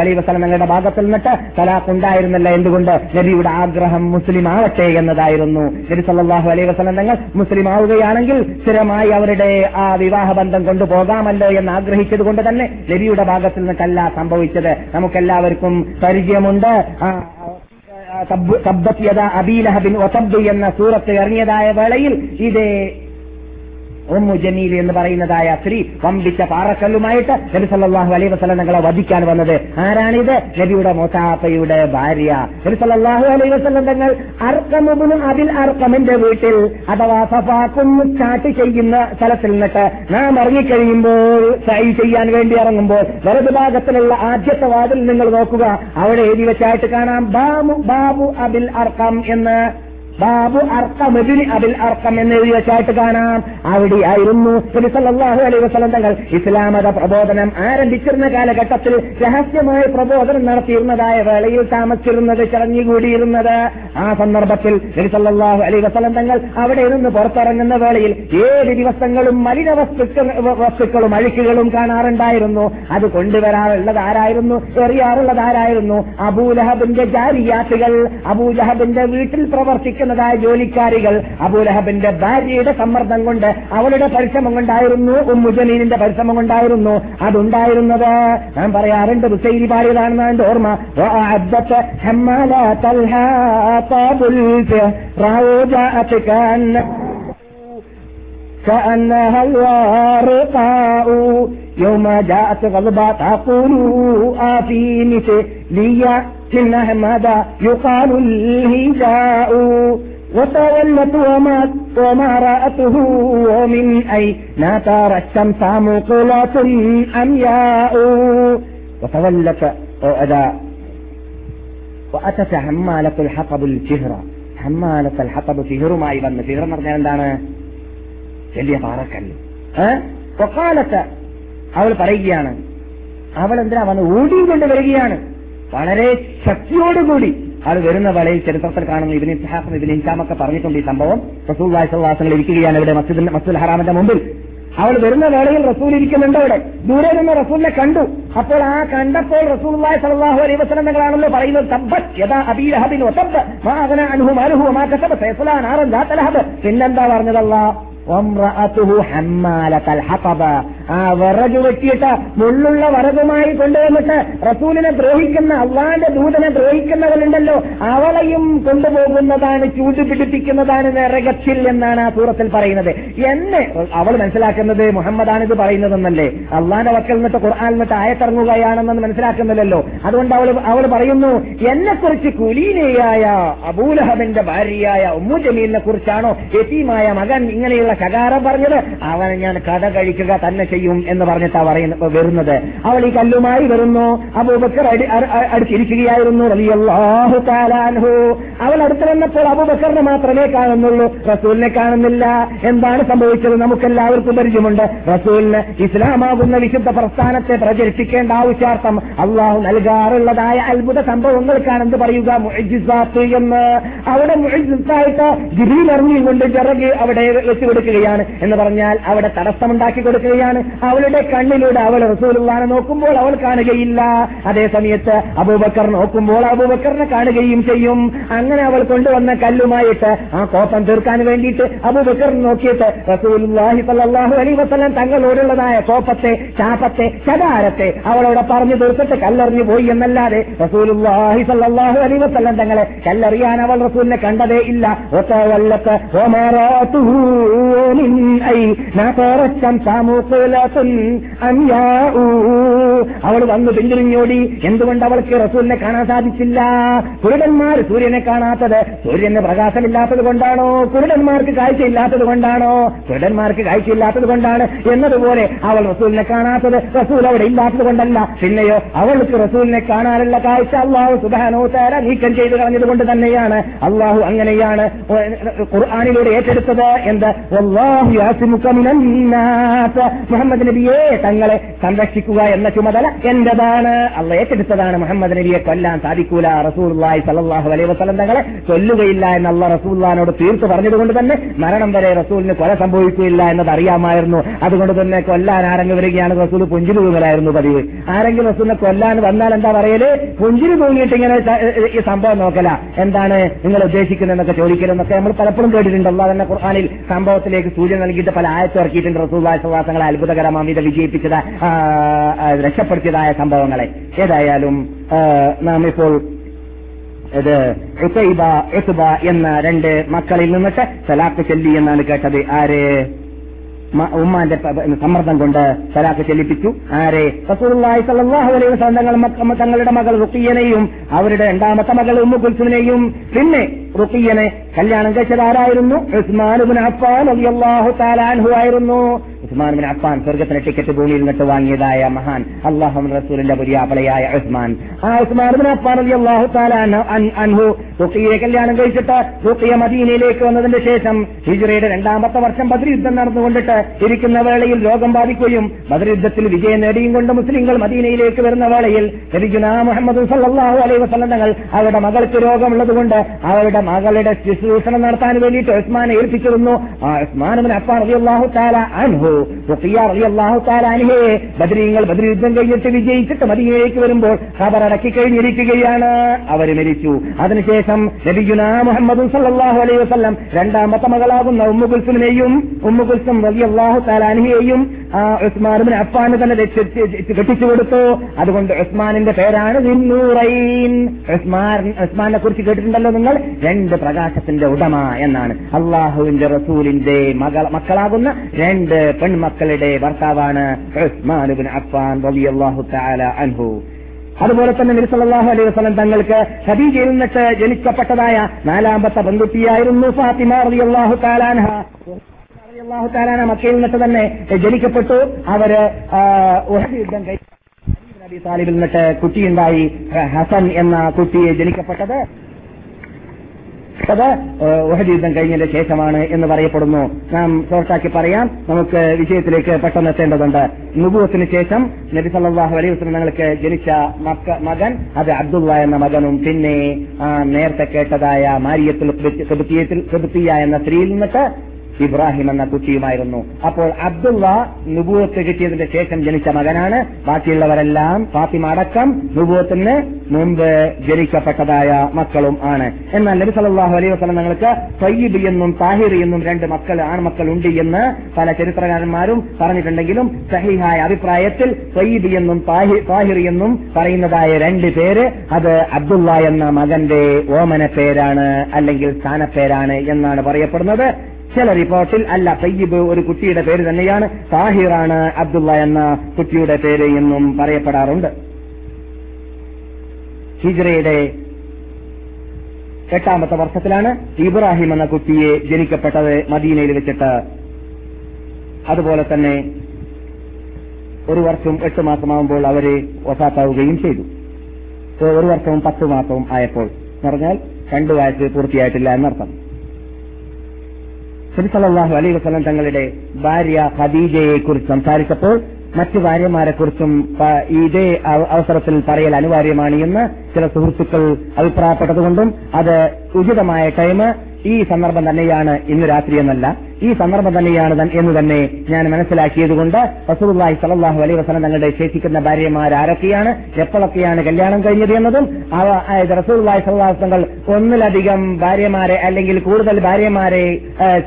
അലൈ തങ്ങളുടെ ഭാഗത്തിൽ നിന്നിട്ട് തലാഖ് ഉണ്ടായിരുന്നില്ല എന്തുകൊണ്ട്? നബിയുടെ ആഗ്രഹം മുസ്ലിം ആവട്ടെ എന്നതായിരുന്നു. നബി അലൈ തങ്ങൾ മുസ്ലിം ആവുകയാണെങ്കിൽ സ്ഥിരമായി അവരുടെ ആ വിവാഹ ബന്ധം കൊണ്ടുപോകാമല്ലോ എന്ന് ആഗ്രഹിച്ചത് കൊണ്ട് തന്നെ നബിയുടെ ഭാഗത്തിൽ നിന്നിട്ടല്ല സംഭവിച്ചത്. നമുക്കെല്ലാവർക്കും പരിചയമുണ്ട്. അബീലഹബിൻ ഒതബ് എന്ന സൂറത്ത് ഇറങ്ങിയതായ വേളയിൽ ഇതേ ഉമ്മു ജമീൽ എന്ന് പറയുന്നതായ സ്ത്രീ വമ്പിച്ച പാറക്കല്ലുമായിട്ട് നബി സല്ലാഹു അലൈ വസ്ലം തങ്ങളെ വധിക്കാൻ വന്നത് ആരാണിത്? നബിയുടെ മൊത്താപ്പയുടെ ഭാര്യ. നബി സല്ലാഹു അലൈ വസ്ലം തങ്ങൾ അർക്കമുബിന് അബിൽ അർക്കമിന്റെ വീട്ടിൽ അഥവാ സഫാക്കുന്നു സ്റ്റാർട്ട് ചെയ്യുന്ന സ്ഥലത്തിൽ നിന്നിട്ട് നാം ഇറങ്ങിക്കഴിയുമ്പോൾ സൈ ചെയ്യാൻ വേണ്ടി ഇറങ്ങുമ്പോൾ വലതു ഭാഗത്തിലുള്ള ആദ്യത്തെ വാതിൽ നിങ്ങൾ നോക്കുക. അവിടെ എഴുതി വെച്ചായിട്ട് കാണാം ബാബു ബാബു അബിൽ അർക്കം എന്ന്. ബാബു അർക്കം അതിൽ അർക്കം എന്ന് എഴുതി വെച്ചായിട്ട് കാണാം. അവിടെയായിരുന്നു നബി സല്ലല്ലാഹു അലൈഹി വസല്ലം തങ്ങൾ ഇസ്ലാമത പ്രബോധനം ആരംഭിച്ചിരുന്ന കാലഘട്ടത്തിൽ രഹസ്യമായ പ്രബോധനം നടത്തിയിരുന്നതായ വേളയിൽ താമസിച്ചിരുന്നത് ചടഞ്ഞുകൂടിയിരുന്നത്. ആ സന്ദർഭത്തിൽ നബി സല്ലല്ലാഹു അലൈഹി വസല്ലം തങ്ങൾ അവിടെ നിന്ന് പുറത്തിറങ്ങുന്ന വേളയിൽ ഏഴ് ദിവസങ്ങളും മലിന വസ്തുക്കളും അഴുക്കുകളും കാണാറുണ്ടായിരുന്നു. അത് കൊണ്ടുവരാറുള്ളത് ആരായിരുന്നു? എറിയാറുള്ളത് ആരായിരുന്നു? അബൂലഹബിന്റെ ജാരിയാത്തുകൾ അബൂലഹബിന്റെ വീട്ടിൽ പ്രവർത്തിക്കുന്നതായ ജോലിക്കാരികൾ അബൂലഹബിന്റെ ഭാര്യയുടെ സമ്മർദ്ദം കൊണ്ട് അവളുടെ പരിശ്രമം കൊണ്ടായിരുന്നു ഉമ്മുജമീനിന്റെ പരിശ്രമം കൊണ്ടായിരുന്നു അതുണ്ടായിരുന്നത് ഞാൻ പറയാറുണ്ട് ബുസൈരി പാടിയതാണെന്ന് എന്റെ ഓർമ്മ وأعدت حمالات الهاطاب الفراء كأن كأنها الورقاء يوم جاءت غضبا تقول آفي مثلي إن أحمد يقال الهجاء وتولت وما, وما رأته ومن أين ترى الشمس مقلة أمياء وتولت أذا وأتت حمالة الحطب الجهرة حمالة الحطب ഫിഹറുമായി വന്ന് ഫിഹർ എന്ന് പറഞ്ഞാൽ എന്താണ് വലിയ പാറക്കല്ല്. പൊക്കാലത്ത് അവൾ പറയുകയാണ് അവൾ എന്തിനാ വന്ന് ഓടിക്കൊണ്ട് വരികയാണ്? വളരെ ശക്തിയോടുകൂടി അവൾ വരുന്ന വേളയിൽ ചരിത്രത്തിൽ കാണുന്ന ഇബിൻ ഇസ്ഹാഖും ഇബിൻ ഇൻസാമൊക്കെ പറഞ്ഞിട്ടുണ്ട് ഈ സംഭവം. റസൂൽ വാസങ്ങൾ ഇരിക്കുകയാണ് ഇവിടെ മസ്ജിദ് മസ്ജിദ് ഹറാമിന്റെ മുമ്പിൽ. അവൾ വരുന്ന വേളയിൽ റസൂൽ ഇരിക്കുന്നുണ്ട് അവിടെ. ദൂരെ നിന്ന് റസൂലിനെ കണ്ടു. അപ്പോൾ ആ കണ്ടപ്പോൾ റസൂൽ സലാഹു അലൈ വസ്ലം തങ്ങളാണല്ലോ പറയുന്നത് പിന്നെന്താ പറഞ്ഞതല്ലാ? وامرأته حمالة الحطب ആ വിറക് വെട്ടിയിട്ട് മുള്ളുള്ള വറകുമായി കൊണ്ടുവന്നിട്ട് റസൂലിനെ ദ്രോഹിക്കുന്ന അള്ളാന്റെ ദൂതനെ ദ്രോഹിക്കുന്നവരുണ്ടല്ലോ അവളെയും കൊണ്ടുപോകുന്നതാണ് ചൂട് പിടിപ്പിക്കുന്നതാണ് നരകത്തിൽ എന്നാണ് ആ സൂറത്തിൽ പറയുന്നത്. എന്നെ അവൾ മനസ്സിലാക്കുന്നത് മുഹമ്മദാണ് ഇത് പറയുന്നതെന്നല്ലേ? അള്ളാന്റെ വക്കൽ നിന്നിട്ട് ഖുർആാൻ നിന്നിട്ട് ആയത്തിറങ്ങുകയാണെന്ന് മനസ്സിലാക്കുന്നില്ലല്ലോ. അതുകൊണ്ട് അവൾ അവൾ പറയുന്നു എന്നെക്കുറിച്ച് കുലീനയായ അബൂലഹബിന്റെ ഭാര്യയായ ഉമ്മു ജമീലിനെ കുറിച്ചാണോ യതീമായ മകൻ ഇങ്ങനെയുള്ള ശകാരം പറഞ്ഞത്? അവനെ ഞാൻ കഥ കഴിക്കുക തന്നെ ചെയ്യും എന്ന് പറഞ്ഞിട്ടാ പറയുന്ന വരുന്നത്. അവൾ ഈ കല്ലുമായി വരുന്നു. അബൂബക്കർ അടുത്തിരിക്കുകയായിരുന്നു അവൾ അടുത്ത് വന്നപ്പോൾ അബൂബക്കറിനെ മാത്രമേ കാണുന്നുള്ളൂ. റസൂലിനെ കാണുന്നില്ല. എന്താണ് സംഭവിച്ചത്? നമുക്കെല്ലാവർക്കും പരിചയമുണ്ട്. റസൂലിന് ഇസ്ലാമാകുന്ന വിശുദ്ധ പ്രസ്ഥാനത്തെ പ്രചരിപ്പിക്കേണ്ട ആവശ്യാർത്ഥം അള്ളാഹു നൽകാറുള്ളതായ അത്ഭുത സംഭവങ്ങൾക്കാണ് എന്ത് പറയുക? എന്ന്. അവിടെ ഗിരിയിലിറങ്ങി കൊണ്ട് ചിറക് അവിടെ വെച്ചു കൊടുക്കുകയാണ് എന്ന് പറഞ്ഞാൽ അവിടെ തടസ്സമുണ്ടാക്കി കൊടുക്കുകയാണ്. അവളുടെ കണ്ണിലൂടെ അവൾ റസൂലുള്ളാനെ നോക്കുമ്പോൾ അവൾ കാണുകയില്ല. അതേ സമയത്ത് അബൂബക്കർ നോക്കുമ്പോൾ അബൂബക്കറിനെ കാണുകയും ചെയ്യും. അങ്ങനെ അവൾ കൊണ്ടുവന്ന കല്ലുമായിട്ട് ആ കോപ്പം തീർക്കാൻ വേണ്ടിയിട്ട് അബൂബക്കർ നോക്കിയിട്ട് റസൂലുള്ളാഹി സ്വല്ലല്ലാഹു അലൈഹി വസല്ലം തങ്ങളോടുള്ളതായ കോപ്പത്തെ ശാപത്തെ ശകാരത്തെ അവളോട് പറഞ്ഞു തീർത്തിട്ട് കല്ലെറിഞ്ഞു പോയി എന്നല്ലാതെ റസൂലുള്ളാഹി സ്വല്ലല്ലാഹു അലൈഹി വസല്ലം തങ്ങളെ കല്ലെറിയാൻ അവൾ റസൂലിനെ കണ്ടതേ ഇല്ല. ഒത്തവല്ലത്ത് ഒമറാത്തുഹു അവൾ വന്നു പിന്തിരിഞ്ഞോടി. എന്തുകൊണ്ട് അവൾക്ക് റസൂലിനെ കാണാൻ സാധിച്ചില്ല? കുരുടന്മാർ സൂര്യനെ കാണാത്തത് സൂര്യന് പ്രകാശമില്ലാത്തത് കൊണ്ടാണോ? കുരുടന്മാർക്ക് കാഴ്ചയില്ലാത്തത് കൊണ്ടാണോ? കുരുടന്മാർക്ക് കാഴ്ചയില്ലാത്തത് കൊണ്ടാണ് എന്നതുപോലെ അവൾ റസൂലിനെ കാണാത്തത്. റസൂൽ അവിടെ ഇല്ലാത്തത് കൊണ്ടല്ല. പിന്നെയോ അവൾക്ക് റസൂലിനെ കാണാനുള്ള കാഴ്ച അള്ളാഹു സുബാനോ തേര നീക്കം ചെയ്ത് കളഞ്ഞത് കൊണ്ട് തന്നെയാണ്. അള്ളാഹു അങ്ങനെയാണ് ഖുർആാനിലൂടെ ഏറ്റെടുത്തത്. എന്ത്. മുഹമ്മദ് നബിയെ തങ്ങളെ സംരക്ഷിക്കുക എന്ന ചുമതല എന്റേതാണ്. അള്ള ഏറ്റെടുത്തതാണ് മുഹമ്മദ് നബിയെ കൊല്ലാൻ സാധിക്കൂല. റസൂൽഹി സലഹു അലൈ വസ്ലം തങ്ങളെ കൊല്ലുകയില്ല എന്ന് അള്ള റസൂല്ലാനോട് തീർത്ത് പറഞ്ഞതുകൊണ്ട് തന്നെ മരണം വരെ റസൂലിന് കൊല സംഭവിക്കുകയില്ല എന്നത് അറിയാമായിരുന്നു. അതുകൊണ്ട് തന്നെ കൊല്ലാൻ ആരെങ്കിലും വരികയാണ് റസൂൽ പുഞ്ചിരി തൂങ്ങലായിരുന്നു പതിവ്. ആരെങ്കിലും റസൂലിനെ കൊല്ലാൻ വന്നാൽ എന്താ പറയൽ? പുഞ്ചിരി തൂങ്ങിയിട്ട് ഇങ്ങനെ ഈ സംഭവം നോക്കല. എന്താണ് നിങ്ങൾ ഉദ്ദേശിക്കുന്നതെന്നൊക്കെ ചോദിക്കലെന്നൊക്കെ നമ്മൾ പലപ്പോഴും കേട്ടിട്ടുണ്ട്. അള്ളാഹ് തന്നെ ഖുർആാനിൽ സംഭവത്തിലേക്ക് സൂചന നൽകിയിട്ട് പല ആയത്തിറക്കിയിട്ടുണ്ട് റസൂൽ റസൂൽവാസങ്ങളെ അത്ഭുതകരമാമിത വിജയിപ്പിച്ചത് ഇത് വിജയിപ്പിച്ചത് രക്ഷപ്പെടുത്തിയതായ സംഭവങ്ങളെ. ഏതായാലും നാം ഇപ്പോൾ ഇത് ഉസൈബ ഉസുബ എന്ന രണ്ട് മക്കളിൽ നിന്നിട്ട് സലാഖ് ചെല്ലി എന്നാണ് കേട്ടത്. ആര്? ഉമ്മാന്റെ സമ്മർദ്ദം കൊണ്ട് സലാഖ് ചെല്ലിപ്പിച്ചു. ആരെ? റസൂലുള്ളാഹി അലൈഹി വസല്ലം തങ്ങളുടെ മകൾ റുഖിയനെയും അവരുടെ രണ്ടാമത്തെ മകൾ ഉമ്മു കുൽസുവിനെയും പിന്നെ റുഖിയനെ കല്യാണം കഴിച്ചത് ആരായിരുന്നു? ഉസ്മാൻ ഇബ്നു അഫ്ഫാൻ റളിയല്ലാഹു തആല അൻഹു ആയിരുന്നു. ഉസ്മാൻ ബിൻ അഫ്ഫാൻ സ്വർഗത്തിന് ടിക്കറ്റ് ഭൂമിയിൽ നിന്നിട്ട് വാങ്ങിയതായ മഹാൻ അള്ളാഹു റസൂലിന്റെ പുരിയാപളയായ ഉസ്മാൻ. ആ ഉസ്മാൻ ബിൻ അഫ്ഫാൻ റളിയല്ലാഹു തആല അൻഹു- കല്യാണം കഴിച്ചിട്ട് റുഖിയ മദീനയിലേക്ക് വന്നതിന് ശേഷം ഹിജുറയുടെ രണ്ടാമത്തെ വർഷം ബദർ യുദ്ധം നടന്നുകൊണ്ടിട്ട് ഇരിക്കുന്ന വേളയിൽ രോഗം ബാധിക്കുകയും ബദർ യുദ്ധത്തിൽ വിജയം നേടിയും കൊണ്ട് മുസ്ലിങ്ങൾ മദീനയിലേക്ക് വരുന്ന വേളയിൽ നബിഗുന മുഹമ്മദ് സല്ലാഹു അലൈഹി വസല്ലം തങ്ങൾ അവരുടെ മകൾക്ക് രോഗമുള്ളതുകൊണ്ട് അവരുടെ മകളുടെ ശുശ്രൂഷണം നടത്താൻ വേണ്ടിയിട്ട് ഉസ്മാനെ ഏൽപ്പിച്ചിരുന്നു. ആ ഉസ്മാൻ അഫ്ഫാൻ റളിയല്ലാഹു തആല അൻഹു ബദ്രീങ്ങൾ ബദ്രി യുദ്ധം കഴിഞ്ഞിട്ട് വിജയിച്ചിട്ട് മദീനയിലേക്ക് വരുമ്പോൾ ഖബർ അടക്കി കഴിഞ്ഞിരിക്കുകയാണ്. അവർ മരിച്ചു. അതിനുശേഷം നബിഗുന മുഹമ്മദ് സല്ലാഹു അലൈഹി വസ്ലം രണ്ടാമത്തെ മകളാകുന്ന ഉമ്മു കുൽസുമിനെയും ഉമ്മു കുൽസും റളിയല്ലാഹു തആല അൻഹയെയും ആ ഉസ്മാനുമിന് അപ്പാന് തന്നെ കെട്ടിച്ചു കൊടുത്തു. അതുകൊണ്ട് ഉസ്മാനിന്റെ പേരാണ് ഉസ്മാനെ കുറിച്ച് കേട്ടിട്ടുണ്ടല്ലോ നിങ്ങൾ? രണ്ട് പ്രകാശത്തിന്റെ ഉടമ എന്നാണ്. അള്ളാഹുവിന്റെ റസൂലിന്റെ മകളാകുന്ന രണ്ട് പെൺമക്കളുടെ ഭർത്താവാണ് ഉസ്മാൻ ബിൻ അഫ്ഫാൻ റളിയല്ലാഹു തആല അൻഹു. അതുപോലെ തന്നെ നബി സല്ലല്ലാഹു അലൈഹി വസല്ലം തങ്ങൾക്ക് ഖദീജയിൽ നിന്നിട്ട് ജനിക്കപ്പെട്ടതായ നാലാമത്തെ പെൺകുട്ടിയായിരുന്നു ഫാത്തിമ റളിയല്ലാഹു തആല അൻഹ. റളിയല്ലാഹു തആല അൻഹ മക്കയിൽ നിന്നിട്ട് തന്നെ ജനിക്കപ്പെട്ടു. അവർ ഉഹദ് യുദ്ധം നബി താലിബിൽ നിന്നിട്ട് കുട്ടിയുണ്ടായി. ഹസൻ എന്ന കുട്ടിയെ ജനിക്കപ്പെട്ടത്. അത് ഉഹദ് യുദ്ധം കഴിഞ്ഞതിന്റെ ശേഷമാണ് എന്ന് പറയപ്പെടുന്നു. നാം ഷോർട്ടാക്കി പറയാം. നമുക്ക് വിഷയത്തിലേക്ക് പെട്ടെന്ന് എത്തേണ്ടതുണ്ട്. നുബുവത്തിന് ശേഷം നബി സല്ലാഹു അലൈഹി വസല്ലം ഞങ്ങൾക്ക് ജനിച്ച മകൻ അത് അബ്ദുള്ള എന്ന മകനും പിന്നെ നേരത്തെ കേട്ടതായ മാരിയത്തിൽ എന്ന സ്ത്രീയിൽ നിന്നിട്ട് ഇബ്രാഹിം എന്ന കുട്ടിയുമായിരുന്നു. അപ്പോൾ അബ്ദുള്ള നുബുവത്ത് കിട്ടിയതിന്റെ ശേഷം ജനിച്ച മകനാണ്. ബാക്കിയുള്ളവരെല്ലാം ഫാത്തിമ അടക്കം നുബുവത്തിന് മുമ്പ് ജനിക്കപ്പെട്ടതായ മക്കളും ആണ്. എന്നാൽ നബി സല്ലല്ലാഹു അലൈഹി വസ്ലം ഞങ്ങൾക്ക് സയ്യിബ് എന്നും താഹിർ എന്നും രണ്ട് മക്കൾ ആൺമക്കൾ ഉണ്ട് എന്ന് പല ചരിത്രകാരന്മാരും പറഞ്ഞിട്ടുണ്ടെങ്കിലും സഹിഹായ അഭിപ്രായത്തിൽ സയ്യിബ് എന്നും താഹി- താഹിർ എന്നും പറയുന്നതായ രണ്ട് പേര് അത് അബ്ദുള്ള എന്ന മകന്റെ ഓമന പേരാണ് അല്ലെങ്കിൽ സ്ഥാനപ്പേരാണ് എന്നാണ് പറയപ്പെടുന്നത്. ചില റിപ്പോർട്ടിൽ അല്ല തയ്യിബ് ഒരു കുട്ടിയുടെ പേര് തന്നെയാണ്. താഹിറാണ് അബ്ദുള്ള എന്ന കുട്ടിയുടെ പേര് എന്നും പറയപ്പെടാറുണ്ട്. ഹിജ്റയുടെ എട്ടാമത്തെ വർഷത്തിലാണ് ഇബ്രാഹിം എന്ന കുട്ടിയെ ജനിക്കപ്പെട്ടത് മദീനയിൽ വെച്ചിട്ട്. അതുപോലെ തന്നെ ഒരു വർഷം എട്ട് മാസമാകുമ്പോൾ അവർ വസാത്താവുകയും ചെയ്തു. ഒരു വർഷവും പത്ത് മാസവും ആയപ്പോൾ എന്ന് പറഞ്ഞാൽ രണ്ടു വയസ്സ് പൂർത്തിയായിട്ടില്ല എന്നർത്ഥം. സല്ലല്ലാഹു അലൈഹി വസല്ലം തങ്ങളുടെ ഭാര്യ ഖദീജയെ കുറിച്ച് സംസാരിച്ചപ്പോൾ മറ്റു ഭാര്യമാരെക്കുറിച്ചും ഇതേ അവസരത്തിൽ പറയൽ അനിവാര്യമാണ് എന്ന് ചില സുഹൃത്തുക്കൾ അഭിപ്രായപ്പെട്ടതുകൊണ്ടും അത് ഉചിതമായ ടൈം ഈ സന്ദർഭം തന്നെയാണ് ഇന്ന് രാത്രി എന്നല്ല. ഈ സന്ദർഭം തന്നെയാണ് എന്ന് തന്നെ ഞാൻ മനസ്സിലാക്കിയതുകൊണ്ട് റസൂലുള്ളാഹി സ്വല്ലല്ലാഹു അലൈ വസ്ലം തങ്ങളുടെ ശേഷിക്കുന്ന ഭാര്യമാർ ആരൊക്കെയാണ്? എപ്പോഴൊക്കെയാണ് കല്യാണം കഴിഞ്ഞത് എന്നതും റസൂലുള്ളാഹി സ്വല്ലല്ലാഹു അലൈഹി ഒന്നിലധികം ഭാര്യമാരെ അല്ലെങ്കിൽ കൂടുതൽ ഭാര്യമാരെ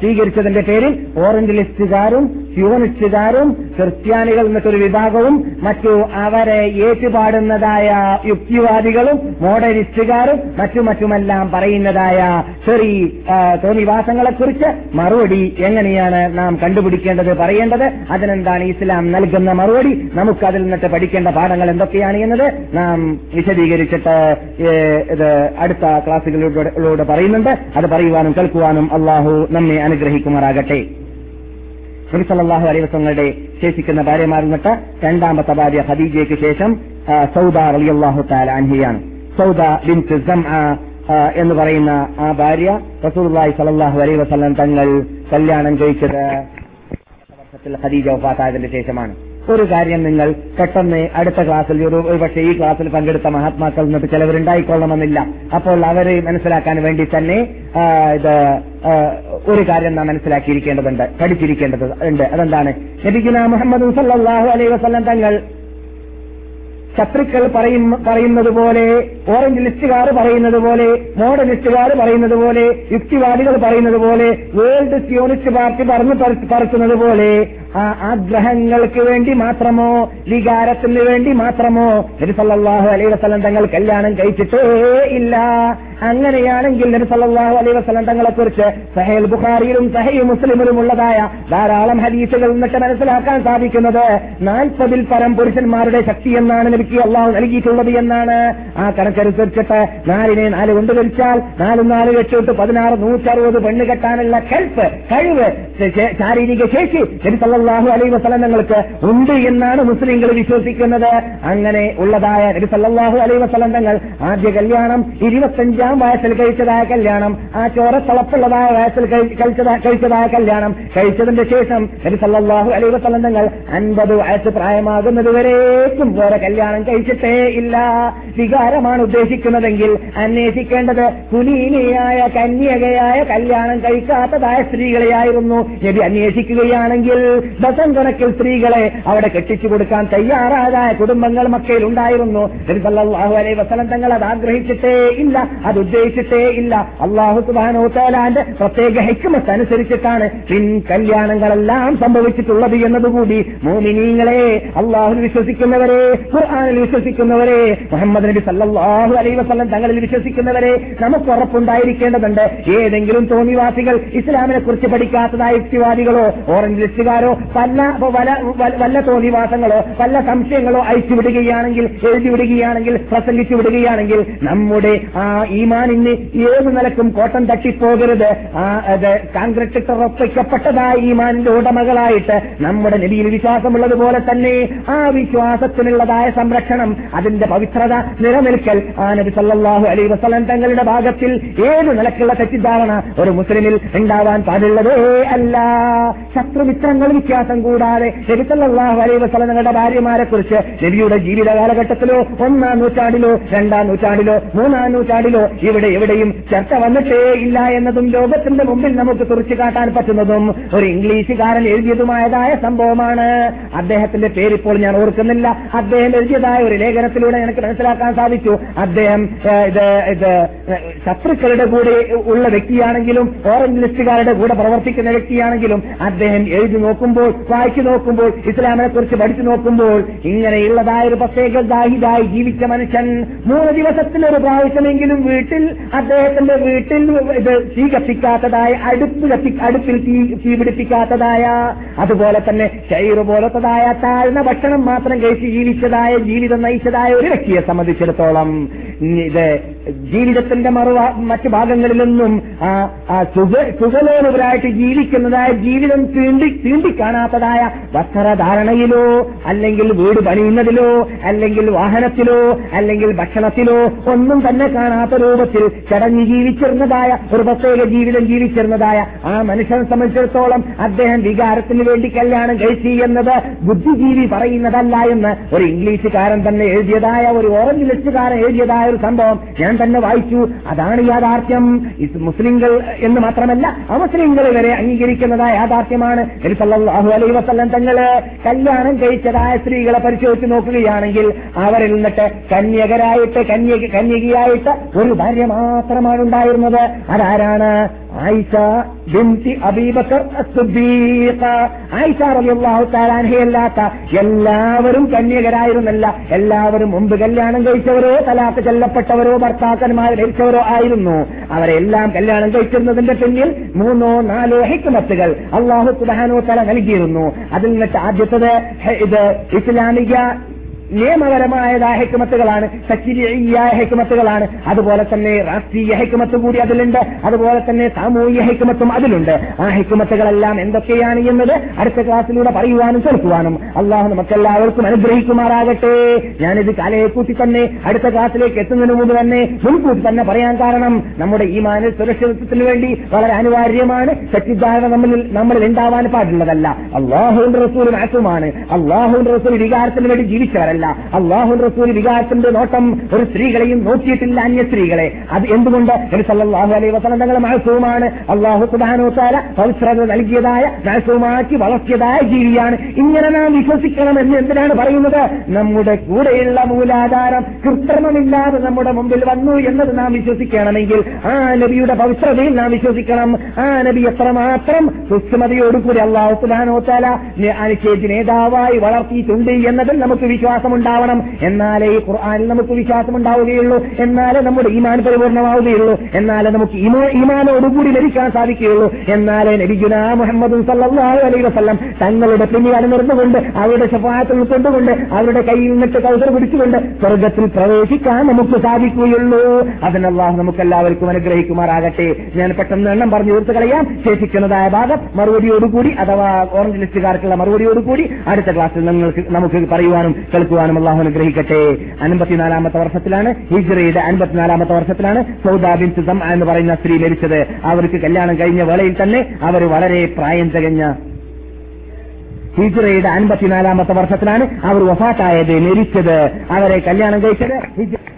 സ്വീകരിച്ചതിന്റെ പേരിൽ ഓറഞ്ച് ലിസ്റ്റുകാരും ഹ്യൂമനിസ്റ്റുകാരും ക്രിസ്ത്യാനികൾ എന്നൊരു വിഭാഗവും മറ്റു അവരെ ഏറ്റുപാടുന്നതായ യുക്തിവാദികളും മോഡലിസ്റ്റുകാരും മറ്റു മറ്റുമെല്ലാം പറയുന്നതായ ചെറിയ തോന്നിവാസങ്ങളെക്കുറിച്ച് മറുപടി എങ്ങനെയാണ് നാം കണ്ടുപിടിക്കേണ്ടത് പറയേണ്ടത്? അതിനെന്താണ് ഇസ്ലാം നൽകുന്ന മറുപടി? നമുക്ക് അതിൽ നിന്നിട്ട് പഠിക്കേണ്ട പാഠങ്ങൾ എന്തൊക്കെയാണ് എന്നത് നാം വിശദീകരിച്ചിട്ട് ഇത് അടുത്ത ക്ലാസ്സുകളിലൂടെ പറയുന്നുണ്ട്. അത് പറയുവാനും കേൾക്കുവാനും അള്ളാഹു നമ്മെ അനുഗ്രഹിക്കുമാറാകട്ടെ. നബി വസല്ലമയുടെ ശേഷിക്കുന്ന ഭാര്യമാരിൽ നിന്നിട്ട് രണ്ടാമത്തെ ഭാര്യ ഹദീജയ്ക്ക് ശേഷം സൗദ റളിയല്ലാഹു തആല അൻഹിയാണ്. സൗദ ആ, എന്ന് പറയുന്ന ആ ഭാര്യ റസൂർലായി സലല്ലാഹു അലൈഹി വസ്ലം തങ്ങൾ കല്യാണം കഴിച്ചത് വർഷത്തിൽ ഹദീജ വഫാത്തായതിന്റെ ശേഷമാണ്. ഒരു കാര്യം നിങ്ങൾ പെട്ടെന്ന് അടുത്ത ക്ലാസ്സിൽ ഒരു പക്ഷേ ഈ ക്ലാസ്സിൽ പങ്കെടുത്ത മഹാത്മാക്കൾ നിന്നിട്ട് ചിലവരുണ്ടായിക്കൊള്ളണമെന്നില്ല. അപ്പോൾ അവരെ മനസ്സിലാക്കാൻ വേണ്ടി തന്നെ ഇത് ഒരു കാര്യം നാം മനസ്സിലാക്കിയിരിക്കേണ്ടതുണ്ട് പഠിച്ചിരിക്കേണ്ടത് ഉണ്ട് അതെന്താണ് മുഹമ്മദ് സല്ലാഹു അലൈഹി വസല്ലം തങ്ങൾ ശത്രുക്കൾ പറയും പറയുന്നത് പോലെ ഓറഞ്ച് ലിസ്റ്റുകാർ പറയുന്നത് പോലെ മോഡലിസ്റ്റുകാർ പറയുന്നത് പോലെ യുക്തിവാദികൾ പറയുന്നത് പോലെ വേൾഡ് സിയോണിസ്റ്റ് പാർട്ടി പറഞ്ഞു പറിക്കുന്നത് പോലെ ആ ആഗ്രഹങ്ങൾക്ക് വേണ്ടി മാത്രമോ വികാരത്തിന് വേണ്ടി മാത്രമോ നബി അലൈ വസല്ലം തങ്ങൾ കല്യാണം കഴിച്ചിട്ടേ ഇല്ല. അങ്ങനെയാണെങ്കിൽ നബി അലൈ വസല്ലം തങ്ങളെ കുറിച്ച് സഹേൽ ബുഖാരിയിലും സഹേൽ മുസ്ലിമിലും ഉള്ളതായ ധാരാളം ഹദീസുകൾ എന്നൊക്കെ മനസ്സിലാക്കാൻ സാധിക്കുന്നത് നാൽപ്പതിൽ പരം പുരുഷന്മാരുടെ ശക്തി എന്നാണ് നബിക്ക് അള്ളാഹു നൽകിയിട്ടുള്ളത് എന്നാണ്. ആ കണക്കനുസരിച്ചിട്ട് നാലിനെ നാല് കൊണ്ട് കഴിച്ചാൽ നാലും നാല് വെച്ചിട്ട് പതിനാറ് നൂറ്ററുപത് പെണ്ണ് കെട്ടാനുള്ള കെൽപ്പ് കഴിവ് ശാരീരിക ശേഷി നബി സല്ലല്ലാഹു അലൈ വസ്ലം തങ്ങൾക്ക് ഉണ്ട് എന്നാണ് മുസ്ലിങ്ങൾ വിശ്വസിക്കുന്നത്. അങ്ങനെ ഉള്ളതായ നബി സല്ലാഹു അലൈ വസല്ലം തങ്ങൾ ആദ്യ കല്യാണം ഇരുപത്തഞ്ചാം വയസ്സിൽ കഴിച്ചതായ കല്യാണം ആ ചോര തളപ്പുള്ളതായ വയസ്സിൽ കഴി- കഴിച്ചതായ കല്യാണം കഴിച്ചതിന്റെ ശേഷം നബി സല്ലാഹു അലൈ വസ്ലം തങ്ങൾ അൻപത് വയസ്സ് പ്രായമാകുന്നത് വരേക്കും വേറെ കല്യാണം കഴിച്ചിട്ടേ ഇല്ല. വികാരമാണ് ഉദ്ദേശിക്കുന്നതെങ്കിൽ അന്വേഷിക്കേണ്ടത് കുലീനയായ കന്യകയായ കല്യാണം കഴിക്കാത്തതായ സ്ത്രീകളെയായിരുന്നു. നബി അന്വേഷിക്കുകയാണെങ്കിൽ ദശം കണക്കിൽ സ്ത്രീകളെ അവിടെ കെട്ടിച്ചു കൊടുക്കാൻ തയ്യാറായതായ കുടുംബങ്ങൾ മക്കയിൽ ഉണ്ടായിരുന്നു. അള്ളാഹു അലൈ വസല്ലം തങ്ങൾ അത് ആഗ്രഹിച്ചിട്ടേ ഇല്ല അത് ഉദ്ദേശിച്ചിട്ടേ ഇല്ല. അള്ളാഹു സുബ്ഹാനഹു തആലാന്റെ പ്രത്യേക ഹെക്കുമത്ത് അനുസരിച്ചിട്ടാണ് പിൻ കല്യാണങ്ങളെല്ലാം സംഭവിച്ചിട്ടുള്ളത് എന്നതുകൂടി മോമിനീങ്ങളെ അള്ളാഹു വിശ്വസിക്കുന്നവരെ ഖുർആാനിൽ വിശ്വസിക്കുന്നവരെ മുഹമ്മദ് നബി സല്ലാഹു അലൈഹി വസല്ലം തങ്ങളിൽ വിശ്വസിക്കുന്നവരെ നമുക്ക് ഉറപ്പുണ്ടായിരിക്കേണ്ടതുണ്ട്. ഏതെങ്കിലും തോന്നിവാസികൾ ഇസ്ലാമിനെ കുറിച്ച് പഠിക്കാത്തതായ യുക്തിവാദികളോ ഓറഞ്ച് ലിസ്റ്റുകാരോ പല വല വല- വല്ല തോന്നിവാസങ്ങളോ വല്ല സംശയങ്ങളോ അയച്ചു വിടുകയാണെങ്കിൽ എഴുതി വിടുകയാണെങ്കിൽ പ്രസംഗിച്ചു വിടുകയാണെങ്കിൽ നമ്മുടെ ആ ഈമാനിന് ഏത് നിലക്കും കോട്ടം തട്ടിപ്പോകരുത്. ആ അത് കാൺഗ്രറ്റ് ഉറപ്പിക്കപ്പെട്ടതായ ഈമാനിന്റെ ഉടമകളായിട്ട് നമ്മുടെ നബിയിൽ വിശ്വാസമുള്ളതുപോലെ തന്നെ ആ വിശ്വാസത്തിനുള്ളതായ സംരക്ഷണം അതിന്റെ പവിത്രത നിലനിൽക്കൽ. ആ നബി സല്ലല്ലാഹു അലൈഹി വസല്ലം തങ്ങളുടെ ഭാഗത്തിൽ ഏത് നിലക്കുള്ള തെറ്റിദ്ധാരണ ഒരു മുസ്ലിമിൽ ഉണ്ടാവാൻ പാടുള്ളതേ അല്ല. ശത്രുമിത്രങ്ങൾ വ്യത്യാസം കൂടാതെ നബി സല്ലല്ലാഹു അലൈഹി വസല്ലം തങ്ങളുടെ ഭാര്യമാരെ കുറിച്ച് നബിയുടെ ജീവിത കാലഘട്ടത്തിലോ ഒന്നാം നൂറ്റാണ്ടിലോ രണ്ടാം നൂറ്റാണ്ടിലോ മൂന്നാം നൂറ്റാണ്ടിലോ ഇവിടെ എവിടെയും ചർച്ച വന്നിട്ടേ ഇല്ല എന്നതും ലോകത്തിന്റെ മുമ്പിൽ നമുക്ക് തുറച്ചു കാട്ടാൻ പറ്റുന്നതും ഒരു ഇംഗ്ലീഷുകാരൻ എഴുതിയതുമായതായ സംഭവമാണ്. അദ്ദേഹത്തിന്റെ പേരിപ്പോൾ ഞാൻ ഓർക്കുന്നില്ല. അദ്ദേഹം എഴുതിയതായ ഒരു ലേഖനത്തിലൂടെ എനിക്ക് മനസ്സിലാക്കാൻ സാധിച്ചു. അദ്ദേഹം ഇത് ഇത് ശത്രുക്കളുടെ കൂടെ ഉള്ള വ്യക്തിയാണെങ്കിലും ഓറഞ്ച് ലിസ്റ്റുകാരുടെ കൂടെ പ്രവർത്തിക്കുന്ന വ്യക്തിയാണെങ്കിലും അദ്ദേഹം എഴുതി നോക്കുമ്പോൾ വായിച്ചു നോക്കുമ്പോൾ ഇസ്ലാമിനെ കുറിച്ച് പഠിച്ചു നോക്കുമ്പോൾ ഇങ്ങനെയുള്ളതായ ഒരു പ്രത്യേക ദാഹിതായി ജീവിച്ച മനുഷ്യൻ മൂന്ന് ദിവസത്തിൽ ഒരു പ്രാവശ്യമെങ്കിലും വീട്ടിൽ അദ്ദേഹത്തിന്റെ വീട്ടിൽ ഇത് തീ കത്തിക്കാത്തതായ അടുപ്പ് കത്തി അടുപ്പിൽ തീ തീ പിടിപ്പിക്കാത്തതായ അതുപോലെ തന്നെ ഷെയർ പോലത്തതായ താഴ്ന്ന ഭക്ഷണം മാത്രം കഴിച്ച് ജീവിച്ചതായ ജീവിതം നയിച്ചതായ ഒരു വ്യക്തിയെ സംബന്ധിച്ചിടത്തോളം ഇത് ജീവിതത്തിന്റെ മറു മറ്റു ഭാഗങ്ങളിലൊന്നും ആ ആ സുഖ സുഖലോലുപരായിട്ട് ജീവിക്കുന്നതായ ജീവിതം തീണ്ടി തീണ്ടി തീണ്ടിക്കാണാത്തതായ വസ്ത്രധാരണയിലോ അല്ലെങ്കിൽ വീട് പണിയുന്നതിലോ അല്ലെങ്കിൽ വാഹനത്തിലോ അല്ലെങ്കിൽ ഭക്ഷണത്തിലോ ഒന്നും തന്നെ കാണാത്ത രൂപത്തിൽ ചടഞ്ഞ് ജീവിച്ചിരുന്നതായ ഒരു പ്രത്യേക ജീവിതം ജീവിച്ചിരുന്നതായ ആ മനുഷ്യനെ സംബന്ധിച്ചിടത്തോളം അദ്ദേഹം വികാരത്തിന് വേണ്ടി കല്യാണം കഴിച്ചു എന്നത് ബുദ്ധിജീവി പറയുന്നതല്ല എന്ന് ഒരു ഇംഗ്ലീഷുകാരൻ തന്നെ എഴുതിയതായ ഒരു ഓറഞ്ച് ലിസ്റ്റുകാരൻ എഴുതിയതായ ഒരു സംഭവം ഞാൻ തന്നെ വായിച്ചു. അതാണ് യാഥാർത്ഥ്യം. മുസ്ലിങ്ങൾ എന്ന് മാത്രമല്ല അമുസ്ലിങ്ങൾ വരെ അംഗീകരിക്കുന്നതായ യാഥാർത്ഥ്യമാണ്. സല്ലല്ലാഹു അലൈ വസ്ലം തങ്ങൾ കല്യാണം കഴിച്ചതായ സ്ത്രീകളെ പരിശോധിച്ച് നോക്കുകയാണെങ്കിൽ അവരിൽ നിന്നിട്ട് കന്യകരായിട്ട് കന്യക കന്യകയായിട്ട് ഒരു ഭാര്യ മാത്രമാണ് ഉണ്ടായിരുന്നത് അതാരാണ്? ആയിഷ എല്ലാവരും കന്യകരായിരുന്നല്ല. എല്ലാവരും മുമ്പ് കല്യാണം കഴിച്ചവരോ തലാക്ക് ചെല്ലപ്പെട്ടവരോ ഭർത്താക്കന്മാർ ധരിച്ചവരോ ആയിരുന്നു. അവരെല്ലാം കല്യാണം കഴിച്ചിരുന്നതിന്റെ പിന്നിൽ മൂന്നോ നാലോ ഹിക്മത്തുകൾ അള്ളാഹു സുബാനോ തല നൽകിയിരുന്നു. അതിൽ നിന്നിട്ട് ആദ്യത്തത് ഇത് ഇസ്ലാമിക നിയമപരമായതായ ഹെക്കുമത്തുകളാണ് സച്ചിരിയായ ഹെക്കുമത്തുകളാണ്. അതുപോലെ തന്നെ രാഷ്ട്രീയ ഹെക്കുമത്ത് കൂടി അതിലുണ്ട്. അതുപോലെ തന്നെ സാമൂഹിക ഹെക്കുമത്തും അതിലുണ്ട്. ആ ഹെക്കുമത്തുകളെല്ലാം എന്തൊക്കെയാണ് എന്നത് അടുത്ത ക്ലാസ്സിലൂടെ പറയുവാനും കേൾക്കുവാനും അള്ളാഹു നമുക്കെല്ലാവർക്കും അനുഗ്രഹിക്കുമാറാകട്ടെ. ഞാനിത് കാലയെ കൂട്ടി തന്നെ അടുത്ത ക്ലാസ്സിലേക്ക് എത്തുന്നതിന് മുമ്പ് തന്നെ മുൻകൂട്ടി തന്നെ പറയാൻ കാരണം നമ്മുടെ ഈ മാന സുരക്ഷിതത്വത്തിന് വേണ്ടി വളരെ അനിവാര്യമാണ്. തെറ്റിദ്ധാരണ നമ്മളിൽ നമ്മളിൽ ഉണ്ടാവാൻ പാടുള്ളതല്ല. അള്ളാഹുവിന്റെ റസൂൽ മാറ്റമാണ് അള്ളാഹുവിന്റെ റസൂൽ വികാരത്തിന് വേണ്ടി ജീവിച്ചവരല്ല. മാത്രമല്ല അള്ളാഹു റസൂൽ വികാരത്തിന്റെ നോട്ടം ഒരു സ്ത്രീകളെയും നോക്കിയിട്ടില്ല അന്യ സ്ത്രീകളെ. അത് എന്തുകൊണ്ട്? വസന്തങ്ങൾ മഹസൂമാണ്. അള്ളാഹു തആല പവിത്രത നൽകിയതായ മഹസൂമാക്കി വളർത്തിയതായ ജീവിയാണ്. ഇങ്ങനെ നാം വിശ്വസിക്കണം എന്ന് എന്തിനാണ് പറയുന്നത്? നമ്മുടെ കൂടെയുള്ള മൂലാധാരം കൃത്രിമമില്ലാതെ നമ്മുടെ മുമ്പിൽ വന്നു എന്നത് നാം വിശ്വസിക്കണമെങ്കിൽ ആ നബിയുടെ പവിത്രതയിൽ നാം വിശ്വസിക്കണം. ആ നബി എത്രമാത്രം സുസ്മതയോടുകൂടി അള്ളാഹു സുബാനോത്താല അനുശേഷി നേതാവായി വളർത്തിയിട്ടുണ്ട് എന്നതിൽ നമുക്ക് വിശ്വാസമുണ്ടാവണം. എന്നാലേ ഈ ഖുർആാനിൽ നമുക്ക് വിശ്വാസമുണ്ടാവുകയുള്ളൂ. എന്നാലേ നമ്മുടെ ഈമാൻ പരിപൂർണമാവുകയുള്ളൂ. എന്നാലേ നമുക്ക് ഈമാ- ഈമാനോടുകൂടി ലഭിക്കാൻ സാധിക്കുകയുള്ളൂ. എന്നാലേ നബിഗുന മുഹമ്മദ് സല്ലല്ലാഹു അലൈഹി വസ്ലം തങ്ങളുടെ പിന്നിൽ അണിനിർന്നുകൊണ്ട് അവരുടെ ശഫായത്തിൽ ഉൾക്കൊണ്ടുകൊണ്ട് അവരുടെ കയ്യിൽ നിന്നിട്ട് കൗതർ പിടിച്ചുകൊണ്ട് സ്വർഗത്തിൽ പ്രവേശിക്കാൻ നമുക്ക് സാധിക്കുകയുള്ളൂ. അതിനല്ലാഹ് നമുക്ക് എല്ലാവർക്കും അനുഗ്രഹിക്കുമാറാകട്ടെ. ഞാൻ പെട്ടെന്ന് എണ്ണം പറഞ്ഞു തീർത്ത് കളയാം. ശേഷിക്കുന്നതായ ഭാഗം മറുപടിയോടുകൂടി അഥവാ ഓറഞ്ച് ലിസ്റ്റുകാർക്കുള്ള മറുപടിയോടുകൂടി അടുത്ത ക്ലാസ്സിൽ നിങ്ങൾക്ക് നമുക്ക് പറയുവാനും കേൾക്കുവാനും അള്ളാഹു അനുഗ്രഹിക്കട്ടെ. അൻപത്തിനാലാമത്തെ വർഷത്തിലാണ് ഹിജ്റയുടെ അൻപത്തിനാലാമത്തെ വർഷത്തിലാണ് സൗദാ ബിൻ എന്ന് പറയുന്ന സ്ത്രീ മരിച്ചത്. അവർക്ക് കല്യാണം കഴിഞ്ഞ വേളയിൽ തന്നെ അവർ വളരെ പ്രായം തികഞ്ഞ ഹിജ്റയുടെ അൻപത്തിനാലാമത്തെ വർഷത്തിലാണ് അവർ വഫാത്തായത് മരിച്ചത്. അവരെ കല്യാണം കഴിച്ചത്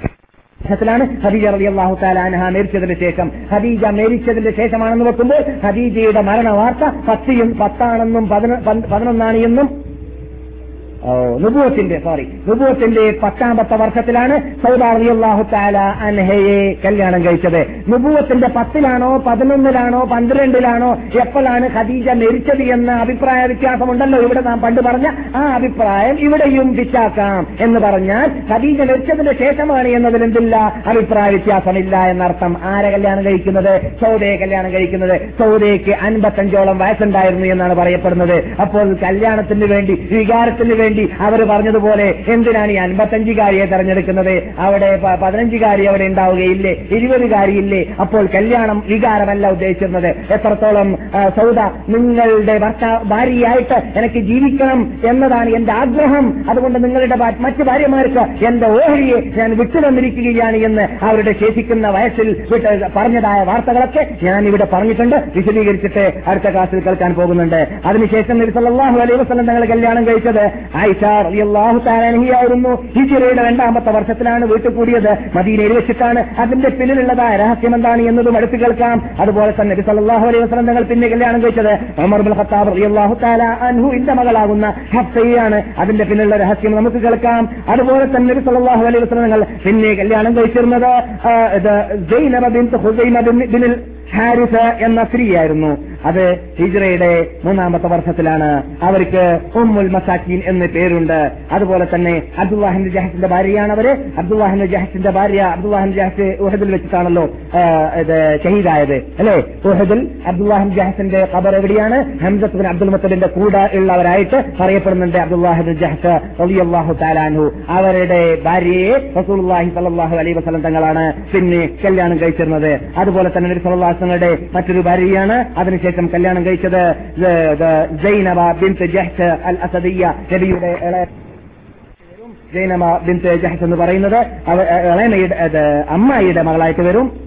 ാണ് ഹദീജ റബി അള്ളാഹു താലാനഹ മരിച്ചതിന് ശേഷം ഹദീജ മരിച്ചതിന്റെ ശേഷമാണെന്ന് വെക്കുമ്പോൾ ഹദീജയുടെ മരണ വാർത്ത പത്തിയും പത്താണെന്നും പതിനൊന്നാണ് എന്നും നുബൂത്തിന്റെ സോറി നുബൂത്തിന്റെ പത്താമത്തെ വർഷത്തിലാണ് സൗദ റബി അള്ളാഹു താല അൻഹയെ കല്യാണം കഴിച്ചത്. നുബൂവത്തിന്റെ പത്തിലാണോ പതിനൊന്നിലാണോ പന്ത്രണ്ടിലാണോ എപ്പോഴാണ് ഖദീജ മരിച്ചത് എന്ന അഭിപ്രായ വ്യത്യാസമുണ്ടല്ലോ. ഇവിടെ നാം പണ്ട് പറഞ്ഞ ആ അഭിപ്രായം ഇവിടെയും പിച്ചാക്കാം എന്ന് പറഞ്ഞാൽ ഖദീജ മരിച്ചതിന് ശേഷമാണ് എന്നതിൽ എന്തില്ല അഭിപ്രായ വ്യത്യാസമില്ല എന്നർത്ഥം. ആരെ കല്യാണം കഴിക്കുന്നത്? സൗദയെ കല്യാണം കഴിക്കുന്നത്. സൗദയ്ക്ക് അൻപത്തഞ്ചോളം വയസ്സുണ്ടായിരുന്നു എന്നാണ് പറയപ്പെടുന്നത്. അപ്പോൾ കല്യാണത്തിന് വേണ്ടി വികാരത്തിന് വേണ്ടി അവർ പറഞ്ഞതുപോലെ എന്തിനാണ് ഈ അൻപത്തഞ്ചുകാരിയെ തെരഞ്ഞെടുക്കുന്നത്? അവിടെ പതിനഞ്ചുകാരി അവിടെ ഉണ്ടാവുകയില്ലേ? ഇരുപതുകാരിയില്ലേ? അപ്പോൾ കല്യാണം വികാരമല്ല ഉദ്ദേശിച്ചിരുന്നത്. എത്രത്തോളം സൗദ നിങ്ങളുടെ ഭാര്യയായിട്ട് എനിക്ക് ജീവിക്കണം എന്നതാണ് എന്റെ ആഗ്രഹം. അതുകൊണ്ട് നിങ്ങളുടെ മറ്റു ഭാര്യമാർക്ക് എന്റെ ഓഹരിയെ ഞാൻ വിട്ടുതന്നിരിക്കുകയാണ് എന്ന് അവരുടെ ശേഷിക്കുന്ന വയസ്സിൽ പറഞ്ഞതായ വാർത്തകളൊക്കെ ഞാൻ ഇവിടെ പറഞ്ഞിട്ടുണ്ട്. വിശദീകരിച്ചിട്ട് അടുത്ത ക്ലാസ്സിൽ കേൾക്കാൻ പോകുന്നുണ്ട്. അതിനുശേഷം നബി സല്ലല്ലാഹു അലൈഹി തങ്ങൾ കല്യാണം കഴിച്ചത് ആയിഷ അൻഹയായിരുന്നു. ഹിജ്റയുടെ രണ്ടാമത്തെ വർഷത്തിലാണ് വീട്ടിൽ കൂടിയത്. മദീനയിൽ വെച്ചിട്ടാണ്. അതിന്റെ പിന്നിലുള്ളതായ രഹസ്യം എന്താണ് എന്നതും അടുത്ത് കേൾക്കാം. അതുപോലെ തന്നെ നബി സല്ലല്ലാഹു അലൈഹി വസല്ലം തങ്ങൾ പിന്നെ കല്യാണം കഴിച്ചത് ഉമർ ബിൻ ഖത്താബ് തആല മകളാകുന്ന ഹഫ്സയാണ്. അതിന്റെ പിന്നിലുള്ള രഹസ്യം നമുക്ക് കേൾക്കാം. അതുപോലെ തന്നെ നബി സല്ലല്ലാഹു അലൈഹി വസല്ലം തങ്ങൾ പിന്നെ കല്യാണം കഴിച്ചിരുന്നത് സൈനബ ഖുസൈമ ബിൻ- ഹാരിസ് എന്ന സ്ത്രീയായിരുന്നു. അത് ഹിജ്റയുടെ മൂന്നാമത്തെ വർഷത്തിലാണ്. അവർക്ക് ഉമ്മുൽ മസാക്കീൻ എന്ന് പേരുണ്ട്. അതുപോലെ തന്നെ അബ്ദുല്ലാഹിന്റെ ജഹസിന്റെ ഭാര്യയാണ് അവർ. അബ്ദുല്ലാഹിന്റെ ജഹസിന്റെ ഭാര്യ അബ്ദുല്ലാഹിൻ ജഹസ് ഉഹദിൽ വെച്ചിട്ടാണല്ലോ ഇത് ഷഹീദായത്. അല്ലെ? ഉഹദിൽ അബ്ദുല്ലാഹിൻ ജഹസിന്റെ ഖബർ എവിടെയാണ്? ഹംസത്ത് ബിൻ അബ്ദുൽ മുത്തലിന്റെ കൂടെ ഉള്ളവരായിട്ട് പറയപ്പെടുന്നുണ്ട് അബ്ദുല്ലാഹിബിൻ ജഹസ് റളിയല്ലാഹു താലാൻഹു അവരുടെ ഭാര്യയെ റസൂൽ സ്വല്ലല്ലാഹു അലൈഹി വസല്ലം തങ്ങളാണ് പിന്നെ കല്യാണം കഴിച്ചിരുന്നത്. അതുപോലെ തന്നെ വസല്ലമയുടെ മറ്റൊരു ഭാര്യയാണ്. അതിനുശേഷം കല്യാണം കഴിച്ചത് ജൈനബ ദ- ജഹ്സ് അൽ അസദിയ നബിയുടെ ജൈനബ സൈനബ ബിൻത് ജഹ്ഷ് എന്ന് പറയുന്നത്. ഇളയമയുടെ അമ്മായിയുടെ മകളായിട്ട് വരും.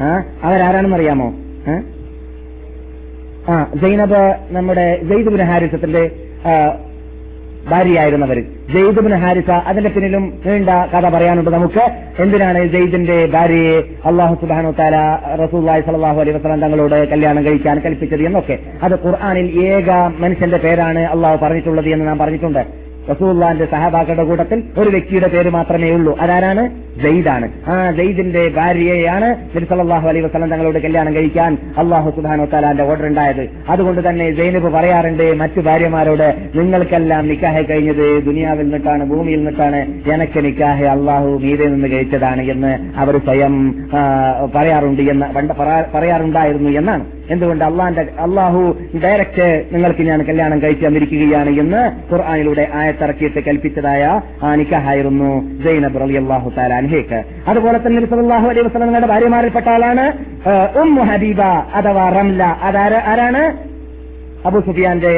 ആ അവരാരാണെന്ന് അറിയാമോ ഏ? ആ ജൈനബ് നമ്മുടെ ജയ്ദുബിൻ ഹാരിസത്തിന്റെ ആ, ഭാര്യയായിരുന്നവർ. ജയ്ദുബിൻ ഹാരിസ അതിന്റെ പിന്നിലും നീണ്ട കഥ പറയാനുണ്ട് നമുക്ക്. എന്തിനാണ് ജയ്ദിന്റെ ഭാര്യയെ അള്ളാഹു സുബാനു താല റസൂല്ലായി സലാഹു അലൈഹി വസ്ലാം തങ്ങളോട് കല്യാണം കഴിക്കാൻ കൽപ്പിച്ചത് എന്നൊക്കെ. അത് ഖുർആാനിൽ ഏക മനുഷ്യന്റെ പേരാണ് അള്ളാഹു പറഞ്ഞിട്ടുള്ളത് എന്ന് നാം പറഞ്ഞിട്ടുണ്ട്. റസൂല്ലാന്റെ സഹബാക്കളുടെ കൂട്ടത്തിൽ ഒരു വ്യക്തിയുടെ പേര് മാത്രമേ ഉള്ളൂ. അതാരാണ്? ജയ്ദാണ്. ആ ജയ്ദിന്റെ ഭാര്യയെയാണ് നബി അലൈ വസ്ലം തങ്ങളോട് കല്യാണം കഴിക്കാൻ അള്ളാഹു സുബ്ഹാനഹു താലാന്റെ ഓർഡർ ഉണ്ടായത്. അതുകൊണ്ട് തന്നെ ജൈനബ് പറയാറുണ്ട് മറ്റു ഭാര്യമാരോട് നിങ്ങൾക്കെല്ലാം നിക്കാഹ് കഴിഞ്ഞത് ദുനിയാവിൽ നിന്നിട്ടാണ് ഭൂമിയിൽ നിന്നിട്ടാണ്. എനക്ക് നിക്കാഹ് അള്ളാഹു മീതെ നിന്ന് കഴിച്ചതാണ് എന്ന് അവർ സ്വയം പറയാറുണ്ട് എന്ന് പണ്ട് പറയാറുണ്ടായിരുന്നു എന്നാണ്. എന്തുകൊണ്ട് അള്ളാന്റെ അള്ളാഹു ഡയറക്റ്റ് നിങ്ങൾക്ക് ഞാൻ കല്യാണം കഴിച്ചു തന്നിരിക്കുകയാണ് എന്ന് ഖുർആാനിലൂടെ ആയത്തിറക്കിയിട്ട് കൽപ്പിച്ചതായ ആ നിക്കാഹായിരുന്നു ജൈനബ് റലി അള്ളാഹു താലാൻഹേക്ക് അതുപോലെ തന്നെ നബി അലൈഹി നിങ്ങളുടെ ഭാര്യമാരിൽപ്പെട്ട ആളാണ് ഉമ്മു ഹബീബ അഥവാ റംല. അതാര ആരാണ്? അബു സുഫിയാന്റെ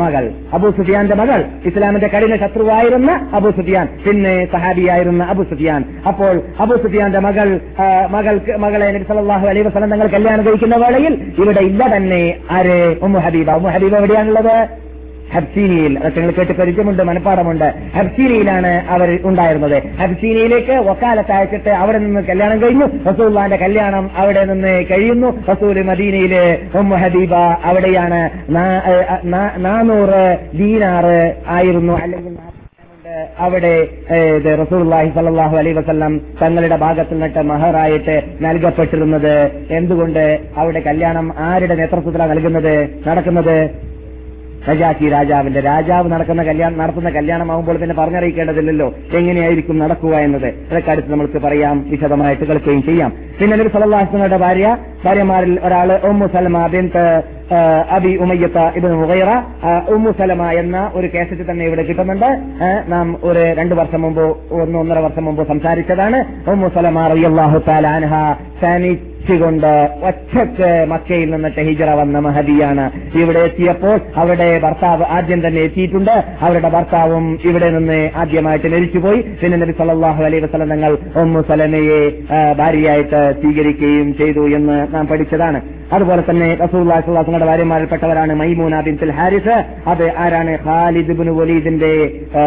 മകൾ. അബു സുഫിയാന്റെ മകൾ. ഇസ്ലാമിന്റെ കഠിന ശത്രുവായിരുന്ന അബു സുഫിയാൻ. പിന്നെ സഹാബിയായിരുന്ന അബു സുഫിയാൻ. അപ്പോൾ അബു സുഫിയാന്റെ മകൾ മകൾ മകൾക്ക് മകളെ നബി സല്ലല്ലാഹു അലൈഹി വസല്ലം തങ്ങൾ കല്യാണം കഴിക്കുന്ന വേളയിൽ ഇവിടെ ഇല്ല തന്നെ. ആരെ? ഉമ്മു ഹബീബ. ഉമ്മു ഹബീബ എവിടെയാണുള്ളത്? ഹബ്സീനിയിൽ. അതൊക്കെ നിങ്ങൾ കേട്ട് പരിചയമുണ്ട് മനഃപ്പാടമുണ്ട് ഹബ്സീനിയിലാണ് അവർ ഉണ്ടായിരുന്നത്. ഹബ്സീനിയിലേക്ക് വക്കാലത്ത് അയച്ചിട്ട് അവിടെ നിന്ന് കല്യാണം കഴിഞ്ഞു. റസൂള്ളാന്റെ കല്യാണം അവിടെ നിന്ന് കഴിയുന്നു. റസൂൽ മദീനയിലെ ഹബീബ അവിടെയാണ്. നാനൂറ് ദീനാറ് ആയിരുന്നു. അല്ലെങ്കിൽ അവിടെ റസൂർലാഹി ഇത് അലൈ വസല്ലം തങ്ങളുടെ ഭാഗത്തു നിന്നിട്ട് മഹറായിട്ട് നൽകപ്പെട്ടിരുന്നത്. എന്തുകൊണ്ട് അവിടെ കല്യാണം ആരുടെ നേതൃത്വത്തിലാണ് നൽകുന്നത്? നടക്കുന്നത്? നജാക്കി രാജാവിന്റെ രാജാവ് നടക്കുന്ന കല്യാണം നടത്തുന്ന കല്യാണമാകുമ്പോൾ പിന്നെ പറഞ്ഞറിയിക്കേണ്ടതില്ലല്ലോ. എങ്ങനെയായിരിക്കും നടക്കുക എന്നത്? അതൊക്കെ നമുക്ക് പറയാം വിശദമായിട്ട് കേൾക്കുകയും ചെയ്യാം. പിന്നെ നബി സല്ലാഹുങ്ങളുടെ ഭാര്യ ഭാര്യമാരിൽ ഒരാൾ Umm Salama bint Abi Umayya ibn Mughira. Umm Salama എന്ന ഒരു കേസറ്റ് തന്നെ ഇവിടെ കിട്ടുന്നുണ്ട്. നാം ഒരു രണ്ടു വർഷം മുമ്പ് ഒന്ന് ഒന്നര വർഷം മുമ്പ് സംസാരിച്ചതാണ്. ഉമ്മു സലമ റളിയല്ലാഹു താലാൻഹ അൻഹ തനിച്ചുകൊണ്ട് ഒറ്റയ്ക്ക് മക്കയിൽ നിന്നിട്ട് ഹിജറ വന്ന മഹദിയാണ് ഇവിടെ എത്തിയപ്പോൾ അവരുടെ ഭർത്താവ് ആദ്യം തന്നെ എത്തിയിട്ടുണ്ട്. അവരുടെ ഭർത്താവും ഇവിടെ നിന്ന് ആദ്യമായിട്ട് മരിച്ചുപോയി. പിന്നെ നബി സല്ലല്ലാഹു അലൈഹി വസല്ലം തങ്ങൾ ഉമ്മു സലനയെ ഭാര്യയായിട്ട് സ്വീകരിക്കുകയും ചെയ്തു എന്ന് നാം പഠിച്ചതാണ്. അതുപോലെ തന്നെ വസല്ലം ഭാര്യമാരിൽപ്പെട്ടവരാണ് മൈമൂന ബിൻതുൽ ഹാരിസ്. അത് ആരാണ്? ഖാലിദ് ഇബ്നു വലീദിന്റെ ആ,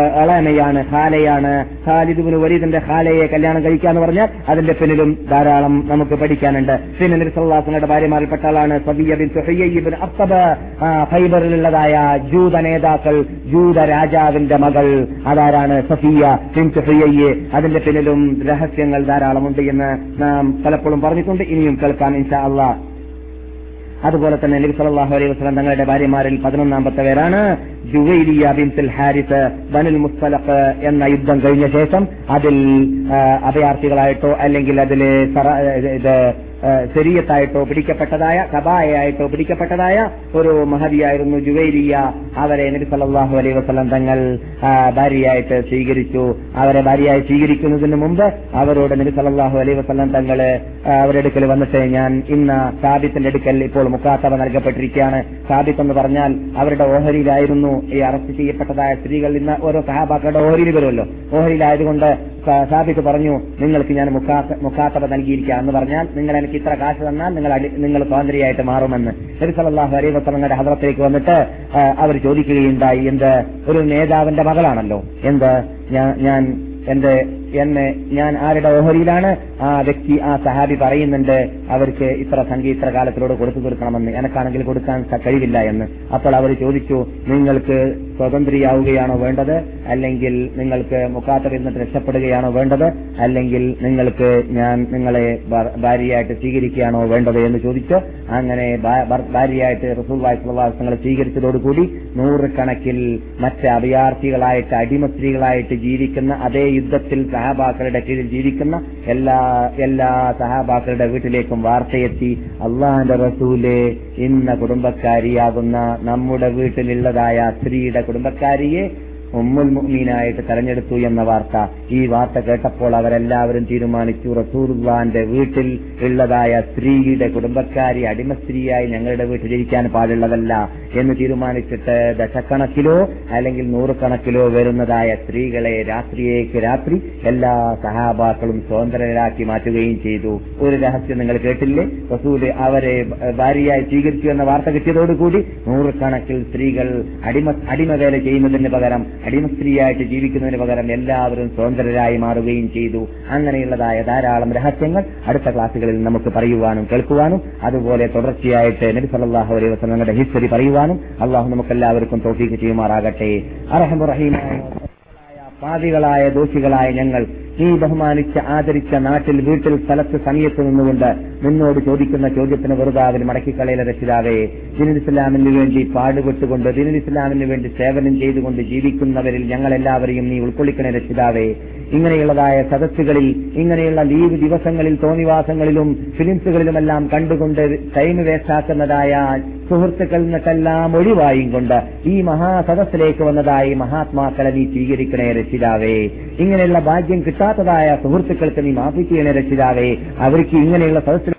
ഹാലയാണ് ഖാലിദ് ഇബ്നു വലീദിന്റെ ഖാലയെ കല്യാണം കഴിക്കാന്ന് പറഞ്ഞാൽ അതിന്റെ പിന്നിലും ധാരാളം നമുക്ക് പഠിക്കാനുണ്ട്. പിന്നെ നബി സല്ലല്ലാഹു അലൈഹി വസല്ലം ഭാര്യമാരിൽപ്പെട്ട ആളാണ് ഫൈബറിലുള്ളതായ ജൂത നേതാക്കൾ ജൂത രാജാവിന്റെ മകൾ അതാരാണ്? സഫിയ ബിൻ സുഹയ്യ് അതിന്റെ പിന്നിലും രഹസ്യങ്ങൾ ധാരാളമുണ്ട് എന്ന് നാം പലപ്പോഴും പറഞ്ഞിട്ടുണ്ട്. ഇനിയും കേൾക്കാൻ ഇൻഷാ അള്ളാഹ് അതുപോലെ തന്നെ നബി സല്ലാഹു അലൈഹി വസ്ലം തങ്ങളുടെ ഭാര്യമാരിൽ പതിനൊന്നാമത്തെ പേരാണ് ജുവൈലിയ ബിൻസിൽ ഹാരിസ് ബനുൽ മുസ്തലഖ് എന്ന യുദ്ധം കഴിഞ്ഞ ശേഷം അതിൽ അഭയാർത്ഥികളായിട്ടോ അല്ലെങ്കിൽ അതിൽ ആ, ശരീയത്തായിട്ടോ പിടിക്കപ്പെട്ടതായ കബായയായിട്ടോ പിടിക്കപ്പെട്ടതായ ഒരു മഹതിയായിരുന്നു ജുവൈലിയ അവരെ നബി സല്ലല്ലാഹു അലൈഹി വസല്ലം തങ്ങൾ ഭാര്യയായിട്ട് സ്വീകരിച്ചു. അവരെ ഭാര്യയായി സ്വീകരിക്കുന്നതിന് മുമ്പ് അവരോട് നബി സല്ലല്ലാഹു അലൈഹി വസല്ലം തങ്ങൾ അവരുടെ അടുക്കൽ വന്നിട്ട് ഞാൻ ഇന്ന് സാബിത്തിന്റെ അടുക്കൽ ഇപ്പോൾ മുക്കാത്തവ നൽകപ്പെട്ടിരിക്കുകയാണ്. സാബിത്ത് എന്ന് പറഞ്ഞാൽ അവരുടെ ഓഹരിയിലായിരുന്നു ഈ അറസ്റ്റ് ചെയ്യപ്പെട്ടതായ സ്ത്രീകൾ. ഇന്ന് ഓരോ സഹാബാക്കളുടെ ഓഹരിയിൽ വരുമല്ലോ. ഓഹരിയിലായതുകൊണ്ട് സാബിത്ത് പറഞ്ഞു നിങ്ങൾക്ക് ഞാൻ മുക്കാത്ത- മുക്കാത്തവ നൽകിയിരിക്കുക എന്ന് പറഞ്ഞാൽ നിങ്ങൾ എനിക്ക് ഇത്ര കാശ് തന്നാൽ നിങ്ങൾ നിങ്ങൾ സ്വാതന്ത്ര്യമായിട്ട് മാറുമെന്ന്. നബി സല്ലാഹു അലൈഹി വസ്ലങ്ങളുടെ ഹദ്റത്തിലേക്ക് വന്നിട്ട് അവർ ചോദിക്കുകയുണ്ടായി. എന്ത്? ഒരു നേതാവിന്റെ മകളാണല്ലോ. എന്ത്? ഞാൻ- എന്റെ എന്നെ ഞാൻ ആരുടെ ഓഹരിയിലാണ്? ആ വ്യക്തി ആ സഹാബി പറയുന്നുണ്ട് അവർക്ക് ഇത്ര സംഖ്യ ഇത്ര കാലത്തിലൂടെ കൊടുത്തു തീർക്കണമെന്ന്. എനക്കാണെങ്കിൽ കൊടുക്കാൻ കഴിവില്ല എന്ന്. അപ്പോൾ അവർ ചോദിച്ചു നിങ്ങൾക്ക് സ്വതന്ത്രിയാവുകയാണോ വേണ്ടത്? അല്ലെങ്കിൽ നിങ്ങൾക്ക് മുക്കാത്തറിൽ നിന്ന് രക്ഷപ്പെടുകയാണോ വേണ്ടത്? അല്ലെങ്കിൽ നിങ്ങൾക്ക് ഞാൻ നിങ്ങളെ ഭാര്യയായിട്ട് സ്വീകരിക്കുകയാണോ വേണ്ടത്? എന്ന് ചോദിച്ചു. അങ്ങനെ ഭാര്യയായിട്ട് റസൂൽ വായ്പങ്ങൾ സ്വീകരിച്ചതോടുകൂടി നൂറുകണക്കിൽ മറ്റ് അഭയാർത്ഥികളായിട്ട് അടിമ സ്ത്രീകളായിട്ട് ജീവിക്കുന്ന അതേ യുദ്ധത്തിൽ സഹാബാക്കളുടെ കീഴിൽ ജീവിക്കുന്ന എല്ലാ എല്ലാ സഹാബാക്കളുടെ വീട്ടിലേക്കും വാർത്തയെത്തി അള്ളാഹിന്റെ റസൂലെ ഇന്ന കുടുംബക്കാരിയാകുന്ന നമ്മുടെ വീട്ടിലുള്ളതായ സ്ത്രീയുടെ കുടുംബക്കാരിയെ ഉമ്മുൽ മുഅ്മീനായിട്ട് തെരഞ്ഞെടുത്തു എന്ന വാർത്ത ഈ വാർത്ത കേട്ടപ്പോൾ അവരെല്ലാവരും തീരുമാനിച്ചു റസൂർവാന്റെ വീട്ടിൽ ഉള്ളതായ സ്ത്രീയുടെ കുടുംബക്കാരി അടിമ സ്ത്രീയായി ഞങ്ങളുടെ വീട്ടിലിരിക്കാൻ പാടുള്ളതല്ല എന്ന് തീരുമാനിച്ചിട്ട് ദശക്കണക്കിലോ അല്ലെങ്കിൽ നൂറുകണക്കിലോ വരുന്നതായ സ്ത്രീകളെ രാത്രിയേക്ക് രാത്രി എല്ലാ സഹാബാക്കളും സ്വതന്ത്രരാക്കി മാറ്റുകയും ചെയ്തു. ഒരു രഹസ്യം നിങ്ങൾ കേട്ടില്ലേ? റസൂൽ അവരെ ഭാര്യയായി സ്വീകരിച്ചു എന്ന വാർത്ത കിട്ടിയതോടുകൂടി നൂറുകണക്കിൽ സ്ത്രീകൾ അടിമ അടിമവേല ചെയ്യുന്നതിന് പകരം അടിമ സ്ത്രീയായിട്ട് ജീവിക്കുന്നതിന് പകരം എല്ലാവരും സ്വതന്ത്രരായി മാറുകയും ചെയ്തു. അങ്ങനെയുള്ളതായ ധാരാളം രഹസ്യങ്ങൾ അടുത്ത ക്ലാസ്സുകളിൽ നമുക്ക് പറയുവാനും കേൾക്കുവാനും അതുപോലെ തുടർച്ചയായിട്ട് നബി സല്ലാഹു അലൈഹി വസ്ലങ്ങളുടെ ഹിസ്റ്ററി പറയുവാനും അള്ളാഹു നമുക്കെല്ലാവർക്കും തോഫീക്ക് ചെയ്യുമാറാകട്ടെ. അറഹമുറഹീമായ പാതികളായ ദോഷികളായ ഞങ്ങൾ നീ ബഹുമാനിച്ച് ആദരിച്ച നാട്ടിൽ വീട്ടിൽ സ്ഥലത്ത് സമയത്ത് നിന്നുകൊണ്ട് നിന്നോട് ചോദിക്കുന്ന ചോദ്യത്തിന് വെറുതെ അവർ മടക്കിക്കളയിലെ രക്ഷിതാവേ ദിനുൽ ഇസ്ലാമിന് വേണ്ടി പാടുപെട്ടുകൊണ്ട് ദിനുൽ ഇസ്ലാമിന് വേണ്ടി സേവനം ചെയ്തുകൊണ്ട് ജീവിക്കുന്നവരിൽ ഞങ്ങളെല്ലാവരെയും നീ ഉൾക്കൊള്ളിക്കണേ രക്ഷിതാവേ. ഇങ്ങനെയുള്ളതായ സദസ്സുകളിൽ ഇങ്ങനെയുള്ള ലീവ് ദിവസങ്ങളിൽ തോന്നിവാസങ്ങളിലും ഫിലിംസുകളിലുമെല്ലാം കണ്ടുകൊണ്ട് ടൈം വേസ്റ്റാക്കുന്നതായ സുഹൃത്തുക്കളിൽ നിന്നിട്ടെല്ലാം ഒഴിവായും കൊണ്ട് ഈ മഹാസദസ്സിലേക്ക് വന്നതായി മഹാത്മാക്കളെ നീ സ്വീകരിക്കണേ രക്ഷിതാവേ. ഇങ്ങനെയുള്ള ഭാഗ്യം കിട്ടാത്തതായ സുഹൃത്തുക്കൾക്ക് നീ മാപ്പിക്കുകയാണ് രക്ഷിതാവേ അവർക്ക് ഇങ്ങനെയുള്ള സദസ്സിൽ